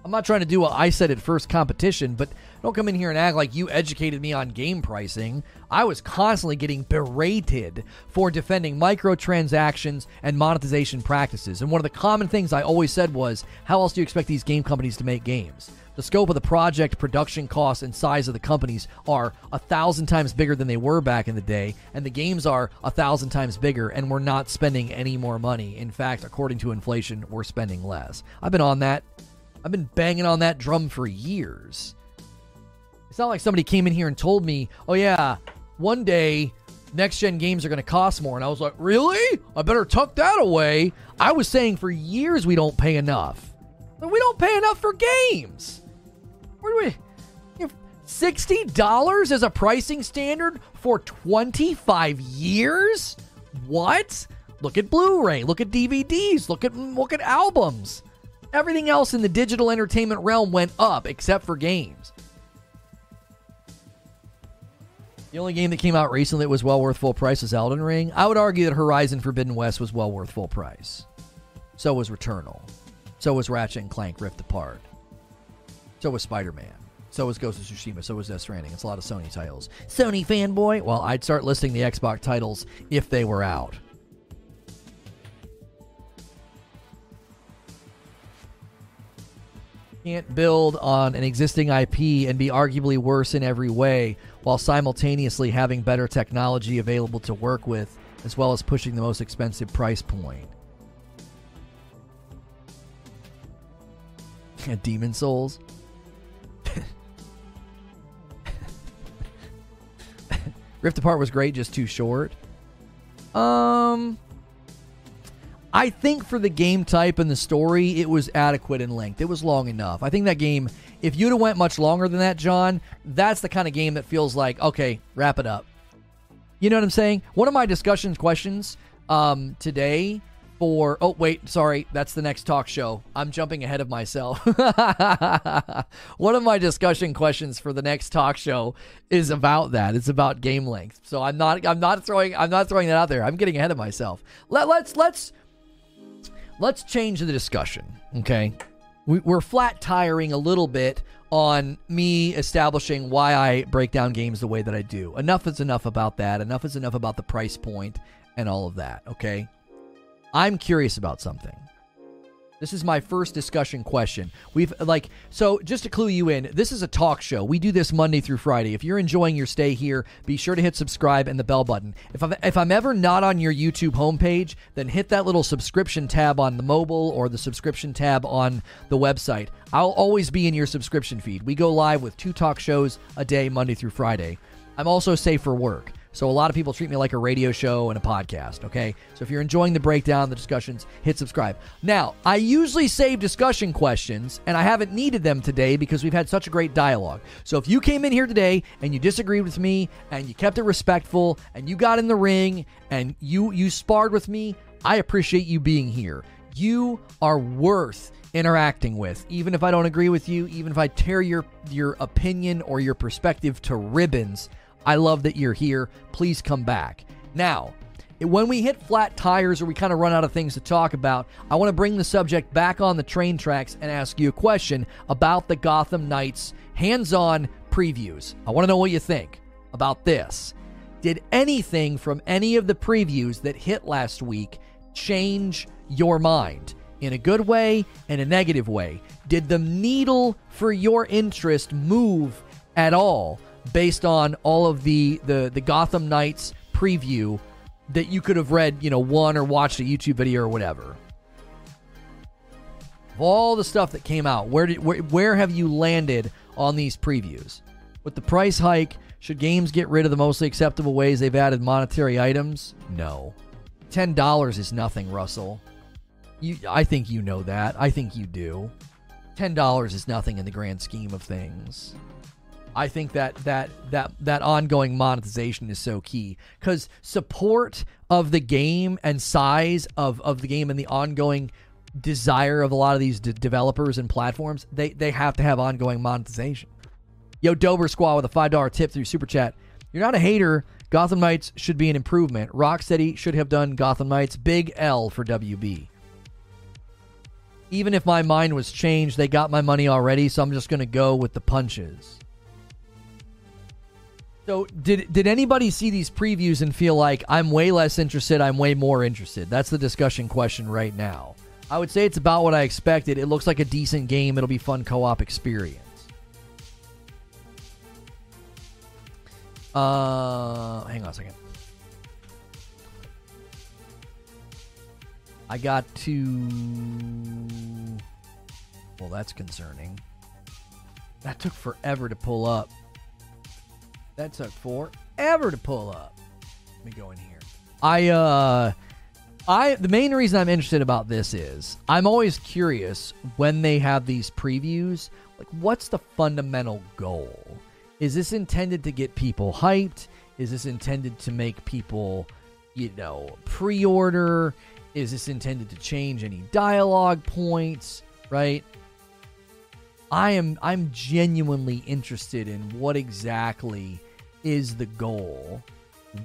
I'm not trying to do a I said it first competition, but don't come in here and act like you educated me on game pricing. I was constantly getting berated for defending microtransactions and monetization practices. And one of the common things I always said was, how else do you expect these game companies to make games? The scope of the project, production costs, and size of the companies are a thousand times bigger than they were back in the day, and the games are a thousand times bigger, and we're not spending any more money. In fact, according to inflation, we're spending less. I've been on that. I've been banging on that drum for years. It's not like somebody came in here and told me, oh, yeah, one day next gen games are going to cost more. And I was like, really? I better tuck that away. I was saying for years we don't pay enough. We don't pay enough for games. Where do we? Sixty dollars as a pricing standard for twenty-five years? What? Look at Blu-ray. Look at DVDs. Look at look at albums. Everything else in the digital entertainment realm went up except for games. The only game that came out recently that was well worth full price is Elden Ring. I would argue that Horizon Forbidden West was well worth full price. So was Returnal. So was Ratchet and Clank Rift Apart. So was Spider Man. So was Ghost of Tsushima. So was Death Stranding. It's a lot of Sony titles. Sony fanboy? Well, I'd start listing the Xbox titles if they were out. Can't build on an existing IP and be arguably worse in every way while simultaneously having better technology available to work with, as well as pushing the most expensive price point. <laughs> Demon Souls. Rift Apart was great, just too short. Um, I think for the game type and the story, it was adequate in length. It was long enough. I think that game, if you'd have went much longer than that, John, that's the kind of game that feels like okay, wrap it up. You know what I'm saying? One of my discussions questions um, today for oh wait sorry that's the next talk show. I'm jumping ahead of myself. <laughs> One of my discussion questions for the next talk show is about that. It's about game length. So i'm not i'm not throwing i'm not throwing that out there. I'm getting ahead of myself. Let, let's let's let's change the discussion okay? We, we're flat tiring a little bit on me establishing why i break down games the way that i do. Enough is enough about that. Enough is enough about the price point and all of that okay I'm curious about something. This is my first discussion question. We've like so just to clue you in, this is a talk show. We do this Monday through Friday. If you're enjoying your stay here, be sure to hit subscribe and the bell button. If I'm if I'm ever not on your YouTube homepage, then hit that little subscription tab on the mobile or the subscription tab on the website. I'll always be in your subscription feed. We go live with two talk shows a day Monday through Friday. I'm also safe for work. So a lot of people treat me like a radio show and a podcast, okay? So if you're enjoying the breakdown, the discussions, hit subscribe. Now, I usually save discussion questions, and I haven't needed them today because we've had such a great dialogue. So if you came in here today and you disagreed with me and you kept it respectful and you got in the ring and you you sparred with me, I appreciate you being here. You are worth interacting with. Even if I don't agree with you, even if I tear your your opinion or your perspective to ribbons, I love that you're here. Please come back. Now, when we hit flat tires or we kind of run out of things to talk about, I want to bring the subject back on the train tracks and ask you a question about the Gotham Knights hands on previews. I want to know what you think about this. Did anything from any of the previews that hit last week change your mind? In a good way and a negative way? Did the needle for your interest move at all based on all of the the the Gotham Knights preview that you could have read, you know, one or watched a YouTube video or whatever. Of all the stuff that came out, where did where, where have you landed on these previews? With the price hike, should games get rid of the mostly acceptable ways they've added monetary items? No. $10 is nothing, Russell. You I think you know that. I think you do. $10 is nothing in the grand scheme of things. I think that that that that ongoing monetization is so key because support of the game and size of of the game and the ongoing desire of a lot of these d- developers and platforms they they have to have ongoing monetization. Yo, Dober Squad with a five dollar tip through super chat. You're not a hater. Gotham Knights should be an improvement. Rocksteady should have done Gotham Knights. Big L for WB. Even if my mind was changed, they got my money already, so I'm just to go with the punches. So did did anybody see these previews and feel like I'm way less interested, I'm way more interested? That's the discussion question right now. I would say it's about what I expected. It looks like a decent game. It'll be fun co-op experience. Uh, hang on a second. I got to Well, that's concerning. That took forever to pull up. That took forever to pull up. Let me go in here. I uh I the main reason I'm interested about this is I'm always curious when they have these previews, like what's the fundamental goal? Is this intended to get people hyped? Is this intended to make people, you know, pre-order? Is this intended to change any dialogue points, right? I am I'm genuinely interested in what exactly is the goal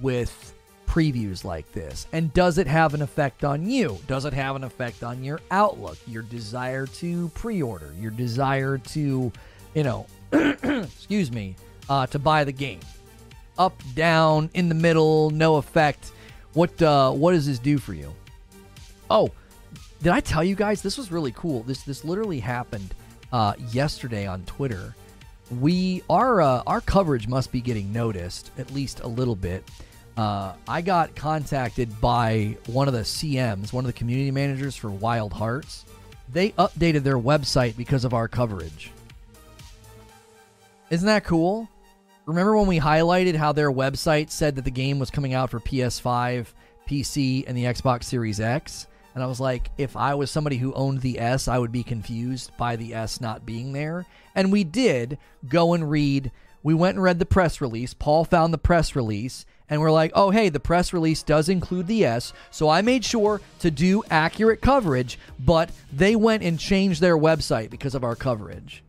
with previews like this? And does it have an effect on you? Does it have an effect on your outlook, your desire to pre order, your desire to, you know, <clears throat> excuse me, uh, to buy the game? Up, down, in the middle, no effect. What uh, what does this do for you? Oh, did I tell you guys this was really cool? This this literally happened uh, yesterday on Twitter. We our uh, our coverage must be getting noticed at least a little bit. Uh, I got contacted by one of the CMs, one of the community managers for Wild Hearts, they updated their website because of our coverage. Isn't that cool? Remember when we highlighted how their website said that the game was coming out for PS5, PC, and the Xbox Series X? And I was like, if I was somebody who owned the S, I would be confused by the S not being there. And we did go and read. We went and read the press release. Paul found the press release, and we're like, oh, hey, the press release does include the S. So I made sure to do accurate coverage, but they went and changed their website because of our coverage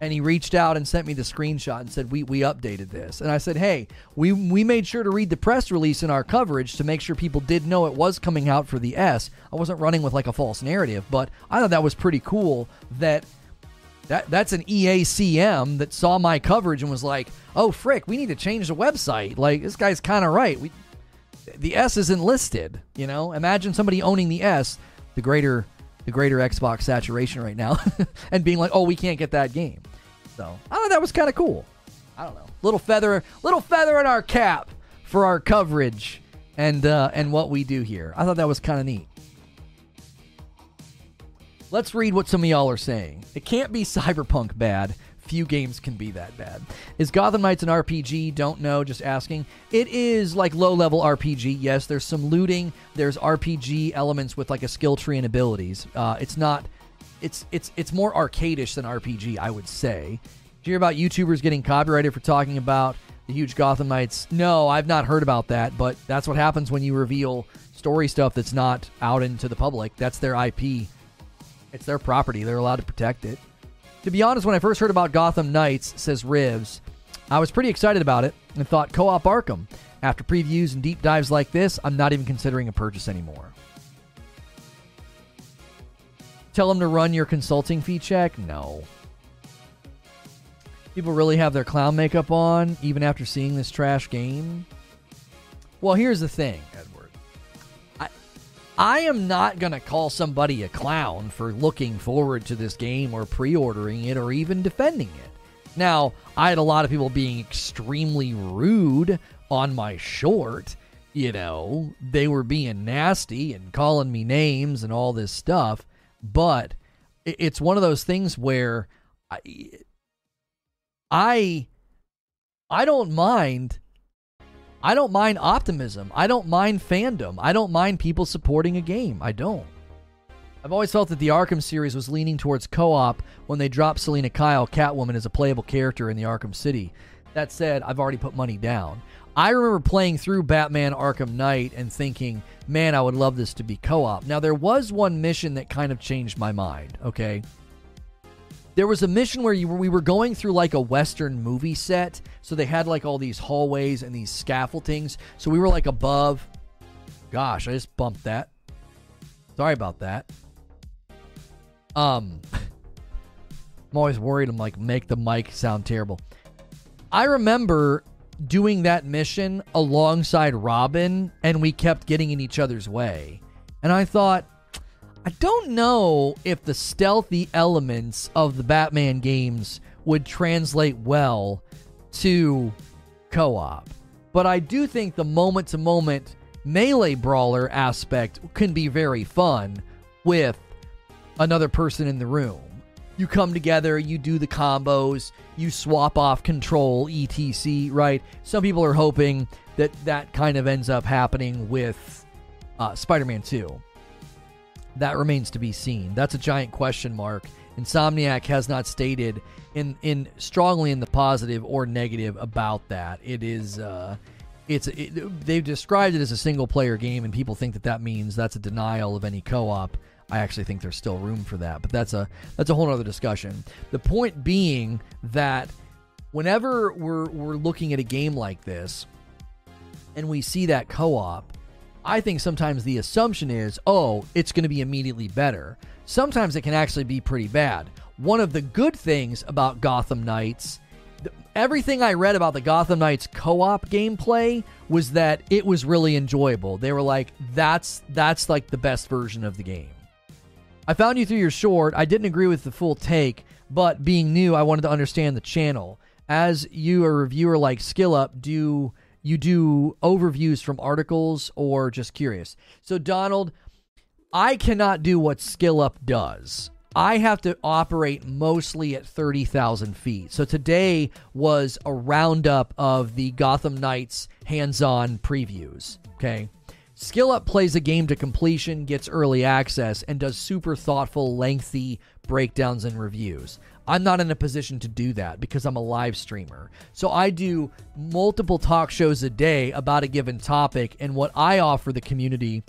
and he reached out and sent me the screenshot and said we we updated this and i said hey we we made sure to read the press release in our coverage to make sure people did know it was coming out for the s i wasn't running with like a false narrative but i thought that was pretty cool that that that's an EACM that saw my coverage and was like, "Oh frick, we need to change the website." Like this guy's kind of right. We the S isn't listed, you know? Imagine somebody owning the S, the greater the greater Xbox saturation right now <laughs> and being like, "Oh, we can't get that game." So I thought that was kind of cool. I don't know, little feather, little feather in our cap for our coverage and uh, and what we do here. I thought that was kind of neat. Let's read what some of y'all are saying. It can't be <laughs> cyberpunk bad. Few games can be that bad. Is Gotham Knights an RPG? Don't know, just asking. It is like low level RPG. Yes, there's some looting. There's RPG elements with like a skill tree and abilities. Uh, it's not it's it's it's more arcadish than RPG, I would say. Did you hear about YouTubers getting copyrighted for talking about the huge Gotham Knights? No, I've not heard about that, but that's what happens when you reveal story stuff that's not out into the public. That's their IP. It's their property. They're allowed to protect it. To be honest, when I first heard about Gotham Knights, says Rivs, I was pretty excited about it and thought co op Arkham. After previews and deep dives like this, I'm not even considering a purchase anymore. Tell them to run your consulting fee check? No. People really have their clown makeup on even after seeing this trash game? Well, here's the thing, I am not going to call somebody a clown for looking forward to this game or pre-ordering it or even defending it. Now, I had a lot of people being extremely rude on my short. You know, they were being nasty and calling me names and all this stuff. But it's one of those things where I, I, I don't mind. I don't mind optimism. I don't mind fandom. I don't mind people supporting a game. I don't. I've always felt that the Arkham series was leaning towards co op when they dropped Selina Kyle, Catwoman, as a playable character in the Arkham City. That said, I've already put money down. I remember playing through Batman Arkham Knight and thinking, man, I would love this to be co op. Now, there was one mission that kind of changed my mind, okay? There was a mission where you, we were going through like a Western movie set. So they had like all these hallways and these scaffoldings. So we were like above. Gosh, I just bumped that. Sorry about that. Um, <laughs> I'm always worried I'm like make the mic sound terrible. I remember doing that mission alongside Robin, and we kept getting in each other's way. And I thought, I don't know if the stealthy elements of the Batman games would translate well to co op. But I do think the moment to moment melee brawler aspect can be very fun with another person in the room you come together, you do the combos, you swap off control, etc. Right? Some people are hoping that that kind of ends up happening with uh, Spider-Man 2. That remains to be seen. That's a giant question mark. Insomniac has not stated in in strongly in the positive or negative about that. It is. Uh, it's it, they've described it as a single player game, and people think that that means that's a denial of any co-op. I actually think there's still room for that, but that's a that's a whole other discussion. The point being that whenever we're we're looking at a game like this and we see that co-op, I think sometimes the assumption is, oh, it's going to be immediately better. Sometimes it can actually be pretty bad. One of the good things about Gotham Knights everything I read about the Gotham Knights co-op gameplay was that it was really enjoyable. They were like, that's that's like the best version of the game. I found you through your short. I didn't agree with the full take, but being new, I wanted to understand the channel. As you, a reviewer like SkillUp, do you do overviews from articles or just curious? So, Donald, I cannot do what SkillUp does. I have to operate mostly at 30,000 feet. So today was a roundup of the Gotham Knights hands on previews. Okay. SkillUp plays a game to completion, gets early access, and does super thoughtful, lengthy breakdowns and reviews. I'm not in a position to do that because I'm a live streamer. So I do multiple talk shows a day about a given topic, and what I offer the community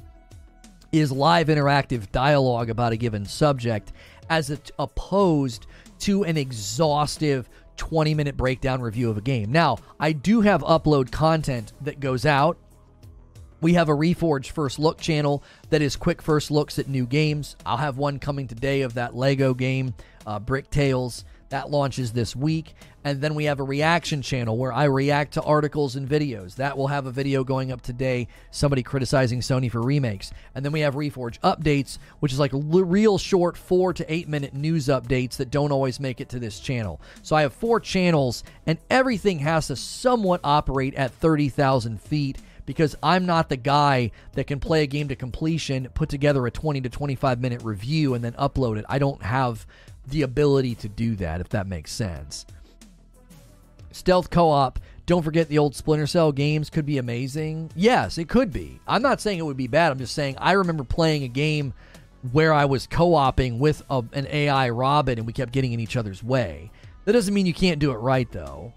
is live interactive dialogue about a given subject as opposed to an exhaustive 20 minute breakdown review of a game. Now, I do have upload content that goes out. We have a Reforge First Look channel that is quick first looks at new games. I'll have one coming today of that Lego game, uh, Bricktales. That launches this week. And then we have a reaction channel where I react to articles and videos. That will have a video going up today, somebody criticizing Sony for remakes. And then we have Reforge updates, which is like l- real short four to eight minute news updates that don't always make it to this channel. So I have four channels, and everything has to somewhat operate at 30,000 feet because I'm not the guy that can play a game to completion, put together a 20 to 25 minute review, and then upload it. I don't have the ability to do that, if that makes sense. Stealth co op, don't forget the old Splinter Cell games could be amazing. Yes, it could be. I'm not saying it would be bad. I'm just saying I remember playing a game where I was co oping with a, an AI Robin and we kept getting in each other's way. That doesn't mean you can't do it right, though.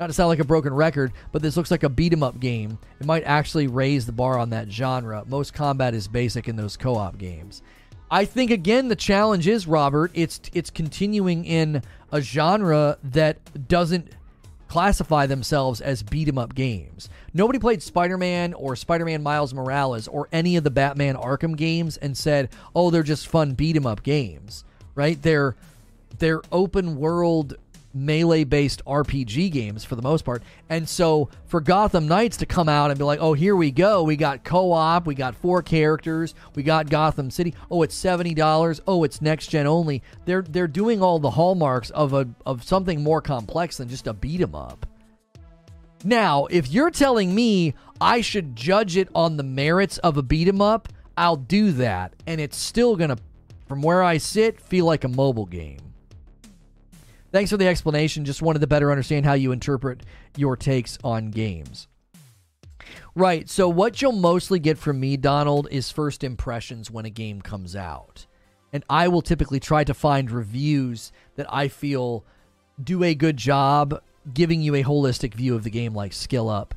Not to sound like a broken record, but this looks like a beat 'em up game. It might actually raise the bar on that genre. Most combat is basic in those co op games. I think again the challenge is Robert. It's it's continuing in a genre that doesn't classify themselves as beat 'em up games. Nobody played Spider-Man or Spider-Man Miles Morales or any of the Batman Arkham games and said, "Oh, they're just fun beat 'em up games." Right? They're they're open world melee based RPG games for the most part. And so for Gotham Knights to come out and be like, oh, here we go. We got co op. We got four characters. We got Gotham City. Oh, it's $70. Oh, it's next gen only. They're, they're doing all the hallmarks of, a, of something more complex than just a beat 'em up. Now, if you're telling me I should judge it on the merits of a beat 'em up, I'll do that. And it's still going to, from where I sit, feel like a mobile game. Thanks for the explanation. Just wanted to better understand how you interpret your takes on games. Right. So, what you'll mostly get from me, Donald, is first impressions when a game comes out. And I will typically try to find reviews that I feel do a good job giving you a holistic view of the game, like SkillUp.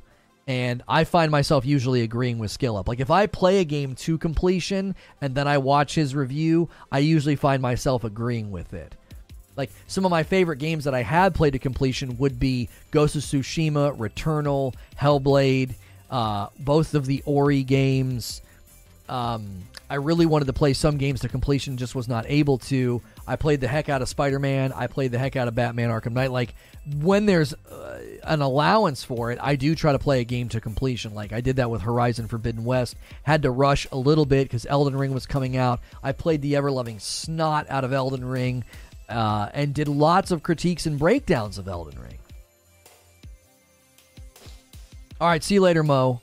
And I find myself usually agreeing with SkillUp. Like, if I play a game to completion and then I watch his review, I usually find myself agreeing with it. Like some of my favorite games that I had played to completion would be Ghost of Tsushima, Returnal, Hellblade, uh, both of the Ori games. Um, I really wanted to play some games to completion, just was not able to. I played the heck out of Spider Man. I played the heck out of Batman Arkham Knight. Like when there's uh, an allowance for it, I do try to play a game to completion. Like I did that with Horizon Forbidden West. Had to rush a little bit because Elden Ring was coming out. I played the ever loving snot out of Elden Ring uh, and did lots of critiques and breakdowns of Elden Ring. All right, see you later, Mo.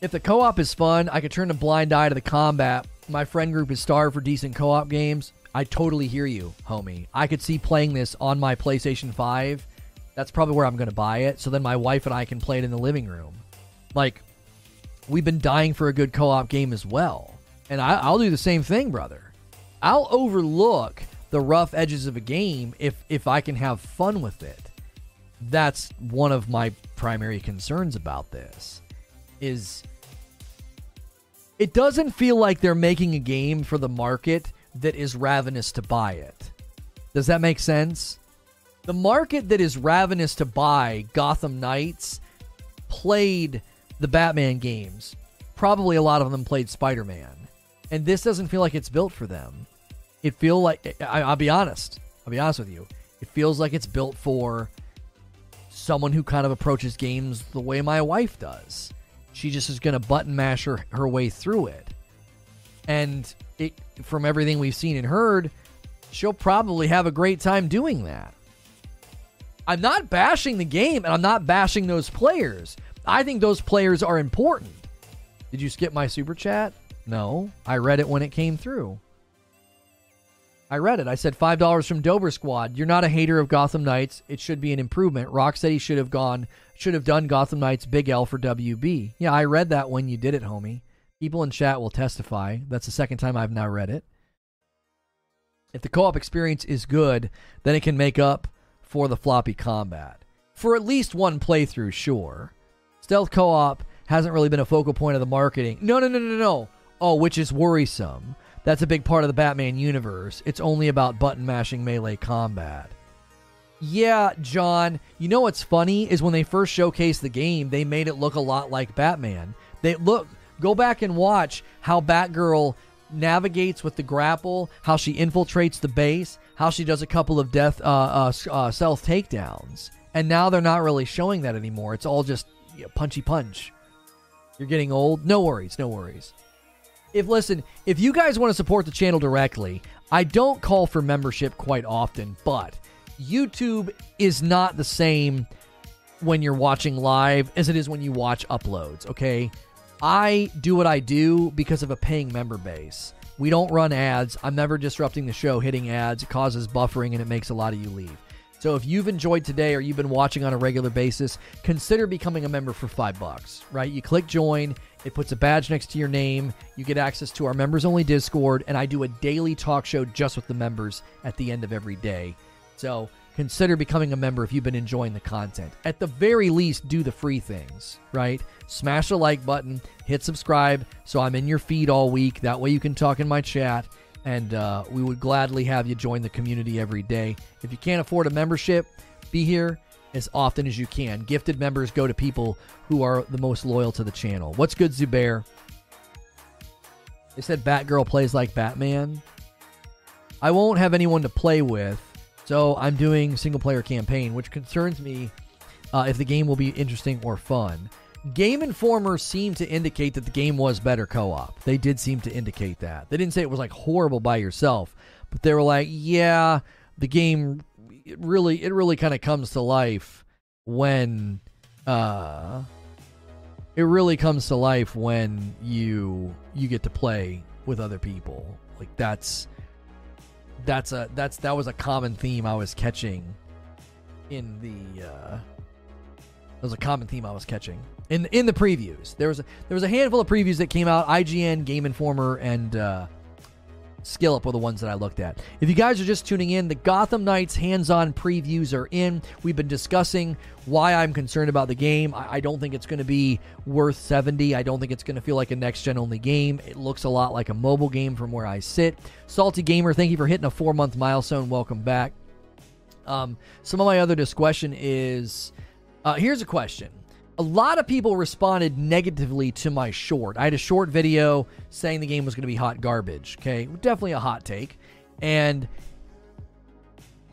If the co op is fun, I could turn a blind eye to the combat. My friend group is starved for decent co op games. I totally hear you, homie. I could see playing this on my PlayStation 5. That's probably where I'm going to buy it. So then my wife and I can play it in the living room. Like, we've been dying for a good co op game as well. And I, will do the same thing, brother. I'll overlook the rough edges of a game if if I can have fun with it. That's one of my primary concerns about this. Is it doesn't feel like they're making a game for the market that is ravenous to buy it. Does that make sense? The market that is ravenous to buy Gotham Knights played the Batman games. Probably a lot of them played Spider Man and this doesn't feel like it's built for them. It feel like I, will be honest. I'll be honest with you. It feels like it's built for someone who kind of approaches games the way my wife does. She just is going to button mash her, her way through it. And it, from everything we've seen and heard, she'll probably have a great time doing that. I'm not bashing the game and I'm not bashing those players. I think those players are important. Did you skip my super chat? No, I read it when it came through. I read it. I said five dollars from Dober Squad. You're not a hater of Gotham Knights. It should be an improvement. Rocksteady should have gone, should have done Gotham Knights Big L for WB. Yeah, I read that when you did it, homie. People in chat will testify. That's the second time I've now read it. If the co-op experience is good, then it can make up for the floppy combat. For at least one playthrough, sure. Stealth co-op hasn't really been a focal point of the marketing. No, no, no, no, no. Oh, which is worrisome. That's a big part of the Batman universe. It's only about button mashing melee combat. Yeah, John, you know what's funny is when they first showcased the game, they made it look a lot like Batman. They look go back and watch how Batgirl navigates with the grapple, how she infiltrates the base, how she does a couple of death uh, uh, uh, stealth takedowns. And now they're not really showing that anymore. It's all just you know, punchy punch. You're getting old. No worries, no worries if listen, if you guys want to support the channel directly, I don't call for membership quite often, but YouTube is not the same when you're watching live as it is when you watch uploads, okay? I do what I do because of a paying member base. We don't run ads. I'm never disrupting the show hitting ads. It causes buffering and it makes a lot of you leave. So if you've enjoyed today or you've been watching on a regular basis, consider becoming a member for 5 bucks, right? You click join, it puts a badge next to your name. You get access to our members only Discord, and I do a daily talk show just with the members at the end of every day. So consider becoming a member if you've been enjoying the content. At the very least, do the free things, right? Smash the like button, hit subscribe so I'm in your feed all week. That way you can talk in my chat, and uh, we would gladly have you join the community every day. If you can't afford a membership, be here as often as you can. Gifted members go to people who are the most loyal to the channel. What's good, Zubair? They said Batgirl plays like Batman. I won't have anyone to play with, so I'm doing single player campaign, which concerns me uh, if the game will be interesting or fun. Game Informer seemed to indicate that the game was better co op. They did seem to indicate that. They didn't say it was like horrible by yourself, but they were like, yeah, the game it really it really kind of comes to life when uh it really comes to life when you you get to play with other people. Like that's that's a that's that was a common theme i was catching in the uh that was a common theme i was catching in in the previews. There was a there was a handful of previews that came out ign game informer and uh SkillUp were the ones that I looked at. If you guys are just tuning in, the Gotham Knights hands on previews are in. We've been discussing why I'm concerned about the game. I, I don't think it's going to be worth 70. I don't think it's going to feel like a next gen only game. It looks a lot like a mobile game from where I sit. Salty Gamer, thank you for hitting a four month milestone. Welcome back. Um, some of my other discussion is uh, here's a question a lot of people responded negatively to my short. I had a short video saying the game was going to be hot garbage. Okay, definitely a hot take. And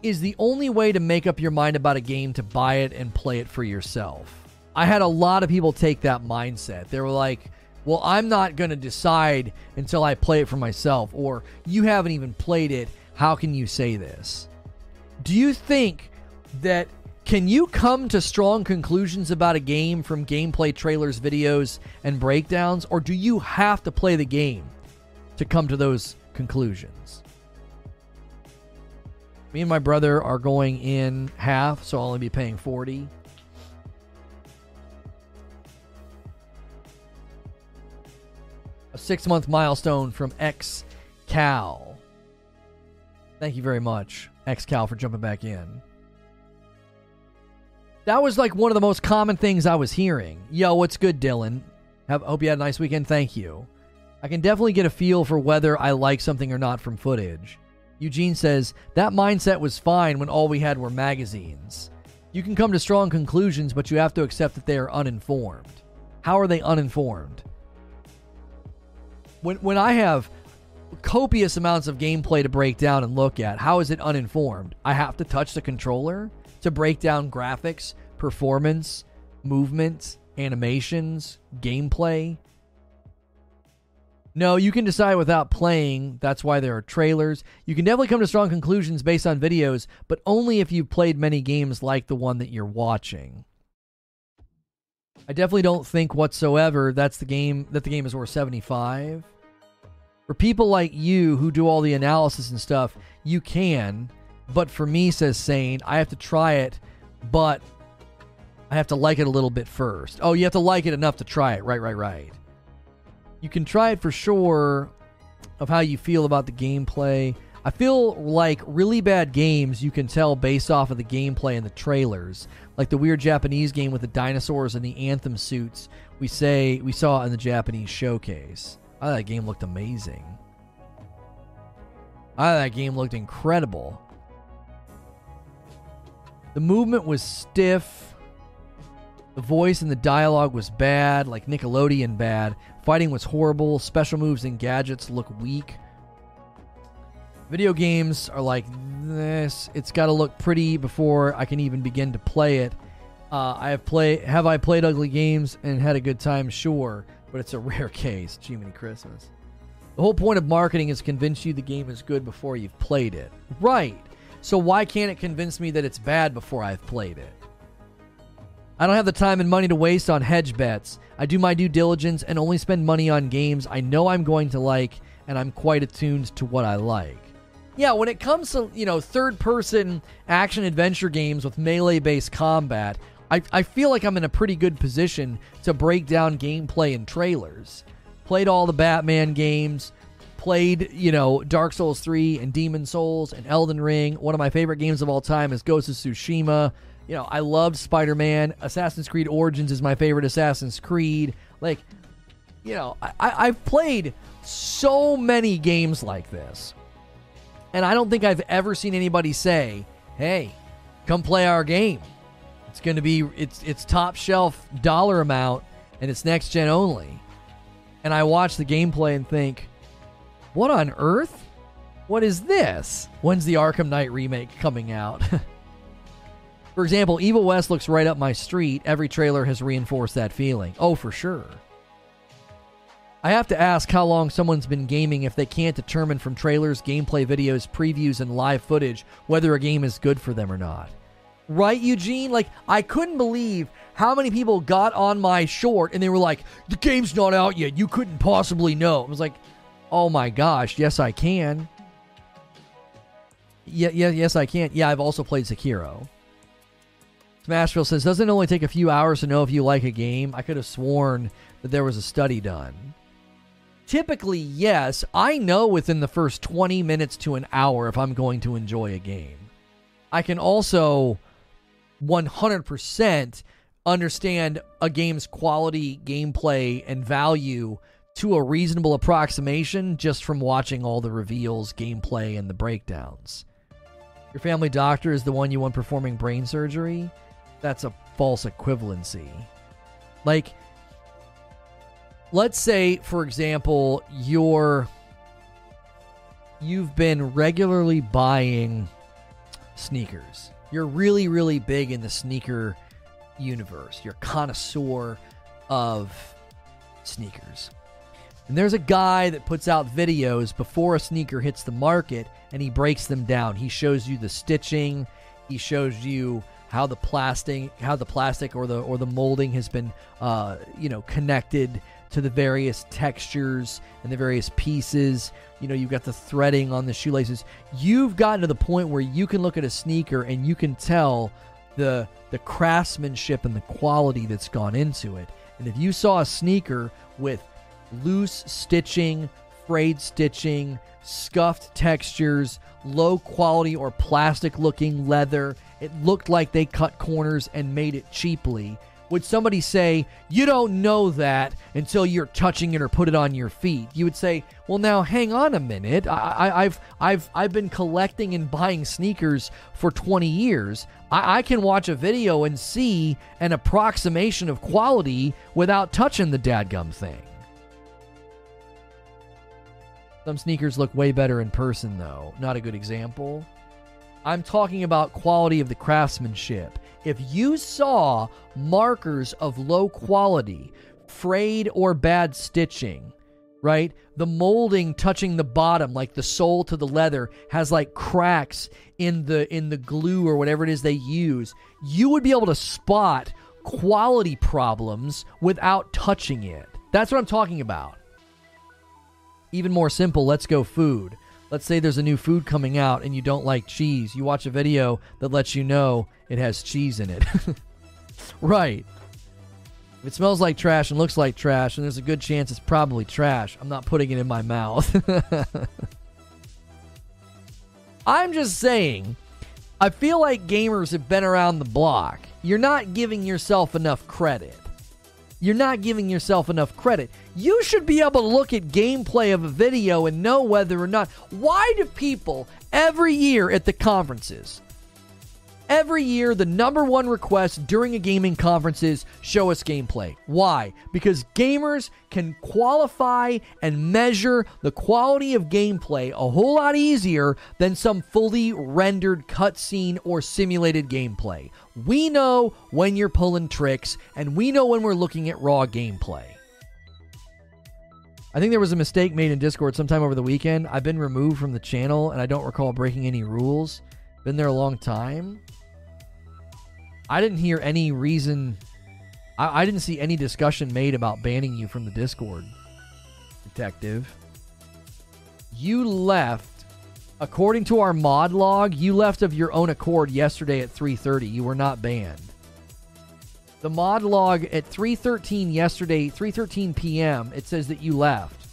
is the only way to make up your mind about a game to buy it and play it for yourself. I had a lot of people take that mindset. They were like, well, I'm not going to decide until I play it for myself, or you haven't even played it. How can you say this? Do you think that can you come to strong conclusions about a game from gameplay trailers, videos, and breakdowns, or do you have to play the game to come to those conclusions? Me and my brother are going in half, so I'll only be paying 40. A six month milestone from X Cal. Thank you very much, X Cal, for jumping back in. That was like one of the most common things I was hearing. Yo, what's good, Dylan? Have, hope you had a nice weekend. Thank you. I can definitely get a feel for whether I like something or not from footage. Eugene says, That mindset was fine when all we had were magazines. You can come to strong conclusions, but you have to accept that they are uninformed. How are they uninformed? When, when I have copious amounts of gameplay to break down and look at, how is it uninformed? I have to touch the controller? To break down graphics, performance, movement, animations, gameplay. No, you can decide without playing. That's why there are trailers. You can definitely come to strong conclusions based on videos, but only if you've played many games like the one that you're watching. I definitely don't think whatsoever that's the game that the game is worth 75. For people like you who do all the analysis and stuff, you can, but for me says Sane, I have to try it, but I have to like it a little bit first. Oh, you have to like it enough to try it. Right, right, right. You can try it for sure of how you feel about the gameplay. I feel like really bad games you can tell based off of the gameplay and the trailers. Like the weird Japanese game with the dinosaurs and the anthem suits we say we saw in the Japanese showcase. I thought that game looked amazing. I thought that game looked incredible. The movement was stiff. The voice and the dialogue was bad, like Nickelodeon bad. Fighting was horrible. Special moves and gadgets look weak. Video games are like this. It's got to look pretty before I can even begin to play it. Uh, I have play have I played ugly games and had a good time? Sure, but it's a <laughs> rare case. Jiminy Christmas. The whole point of marketing is convince you the game is good before you've played it. Right. So why can't it convince me that it's bad before I've played it? I don't have the time and money to waste on hedge bets. I do my due diligence and only spend money on games I know I'm going to like and I'm quite attuned to what I like. Yeah, when it comes to, you know, third person action adventure games with melee based combat, I, I feel like I'm in a pretty good position to break down gameplay and trailers. Played all the Batman games, played, you know, Dark Souls 3 and Demon Souls and Elden Ring. One of my favorite games of all time is Ghost of Tsushima. You know, I loved Spider Man. Assassin's Creed Origins is my favorite Assassin's Creed. Like, you know, I, I've played so many games like this. And I don't think I've ever seen anybody say, hey, come play our game. It's going to be it's it's top shelf dollar amount and it's next gen only. And I watch the gameplay and think, what on earth? What is this? When's the Arkham Knight remake coming out? <laughs> for example, Evil West looks right up my street. Every trailer has reinforced that feeling. Oh, for sure. I have to ask how long someone's been gaming if they can't determine from trailers, gameplay videos, previews, and live footage whether a game is good for them or not. Right, Eugene? Like, I couldn't believe how many people got on my short and they were like, the game's not out yet. You couldn't possibly know. I was like, oh my gosh, yes, I can. Yeah, yeah, yes, I can. Yeah, I've also played Sekiro. Smashville says, doesn't it only take a few hours to know if you like a game? I could have sworn that there was a study done. Typically, yes, I know within the first 20 minutes to an hour if I'm going to enjoy a game. I can also 100% understand a game's quality, gameplay, and value to a reasonable approximation just from watching all the reveals, gameplay, and the breakdowns. Your family doctor is the one you want performing brain surgery? That's a false equivalency. Like, let's say, for example, you're you've been regularly buying sneakers. You're really, really big in the sneaker universe. You're a connoisseur of sneakers. And there's a guy that puts out videos before a sneaker hits the market and he breaks them down. He shows you the stitching, he shows you how the plastic how the plastic or the or the molding has been uh, you know connected to the various textures and the various pieces. You know, you've got the threading on the shoelaces. You've gotten to the point where you can look at a sneaker and you can tell the the craftsmanship and the quality that's gone into it. And if you saw a sneaker with loose stitching, frayed stitching, scuffed textures, low quality or plastic looking leather, it looked like they cut corners and made it cheaply would somebody say, You don't know that until you're touching it or put it on your feet? You would say, Well, now hang on a minute. I, have I've, I've been collecting and buying sneakers for 20 years. I, I can watch a video and see an approximation of quality without touching the dadgum thing. Some sneakers look way better in person, though. Not a good example. I'm talking about quality of the craftsmanship. If you saw markers of low quality, frayed or bad stitching, right? The molding touching the bottom like the sole to the leather has like cracks in the in the glue or whatever it is they use. You would be able to spot quality problems without touching it. That's what I'm talking about. Even more simple, let's go food. Let's say there's a new food coming out and you don't like cheese. You watch a video that lets you know it has cheese in it. <laughs> right. If it smells like trash and looks like trash, and there's a good chance it's probably trash, I'm not putting it in my mouth. <laughs> I'm just saying, I feel like gamers have been around the block. You're not giving yourself enough credit. You're not giving yourself enough credit. You should be able to look at gameplay of a video and know whether or not. Why do people every year at the conferences Every year, the number one request during a gaming conference is show us gameplay. Why? Because gamers can qualify and measure the quality of gameplay a whole lot easier than some fully rendered cutscene or simulated gameplay. We know when you're pulling tricks, and we know when we're looking at raw gameplay. I think there was a mistake made in Discord sometime over the weekend. I've been removed from the channel and I don't recall breaking any rules. Been there a long time. I didn't hear any reason. I, I didn't see any discussion made about banning you from the Discord, detective. You left, according to our mod log, you left of your own accord yesterday at 3:30. You were not banned. The mod log at 3:13 yesterday, 3:13 p.m. It says that you left.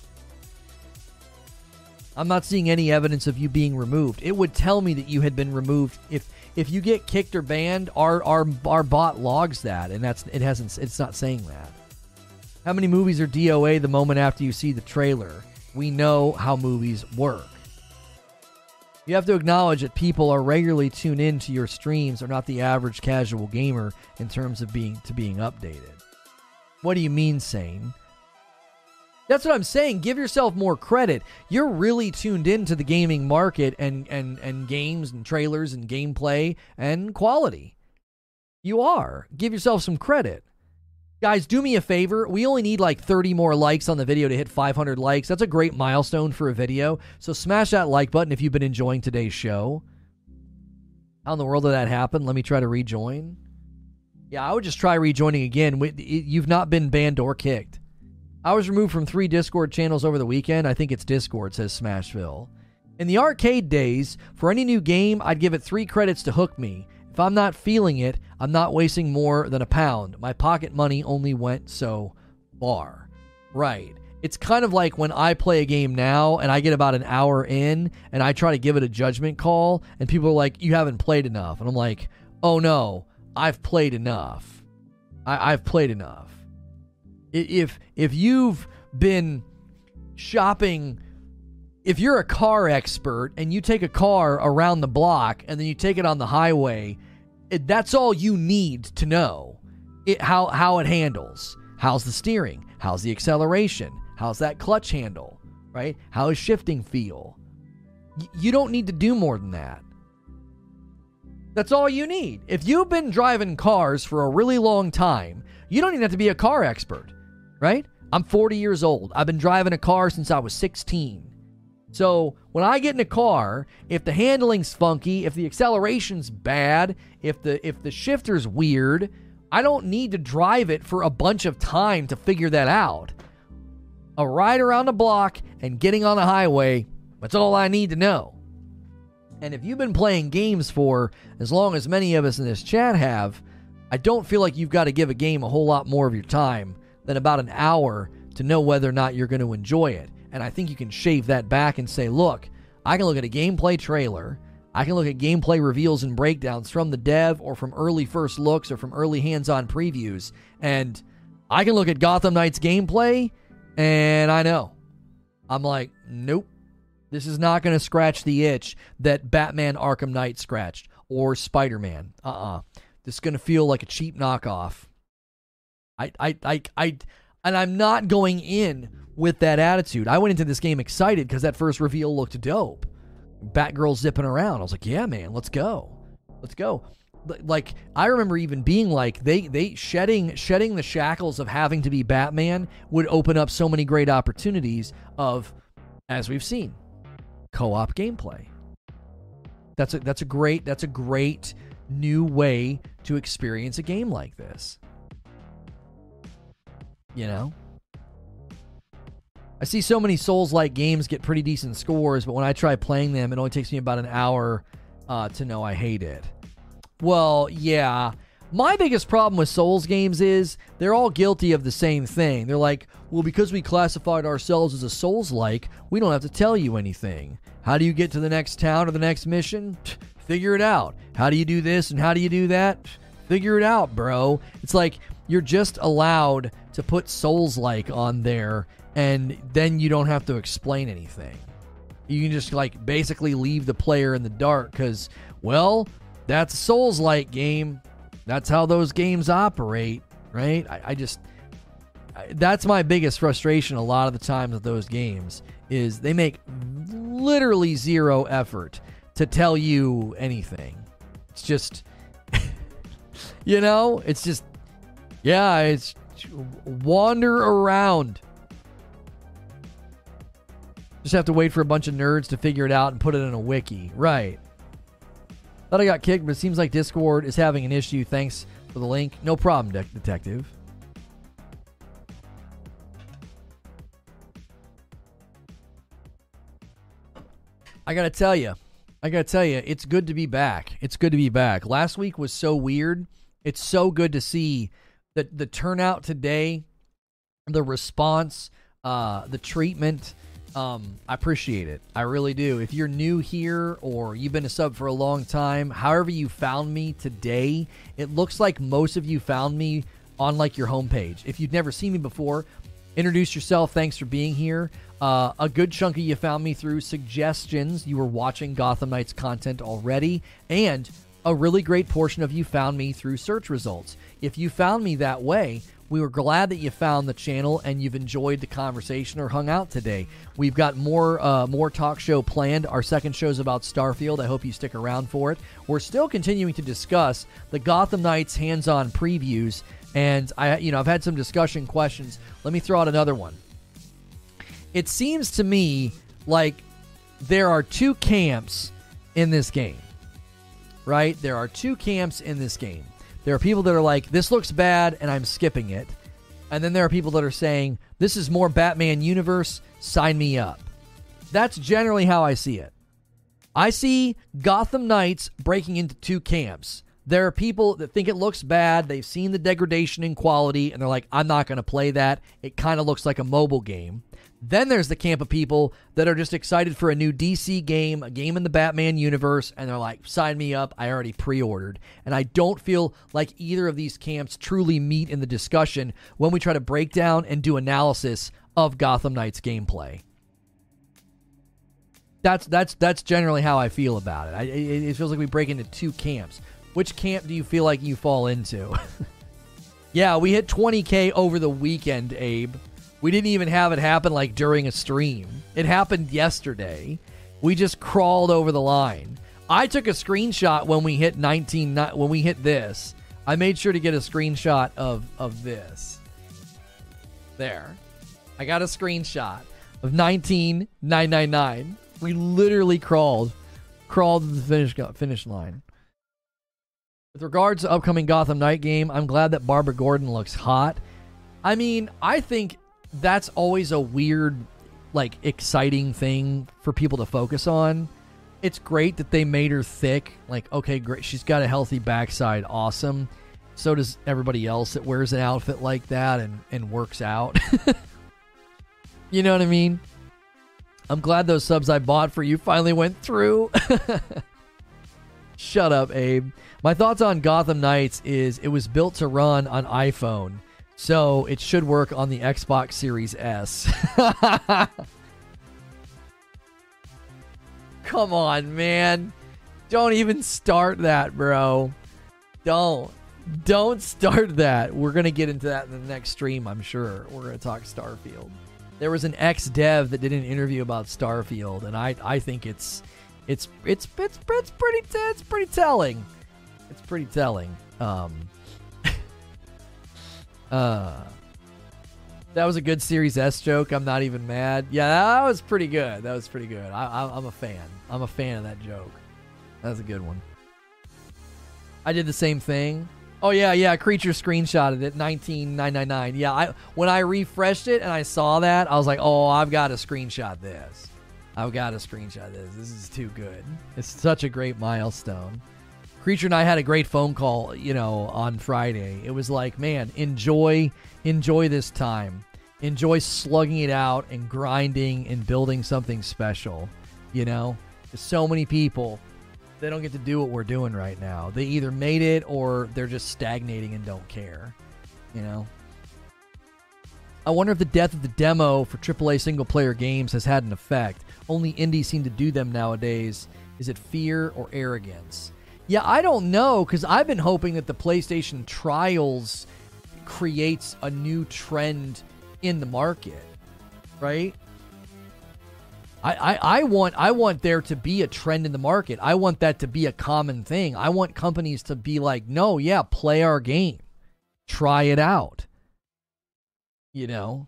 I'm not seeing any evidence of you being removed. It would tell me that you had been removed if if you get kicked or banned, our our our bot logs that, and that's it hasn't it's not saying that. How many movies are DOA the moment after you see the trailer? We know how movies work. You have to acknowledge that people are regularly tuned in to your streams are not the average casual gamer in terms of being to being updated. What do you mean, sane? That's what I'm saying. Give yourself more credit. You're really tuned into the gaming market and and and games and trailers and gameplay and quality. You are. Give yourself some credit. Guys, do me a favor. We only need like 30 more likes on the video to hit 500 likes. That's a great milestone for a video. So smash that like button if you've been enjoying today's show. How in the world did that happen? Let me try to rejoin. Yeah, I would just try rejoining again. You've not been banned or kicked. I was removed from three Discord channels over the weekend. I think it's Discord, says Smashville. In the arcade days, for any new game, I'd give it three credits to hook me. If I'm not feeling it, I'm not wasting more than a pound. My pocket money only went so far. Right. It's kind of like when I play a game now and I get about an hour in and I try to give it a judgment call, and people are like, You haven't played enough. And I'm like, Oh no, I've played enough. I- I've played enough if if you've been shopping if you're a car expert and you take a car around the block and then you take it on the highway that's all you need to know. It, how how it handles. How's the steering? How's the acceleration? How's that clutch handle? Right? How is shifting feel? Y- you don't need to do more than that. That's all you need. If you've been driving cars for a really long time you don't even have to be a car expert right? I'm 40 years old. I've been driving a car since I was 16. So when I get in a car, if the handling's funky, if the acceleration's bad, if the if the shifter's weird, I don't need to drive it for a bunch of time to figure that out. A ride around the block and getting on the highway, that's all I need to know. And if you've been playing games for as long as many of us in this chat have, I don't feel like you've got to give a game a whole lot more of your time than about an hour to know whether or not you're going to enjoy it. And I think you can shave that back and say, look, I can look at a gameplay trailer. I can look at gameplay reveals and breakdowns from the dev or from early first looks or from early hands on previews. And I can look at Gotham Knights gameplay and I know. I'm like, nope. This is not going to scratch the itch that Batman Arkham Knight scratched or Spider Man. Uh uh-uh. uh This is going to feel like a cheap knockoff. I, I, I, I, and I'm not going in with that attitude. I went into this game excited because that first reveal looked dope. Batgirl zipping around. I was like, yeah, man, let's go, let's go. Like I remember even being like they they shedding shedding the shackles of having to be Batman would open up so many great opportunities of, as we've seen, co-op gameplay. That's a that's a great that's a great new way to experience a game like this. You know? I see so many Souls like games get pretty decent scores, but when I try playing them, it only takes me about an hour uh, to know I hate it. Well, yeah. My biggest problem with Souls games is they're all guilty of the same thing. They're like, well, because we classified ourselves as a Souls like, we don't have to tell you anything. How do you get to the next town or the next mission? Figure it out. How do you do this and how do you do that? Figure it out, bro. It's like you're just allowed to put Souls like on there and then you don't have to explain anything. You can just like basically leave the player in the dark because, well, that's a Souls like game. That's how those games operate, right? I, I just I, that's my biggest frustration a lot of the times with those games is they make literally zero effort to tell you anything. It's just <laughs> you know, it's just yeah, it's wander around. Just have to wait for a bunch of nerds to figure it out and put it in a wiki. Right. Thought I got kicked, but it seems like Discord is having an issue. Thanks for the link. No problem, de- detective. I gotta tell you, I gotta tell you, it's good to be back. It's good to be back. Last week was so weird. It's so good to see the the turnout today, the response, uh, the treatment. Um, I appreciate it. I really do. If you're new here or you've been a sub for a long time, however you found me today, it looks like most of you found me on like your homepage. If you've never seen me before, introduce yourself. Thanks for being here. Uh, a good chunk of you found me through suggestions. You were watching Gotham Knights content already, and a really great portion of you found me through search results. If you found me that way, we were glad that you found the channel and you've enjoyed the conversation or hung out today. We've got more uh, more talk show planned. Our second show is about Starfield. I hope you stick around for it. We're still continuing to discuss the Gotham Knights hands-on previews, and I, you know, I've had some discussion questions. Let me throw out another one. It seems to me like there are two camps in this game. Right? There are two camps in this game. There are people that are like, this looks bad and I'm skipping it. And then there are people that are saying, this is more Batman universe, sign me up. That's generally how I see it. I see Gotham Knights breaking into two camps. There are people that think it looks bad, they've seen the degradation in quality, and they're like, I'm not going to play that. It kind of looks like a mobile game. Then there's the camp of people that are just excited for a new DC game, a game in the Batman universe, and they're like, sign me up. I already pre ordered. And I don't feel like either of these camps truly meet in the discussion when we try to break down and do analysis of Gotham Knights gameplay. That's that's that's generally how I feel about it. I, it. It feels like we break into two camps. Which camp do you feel like you fall into? <laughs> yeah, we hit 20k over the weekend, Abe. We didn't even have it happen like during a stream. It happened yesterday. We just crawled over the line. I took a screenshot when we hit 19 when we hit this. I made sure to get a screenshot of of this. There. I got a screenshot of 19999. We literally crawled crawled to the finish finish line. With regards to upcoming Gotham Knight game, I'm glad that Barbara Gordon looks hot. I mean, I think that's always a weird, like, exciting thing for people to focus on. It's great that they made her thick. Like, okay, great. She's got a healthy backside. Awesome. So does everybody else that wears an outfit like that and, and works out. <laughs> you know what I mean? I'm glad those subs I bought for you finally went through. <laughs> Shut up, Abe. My thoughts on Gotham Knights is it was built to run on iPhone. So it should work on the Xbox Series S. <laughs> Come on, man. Don't even start that, bro. Don't. Don't start that. We're going to get into that in the next stream, I'm sure. We're going to talk Starfield. There was an ex dev that did an interview about Starfield, and I, I think it's it's it's it's it's pretty it's pretty telling. It's pretty telling. Um, <laughs> uh, that was a good Series S joke. I'm not even mad. Yeah, that was pretty good. That was pretty good. I, am a fan. I'm a fan of that joke. That's a good one. I did the same thing. Oh yeah, yeah. Creature screenshotted it, nineteen nine nine nine. Yeah, I when I refreshed it and I saw that, I was like, oh, I've got to screenshot this. I've got to screenshot this. This is too good. It's such a great milestone. Creature and I had a great phone call, you know, on Friday. It was like, man, enjoy, enjoy this time. Enjoy slugging it out and grinding and building something special. You know, There's so many people they don't get to do what we're doing right now. They either made it or they're just stagnating and don't care. You know? I wonder if the death of the demo for AAA single player games has had an effect. Only indies seem to do them nowadays. Is it fear or arrogance? Yeah, I don't know because I've been hoping that the PlayStation Trials creates a new trend in the market, right? I, I, I want I want there to be a trend in the market. I want that to be a common thing. I want companies to be like, no, yeah, play our game. Try it out. You know?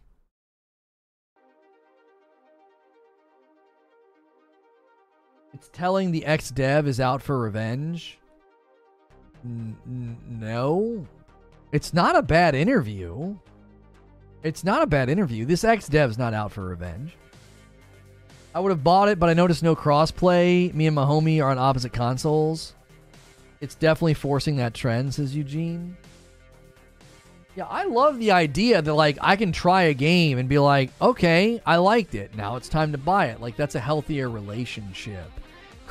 Telling the ex dev is out for revenge. N- no. It's not a bad interview. It's not a bad interview. This ex dev's not out for revenge. I would have bought it, but I noticed no crossplay. Me and my homie are on opposite consoles. It's definitely forcing that trend, says Eugene. Yeah, I love the idea that like I can try a game and be like, okay, I liked it. Now it's time to buy it. Like that's a healthier relationship.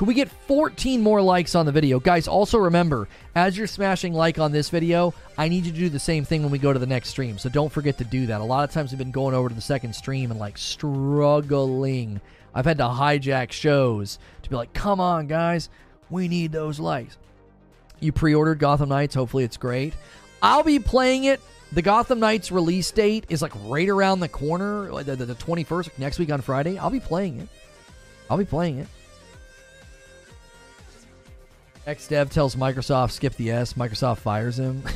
Could we get 14 more likes on the video? Guys, also remember, as you're smashing like on this video, I need you to do the same thing when we go to the next stream. So don't forget to do that. A lot of times we've been going over to the second stream and like struggling I've had to hijack shows to be like, come on, guys, we need those likes. You pre ordered Gotham Knights. Hopefully, it's great. I'll be playing it. The Gotham Knights release date is like right around the corner, the, the, the 21st, next week on Friday. I'll be playing it. I'll be playing it. XDev tells Microsoft skip the S. Microsoft fires him. <laughs>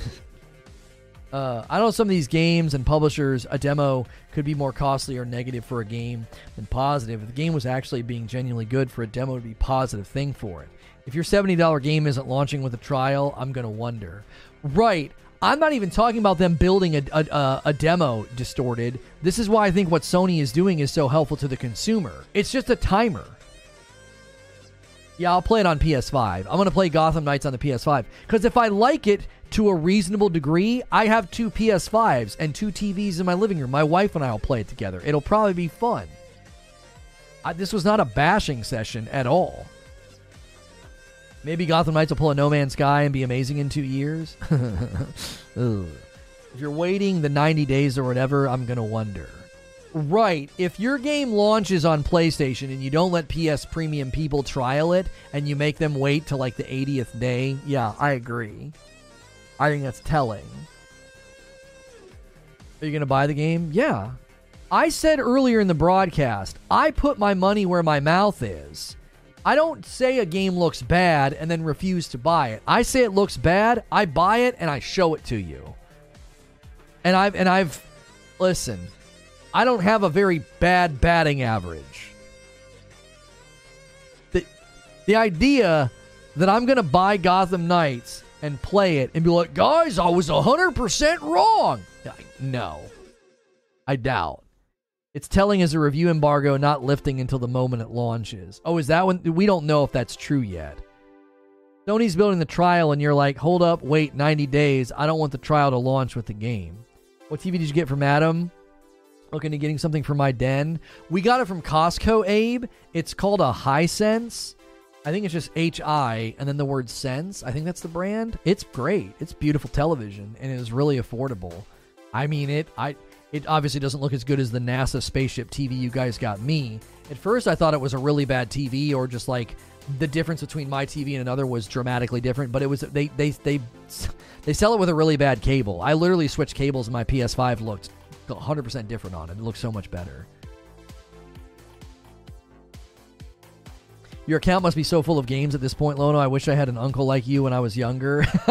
Uh, I know some of these games and publishers, a demo could be more costly or negative for a game than positive. If the game was actually being genuinely good, for a demo to be a positive thing for it. If your $70 game isn't launching with a trial, I'm going to wonder. Right. I'm not even talking about them building a, a, a, demo distorted. This is why I think what Sony is doing is so helpful to the consumer. It's just a timer. Yeah, I'll play it on PS5. I'm going to play Gotham Knights on the PS5. Because if I like it, to a reasonable degree, I have two PS5s and two TVs in my living room. My wife and I will play it together. It'll probably be fun. I, this was not a bashing session at all. Maybe Gotham Knights will pull a No Man's Sky and be amazing in two years. <laughs> if you're waiting the 90 days or whatever, I'm going to wonder. Right. If your game launches on PlayStation and you don't let PS Premium people trial it and you make them wait till like the 80th day, yeah, I agree. I think that's telling. Are you going to buy the game? Yeah. I said earlier in the broadcast, I put my money where my mouth is. I don't say a game looks bad and then refuse to buy it. I say it looks bad, I buy it and I show it to you. And I've and I've listen, I don't have a very bad batting average. The the idea that I'm going to buy Gotham Knights and play it and be like, guys, I was 100% wrong. No, I doubt. It's telling as a review embargo not lifting until the moment it launches. Oh, is that when? We don't know if that's true yet. Sony's building the trial, and you're like, hold up, wait 90 days. I don't want the trial to launch with the game. What TV did you get from Adam? Looking at getting something for my den. We got it from Costco, Abe. It's called a Hisense. I think it's just H I and then the word Sense. I think that's the brand. It's great. It's beautiful television and it is really affordable. I mean it I it obviously doesn't look as good as the NASA spaceship TV you guys got me. At first I thought it was a really bad TV or just like the difference between my TV and another was dramatically different, but it was they they they they sell it with a really bad cable. I literally switched cables and my PS5 looked 100% different on it. It looks so much better. Your account must be so full of games at this point, Lono. I wish I had an uncle like you when I was younger. <laughs>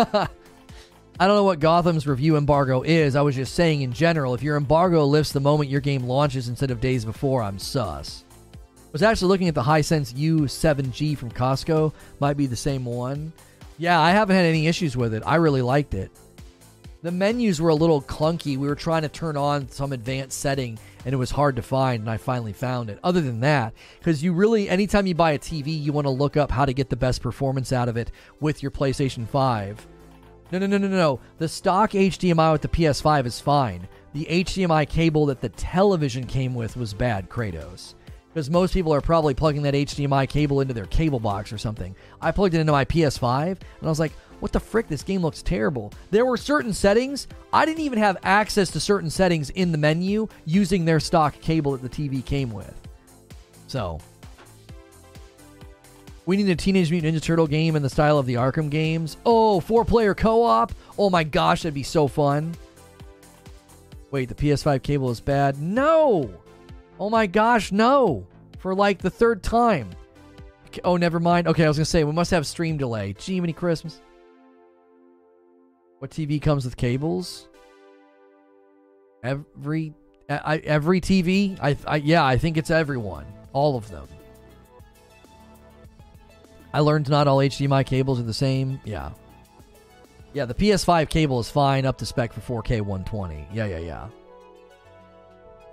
I don't know what Gotham's review embargo is. I was just saying in general, if your embargo lifts the moment your game launches instead of days before, I'm sus. I Was actually looking at the Hisense U7G from Costco. Might be the same one. Yeah, I haven't had any issues with it. I really liked it. The menus were a little clunky. We were trying to turn on some advanced setting and it was hard to find and I finally found it. Other than that, cuz you really anytime you buy a TV, you want to look up how to get the best performance out of it with your PlayStation 5. No, no, no, no, no. The stock HDMI with the PS5 is fine. The HDMI cable that the television came with was bad, Kratos because most people are probably plugging that HDMI cable into their cable box or something. I plugged it into my PS5 and I was like, what the frick? This game looks terrible. There were certain settings. I didn't even have access to certain settings in the menu using their stock cable that the TV came with. So, we need a Teenage Mutant Ninja Turtle game in the style of the Arkham games. Oh, four player co op. Oh my gosh, that'd be so fun. Wait, the PS5 cable is bad? No! Oh my gosh, no. For like the third time. Oh, never mind. Okay, I was going to say, we must have stream delay. Gee, many Christmas. What TV comes with cables? Every I, every TV? I, I yeah, I think it's everyone. All of them. I learned not all HDMI cables are the same. Yeah. Yeah, the PS5 cable is fine up to spec for 4K 120. Yeah, yeah, yeah.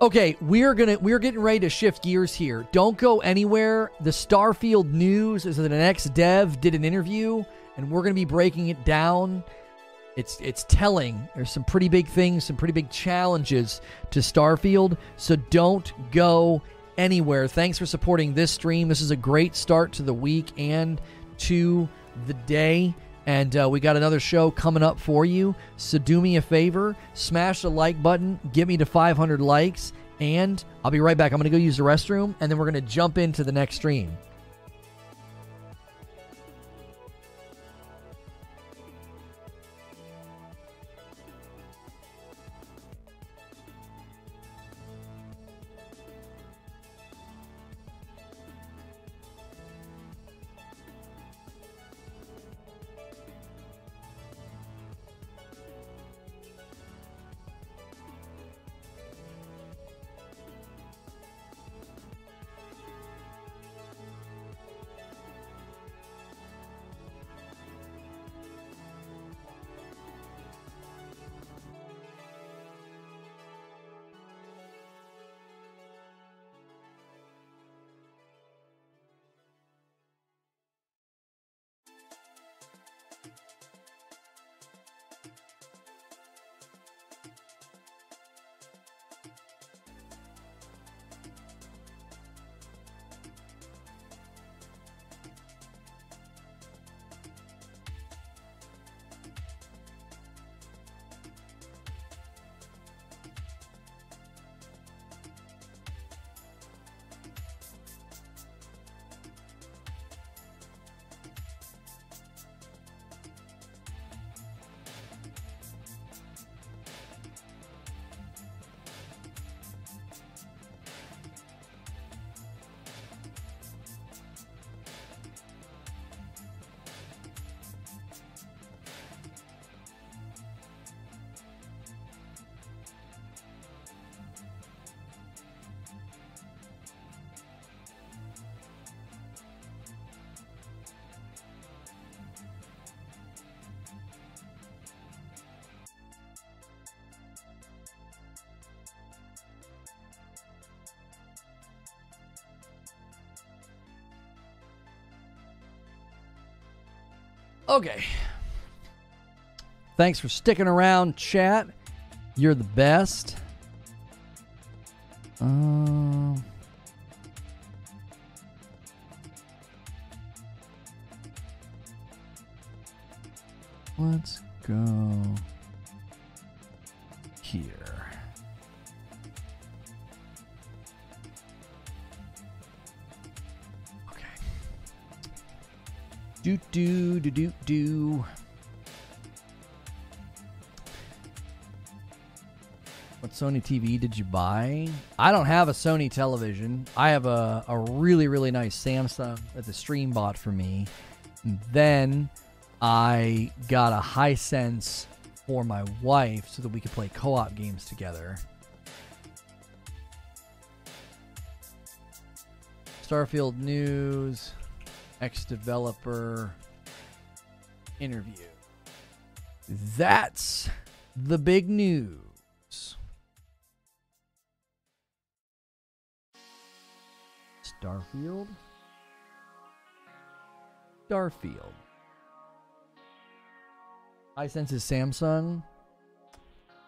Okay, we're gonna we're getting ready to shift gears here. Don't go anywhere. The Starfield news is that the next dev did an interview, and we're gonna be breaking it down. It's it's telling. There's some pretty big things, some pretty big challenges to Starfield. So don't go anywhere. Thanks for supporting this stream. This is a great start to the week and to the day. And uh, we got another show coming up for you. So do me a favor, smash the like button, get me to 500 likes, and I'll be right back. I'm going to go use the restroom, and then we're going to jump into the next stream. Okay. Thanks for sticking around, chat. You're the best. Um. Do do do do. What Sony TV did you buy? I don't have a Sony television. I have a, a really, really nice Samsung that the stream bought for me. And then I got a Hisense for my wife so that we could play co op games together. Starfield news. Ex developer interview. That's the big news. Starfield? Starfield. Hisense is Samsung.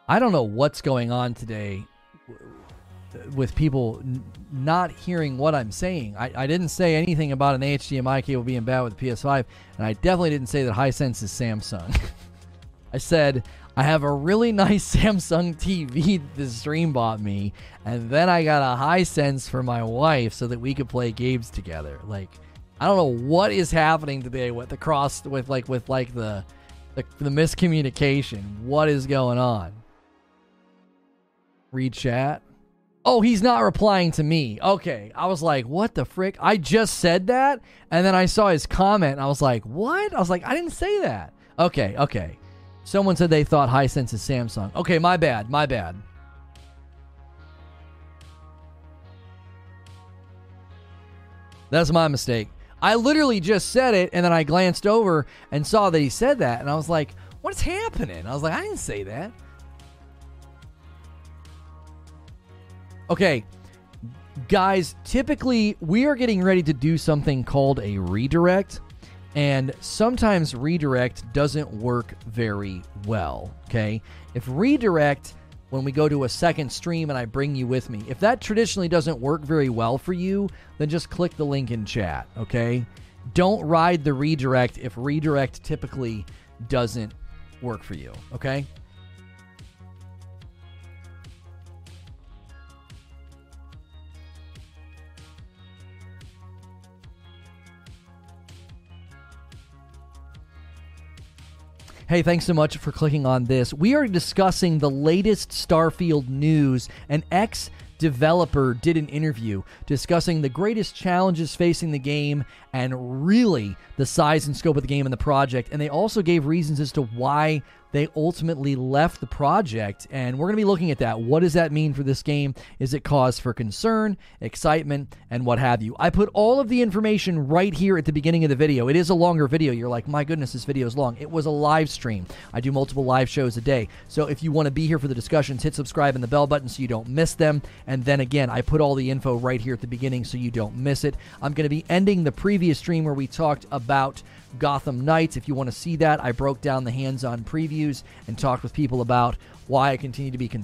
I don't know what's going on today with people n- not hearing what I'm saying. I, I didn't say anything about an HDMI cable being bad with the PS5, and I definitely didn't say that Hisense is Samsung. <laughs> I said I have a really <laughs> nice Samsung TV <laughs> the stream bought me, and then I got a Hisense for my wife so that we could play games together. Like, I don't know what is happening today with the cross with like with like the the, the miscommunication. What is going on? Read chat. Oh, he's not replying to me. Okay. I was like, what the frick? I just said that. And then I saw his comment and I was like, what? I was like, I didn't say that. Okay, okay. Someone said they thought Hisense is Samsung. Okay, my bad. My bad. That's my mistake. I literally just said it and then I glanced over and saw that he said that and I was like, what's happening? I was like, I didn't say that. Okay, guys, typically we are getting ready to do something called a redirect, and sometimes redirect doesn't work very well. Okay, if redirect, when we go to a second stream and I bring you with me, if that traditionally doesn't work very well for you, then just click the link in chat. Okay, don't ride the redirect if redirect typically doesn't work for you. Okay. Hey, thanks so much for clicking on this. We are discussing the latest Starfield news. An ex developer did an interview discussing the greatest challenges facing the game and really the size and scope of the game and the project. And they also gave reasons as to why they ultimately left the project. And we're going to be looking at that. What does that mean for this game? Is it cause for concern, excitement, and what have you? I put all of the information right here at the beginning of the video. It is a longer video. You're like, my goodness, this video is long. It was a live stream. I do multiple live shows a day. So if you want to be here for the discussions, hit subscribe and the bell button so you don't miss them. And then again, I put all the info right here at the beginning so you don't miss it. I'm going to be ending the previous stream where we talked about Gotham Knights. If you want to see that, I broke down the hands on previews and talked with people about why I continue to be